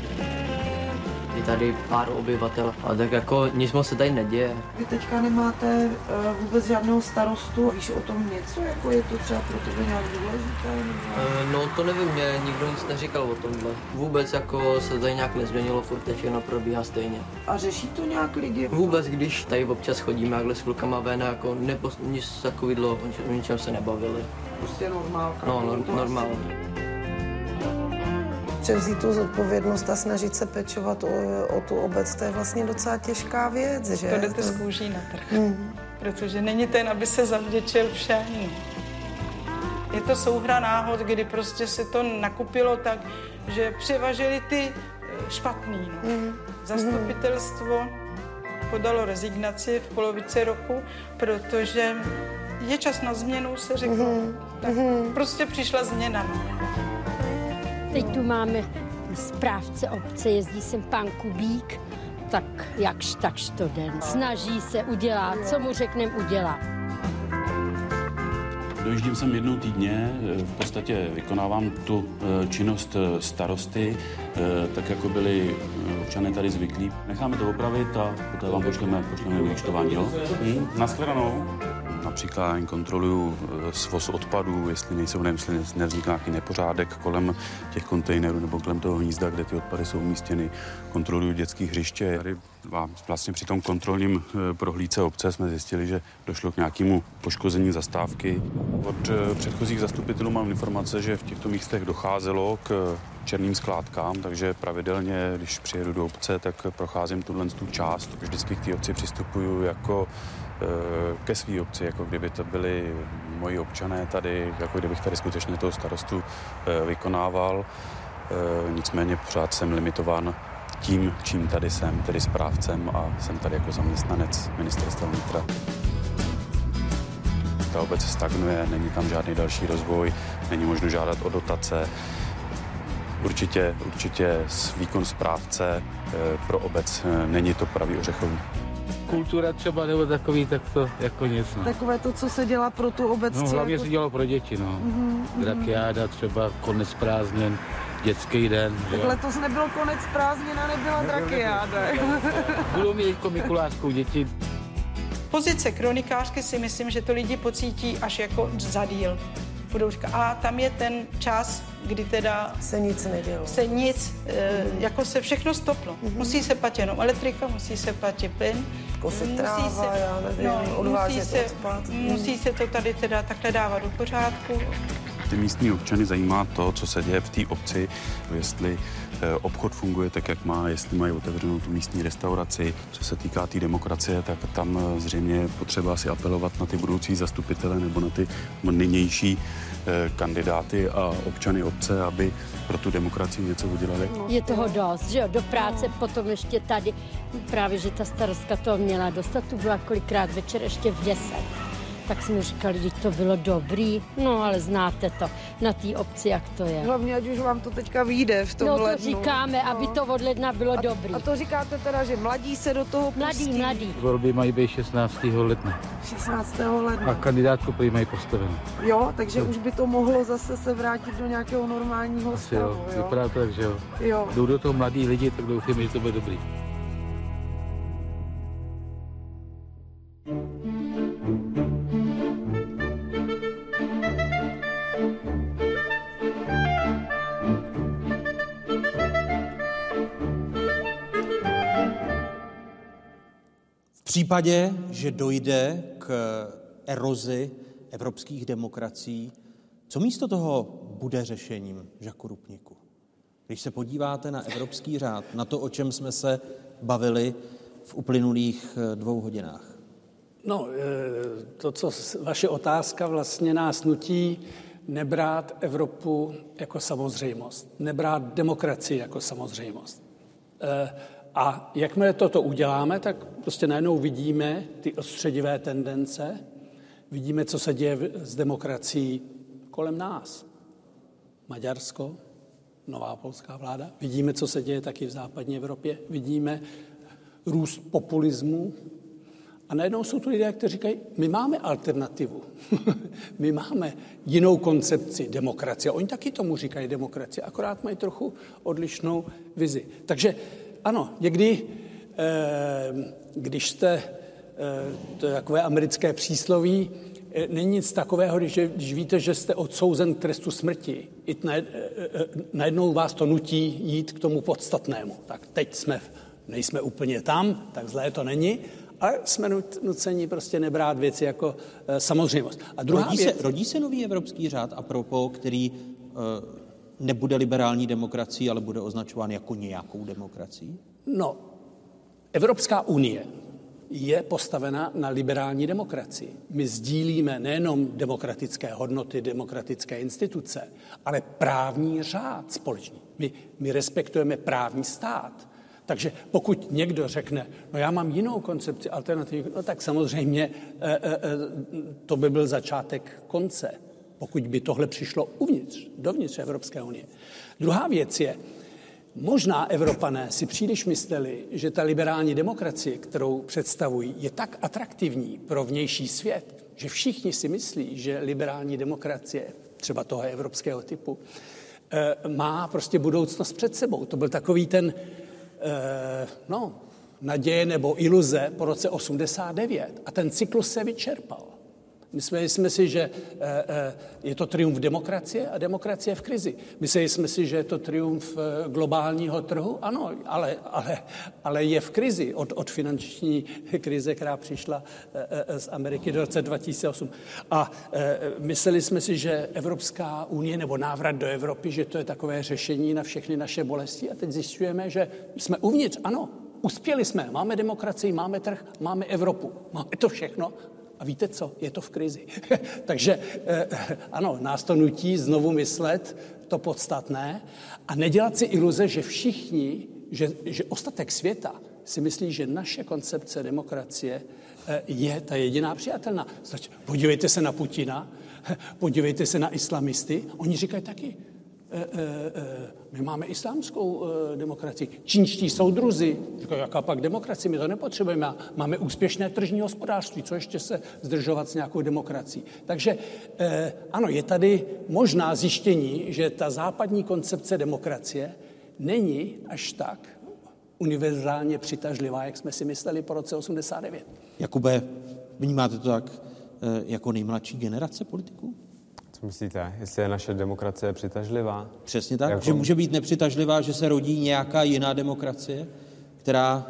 Je tady pár obyvatel, ale tak jako nic moc se tady neděje. Vy teďka nemáte uh, vůbec žádnou starostu, víš o tom něco, jako je to třeba pro tebe nějak důležité? Uh, no to nevím, mě nikdo nic neříkal o tomhle. Vůbec jako se tady nějak nezměnilo, furt všechno probíhá stejně. A řeší to nějak lidi? Vůbec, když tady občas chodíme jakhle s klukama ven, jako nepo, nic takového, o ničem se nebavili. Prostě normálka. No, nor- normálně. Převzít tu zodpovědnost a snažit se pečovat o, o tu obec, to je vlastně docela těžká věc, že? To jdete z kůží na trh. Mm. Protože není ten, aby se zavděčil všem. Je to souhra náhod, kdy prostě se to nakupilo tak, že převažili ty eh, špatný. No. Mm. Zastupitelstvo podalo rezignaci v polovice roku, protože je čas na změnu, se řeklo. Mm. Tak prostě přišla změna. No. Teď tu máme správce obce, jezdí sem pán Kubík, tak jakž takž to den. Snaží se udělat, co mu řekneme udělat. Dojíždím sem jednou týdně, v podstatě vykonávám tu eh, činnost eh, starosty, eh, tak jako byli občané tady zvyklí. Necháme to opravit a poté vám pošleme, pošleme vyučtování, jo? Hm? Naschledanou. Například kontroluju svoz odpadů, jestli nejsou, nevím, jestli nevzniká nějaký nepořádek kolem těch kontejnerů nebo kolem toho hnízda, kde ty odpady jsou umístěny. Kontroluju dětské hřiště. Tady vlastně při tom kontrolním prohlídce obce jsme zjistili, že došlo k nějakému poškození zastávky. Od předchozích zastupitelů mám informace, že v těchto místech docházelo k černým skládkám, takže pravidelně, když přijedu do obce, tak procházím tuhle tu část. Vždycky k té obci přistupuju jako ke své obci, jako kdyby to byli moji občané tady, jako kdybych tady skutečně toho starostu vykonával. Nicméně pořád jsem limitován tím, čím tady jsem, tedy správcem a jsem tady jako zaměstnanec ministerstva vnitra. Ta obec stagnuje, není tam žádný další rozvoj, není možno žádat o dotace. Určitě, určitě výkon správce pro obec není to pravý ořechový kultura třeba nebo takový, tak to jako nic. No. Takové to, co se dělá pro tu obec. No hlavně jako... se dělalo pro děti, no. Mm-hmm. Drakiáda třeba, konec prázdnin, dětský den. Tak jo. letos nebyl konec prázdnin a nebyla drakiáda. *laughs* Budou mít jako Mikuláškou děti. Pozice kronikářky si myslím, že to lidi pocítí až jako zadíl. Budou říkat, a tam je ten čas, kdy teda se nic nedělo. Se nic, mm. jako se všechno stoplo. Mm-hmm. Musí se platit jenom elektrika, musí se platit plyn. Kosit tráva, se, já nevím, no, odvážet musí se, odpad. Musí se to tady teda takhle dávat do pořádku. Ty místní občany zajímá to, co se děje v té obci, jestli obchod funguje tak, jak má, jestli mají otevřenou tu místní restauraci. Co se týká té demokracie, tak tam zřejmě je potřeba si apelovat na ty budoucí zastupitele nebo na ty nynější kandidáty a občany obce, aby pro tu demokracii něco udělali. Je toho dost, že jo, do práce, potom ještě tady, právě, že ta starostka to měla dostat, tu byla kolikrát večer ještě v 10 tak jsme říkali, že to bylo dobrý, no ale znáte to na té obci, jak to je. Hlavně, ať už vám to teďka vyjde v tom No to lednu. říkáme, no. aby to od ledna bylo a, dobrý. A to říkáte teda, že mladí se do toho Mladý, pustí. mladý. Volby mají být 16. ledna. 16. ledna. A kandidátku prý mají postavenou. Jo, takže už by to mohlo zase se vrátit do nějakého normálního Asi stavu, jo, jo? vypadá to tak, že jo. Jo. Jdou do toho mladí lidi, tak doufám, že to bude dobrý. Případě, že dojde k erozi evropských demokracií, co místo toho bude řešením, Žaku Rupniku? Když se podíváte na evropský řád, na to, o čem jsme se bavili v uplynulých eh, dvou hodinách. No, eh, to, co vaše otázka vlastně nás nutí nebrát Evropu jako samozřejmost, nebrát demokracii jako samozřejmost. A jakmile toto uděláme, tak prostě najednou vidíme ty ostředivé tendence, vidíme, co se děje s demokracií kolem nás. Maďarsko, nová polská vláda, vidíme, co se děje taky v západní Evropě, vidíme růst populismu, a najednou jsou tu lidé, kteří říkají, my máme alternativu, *laughs* my máme jinou koncepci demokracie. Oni taky tomu říkají demokracie, akorát mají trochu odlišnou vizi. Takže ano, někdy, když jste, to je takové americké přísloví, není nic takového, když, když víte, že jste odsouzen k trestu smrti. I najednou vás to nutí jít k tomu podstatnému. Tak teď jsme, nejsme úplně tam, tak zlé to není, ale jsme nuceni prostě nebrát věci jako samozřejmost. A druhá rodí, věc... se, rodí se nový evropský řád, a propo, který nebude liberální demokracií, ale bude označován jako nějakou demokracií? No, Evropská unie je postavena na liberální demokracii. My sdílíme nejenom demokratické hodnoty, demokratické instituce, ale právní řád společný. My, my respektujeme právní stát. Takže pokud někdo řekne, no já mám jinou koncepci alternativy, no tak samozřejmě e, e, to by byl začátek konce, pokud by tohle přišlo uvnitř, dovnitř Evropské unie. Druhá věc je, Možná Evropané si příliš mysleli, že ta liberální demokracie, kterou představují, je tak atraktivní pro vnější svět, že všichni si myslí, že liberální demokracie, třeba toho evropského typu, eh, má prostě budoucnost před sebou. To byl takový ten, eh, no, naděje nebo iluze po roce 89. A ten cyklus se vyčerpal. Mysleli jsme si, že eh, eh, je to triumf demokracie a demokracie v krizi. Mysleli jsme si, že je to triumf eh, globálního trhu. Ano, ale, ale, ale je v krizi od, od finanční krize, která přišla z Ameriky do roce 2008. A mysleli jsme si, že Evropská unie nebo návrat do Evropy, že to je takové řešení na všechny naše bolesti. A teď zjišťujeme, že jsme uvnitř. Ano, uspěli jsme. Máme demokracii, máme trh, máme Evropu. Máme to všechno a víte co? Je to v krizi. *laughs* Takže eh, ano, nás to nutí znovu myslet to podstatné a nedělat si iluze, že všichni, že, že ostatek světa si myslí, že naše koncepce demokracie eh, je ta jediná přijatelná. Podívejte se na Putina, *laughs* podívejte se na islamisty, oni říkají taky, my máme islámskou demokracii. Čínští soudruzi, říkají, jaká pak demokracie, my to nepotřebujeme. Máme úspěšné tržní hospodářství, co ještě se zdržovat s nějakou demokracií. Takže ano, je tady možná zjištění, že ta západní koncepce demokracie není až tak univerzálně přitažlivá, jak jsme si mysleli po roce 89. Jakube, vnímáte to tak jako nejmladší generace politiků? Myslíte? Jestli je naše demokracie přitažlivá? Přesně tak, jako... že může být nepřitažlivá, že se rodí nějaká jiná demokracie, která...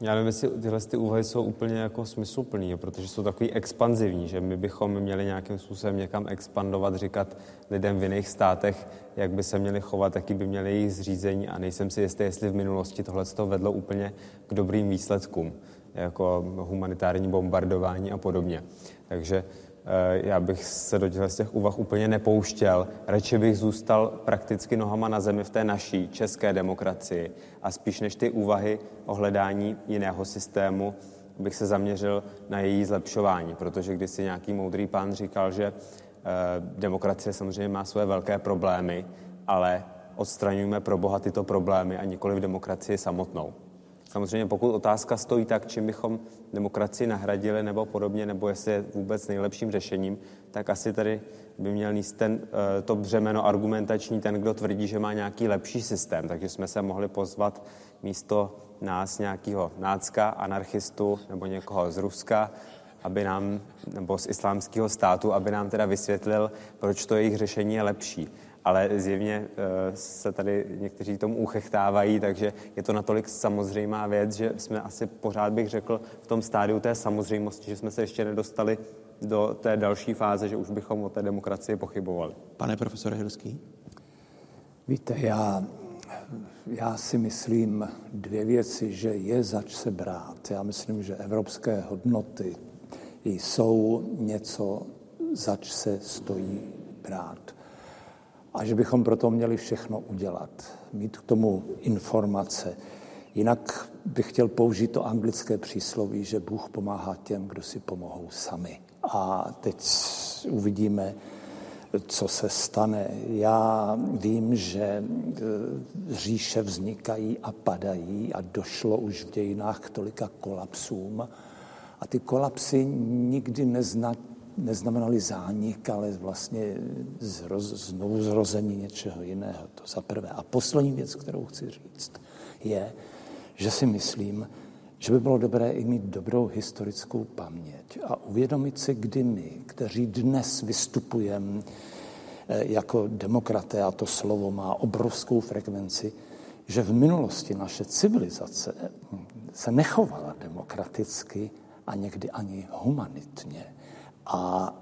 Já nevím, jestli tyhle ty úvahy jsou úplně jako smysluplný, protože jsou takový expanzivní, že my bychom měli nějakým způsobem někam expandovat, říkat lidem v jiných státech, jak by se měli chovat, jaký by měli jejich zřízení a nejsem si jistý, jestli v minulosti tohle to vedlo úplně k dobrým výsledkům, jako humanitární bombardování a podobně. Takže Eh, já bych se do těchto těch úvah úplně nepouštěl. Radši bych zůstal prakticky nohama na zemi v té naší české demokracii a spíš než ty úvahy o hledání jiného systému bych se zaměřil na její zlepšování, protože když si nějaký moudrý pán říkal, že eh, demokracie samozřejmě má své velké problémy, ale odstraňujeme pro Boha tyto problémy a nikoli v demokracii samotnou. Samozřejmě pokud otázka stojí tak, čím bychom demokracii nahradili nebo podobně, nebo jestli je vůbec nejlepším řešením, tak asi tady by měl níst ten, eh, to břemeno argumentační ten, kdo tvrdí, že má nějaký lepší systém. Takže jsme se mohli pozvat místo nás nějakého nácka, anarchistu nebo někoho z Ruska, aby nám, nebo z islámského státu, aby nám teda vysvětlil, proč to jejich řešení je lepší ale zjevně eh, se tady někteří tomu uchechtávají, takže je to natolik samozřejmá věc, že jsme asi pořád bych řekl v tom stádiu té samozřejmosti, že jsme se ještě nedostali do té další fáze, že už bychom o té demokracii pochybovali. Pane profesore Hilský? Víte, já, já si myslím dvě věci, že je zač se brát. Já myslím, že evropské hodnoty jsou něco, zač se stojí brát a že bychom proto měli všechno udělat, mít k tomu informace. Jinak bych chtěl použít to anglické přísloví, že Bůh pomáhá těm, kdo si pomohou sami. A teď uvidíme, co se stane. Já vím, že e, říše vznikají a padají a došlo už v dějinách k tolika kolapsům. A ty kolapsy nikdy nezna, neznamenaly zánik, ale vlastně zroz, znovu zrození něčeho jiného. To za prvé. A poslední věc, kterou chci říct, je, že si myslím, že by bylo dobré i mít dobrou historickou paměť a uvědomit si, kdy my, kteří dnes vystupujeme eh, jako demokraté, a to slovo má obrovskou frekvenci, že v minulosti naše civilizace se nechovala demokraticky a někdy ani humanitně. A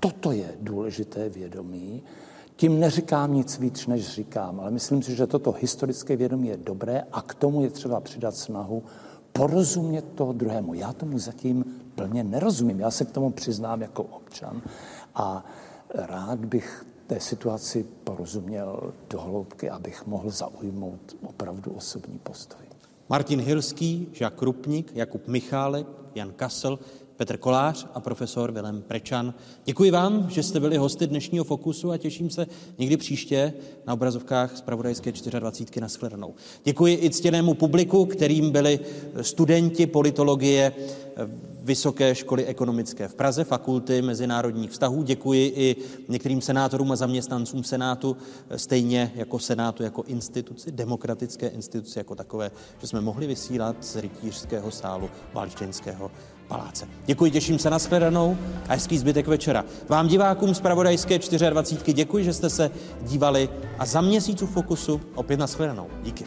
toto je důležité vědomí Tím neříkám nic víc, než říkám, ale myslím si, že toto historické vědomí je dobré a k tomu je třeba přidat snahu porozumět toho druhému. Já tomu zatím plně nerozumím. Já se k tomu přiznám jako občan a rád bych té situaci porozuměl do hloubky, abych mohl zaujmout opravdu osobní postoj. Martin Hilský, Žák Krupník, Jakub Michálek, Jan Kasel, Petr Kolář a profesor Vilem Prečan. Děkuji vám, že jste byli hosty dnešního Fokusu a těším se někdy příště na obrazovkách z Pravodajské 24. na shledanou. Děkuji i ctěnému publiku, kterým byli studenti politologie Vysoké školy ekonomické v Praze, fakulty mezinárodních vztahů. Děkuji i některým senátorům a zaměstnancům Senátu, stejně jako Senátu jako instituci, demokratické instituci jako takové, že jsme mohli vysílat z rytířského sálu Valštěnského paláce. Děkuji, těším se na shledanou a hezký zbytek večera. Vám divákům z Pravodajské 24 děkuji, že jste se dívali a za měsíc u Fokusu opět na shledanou. Díky.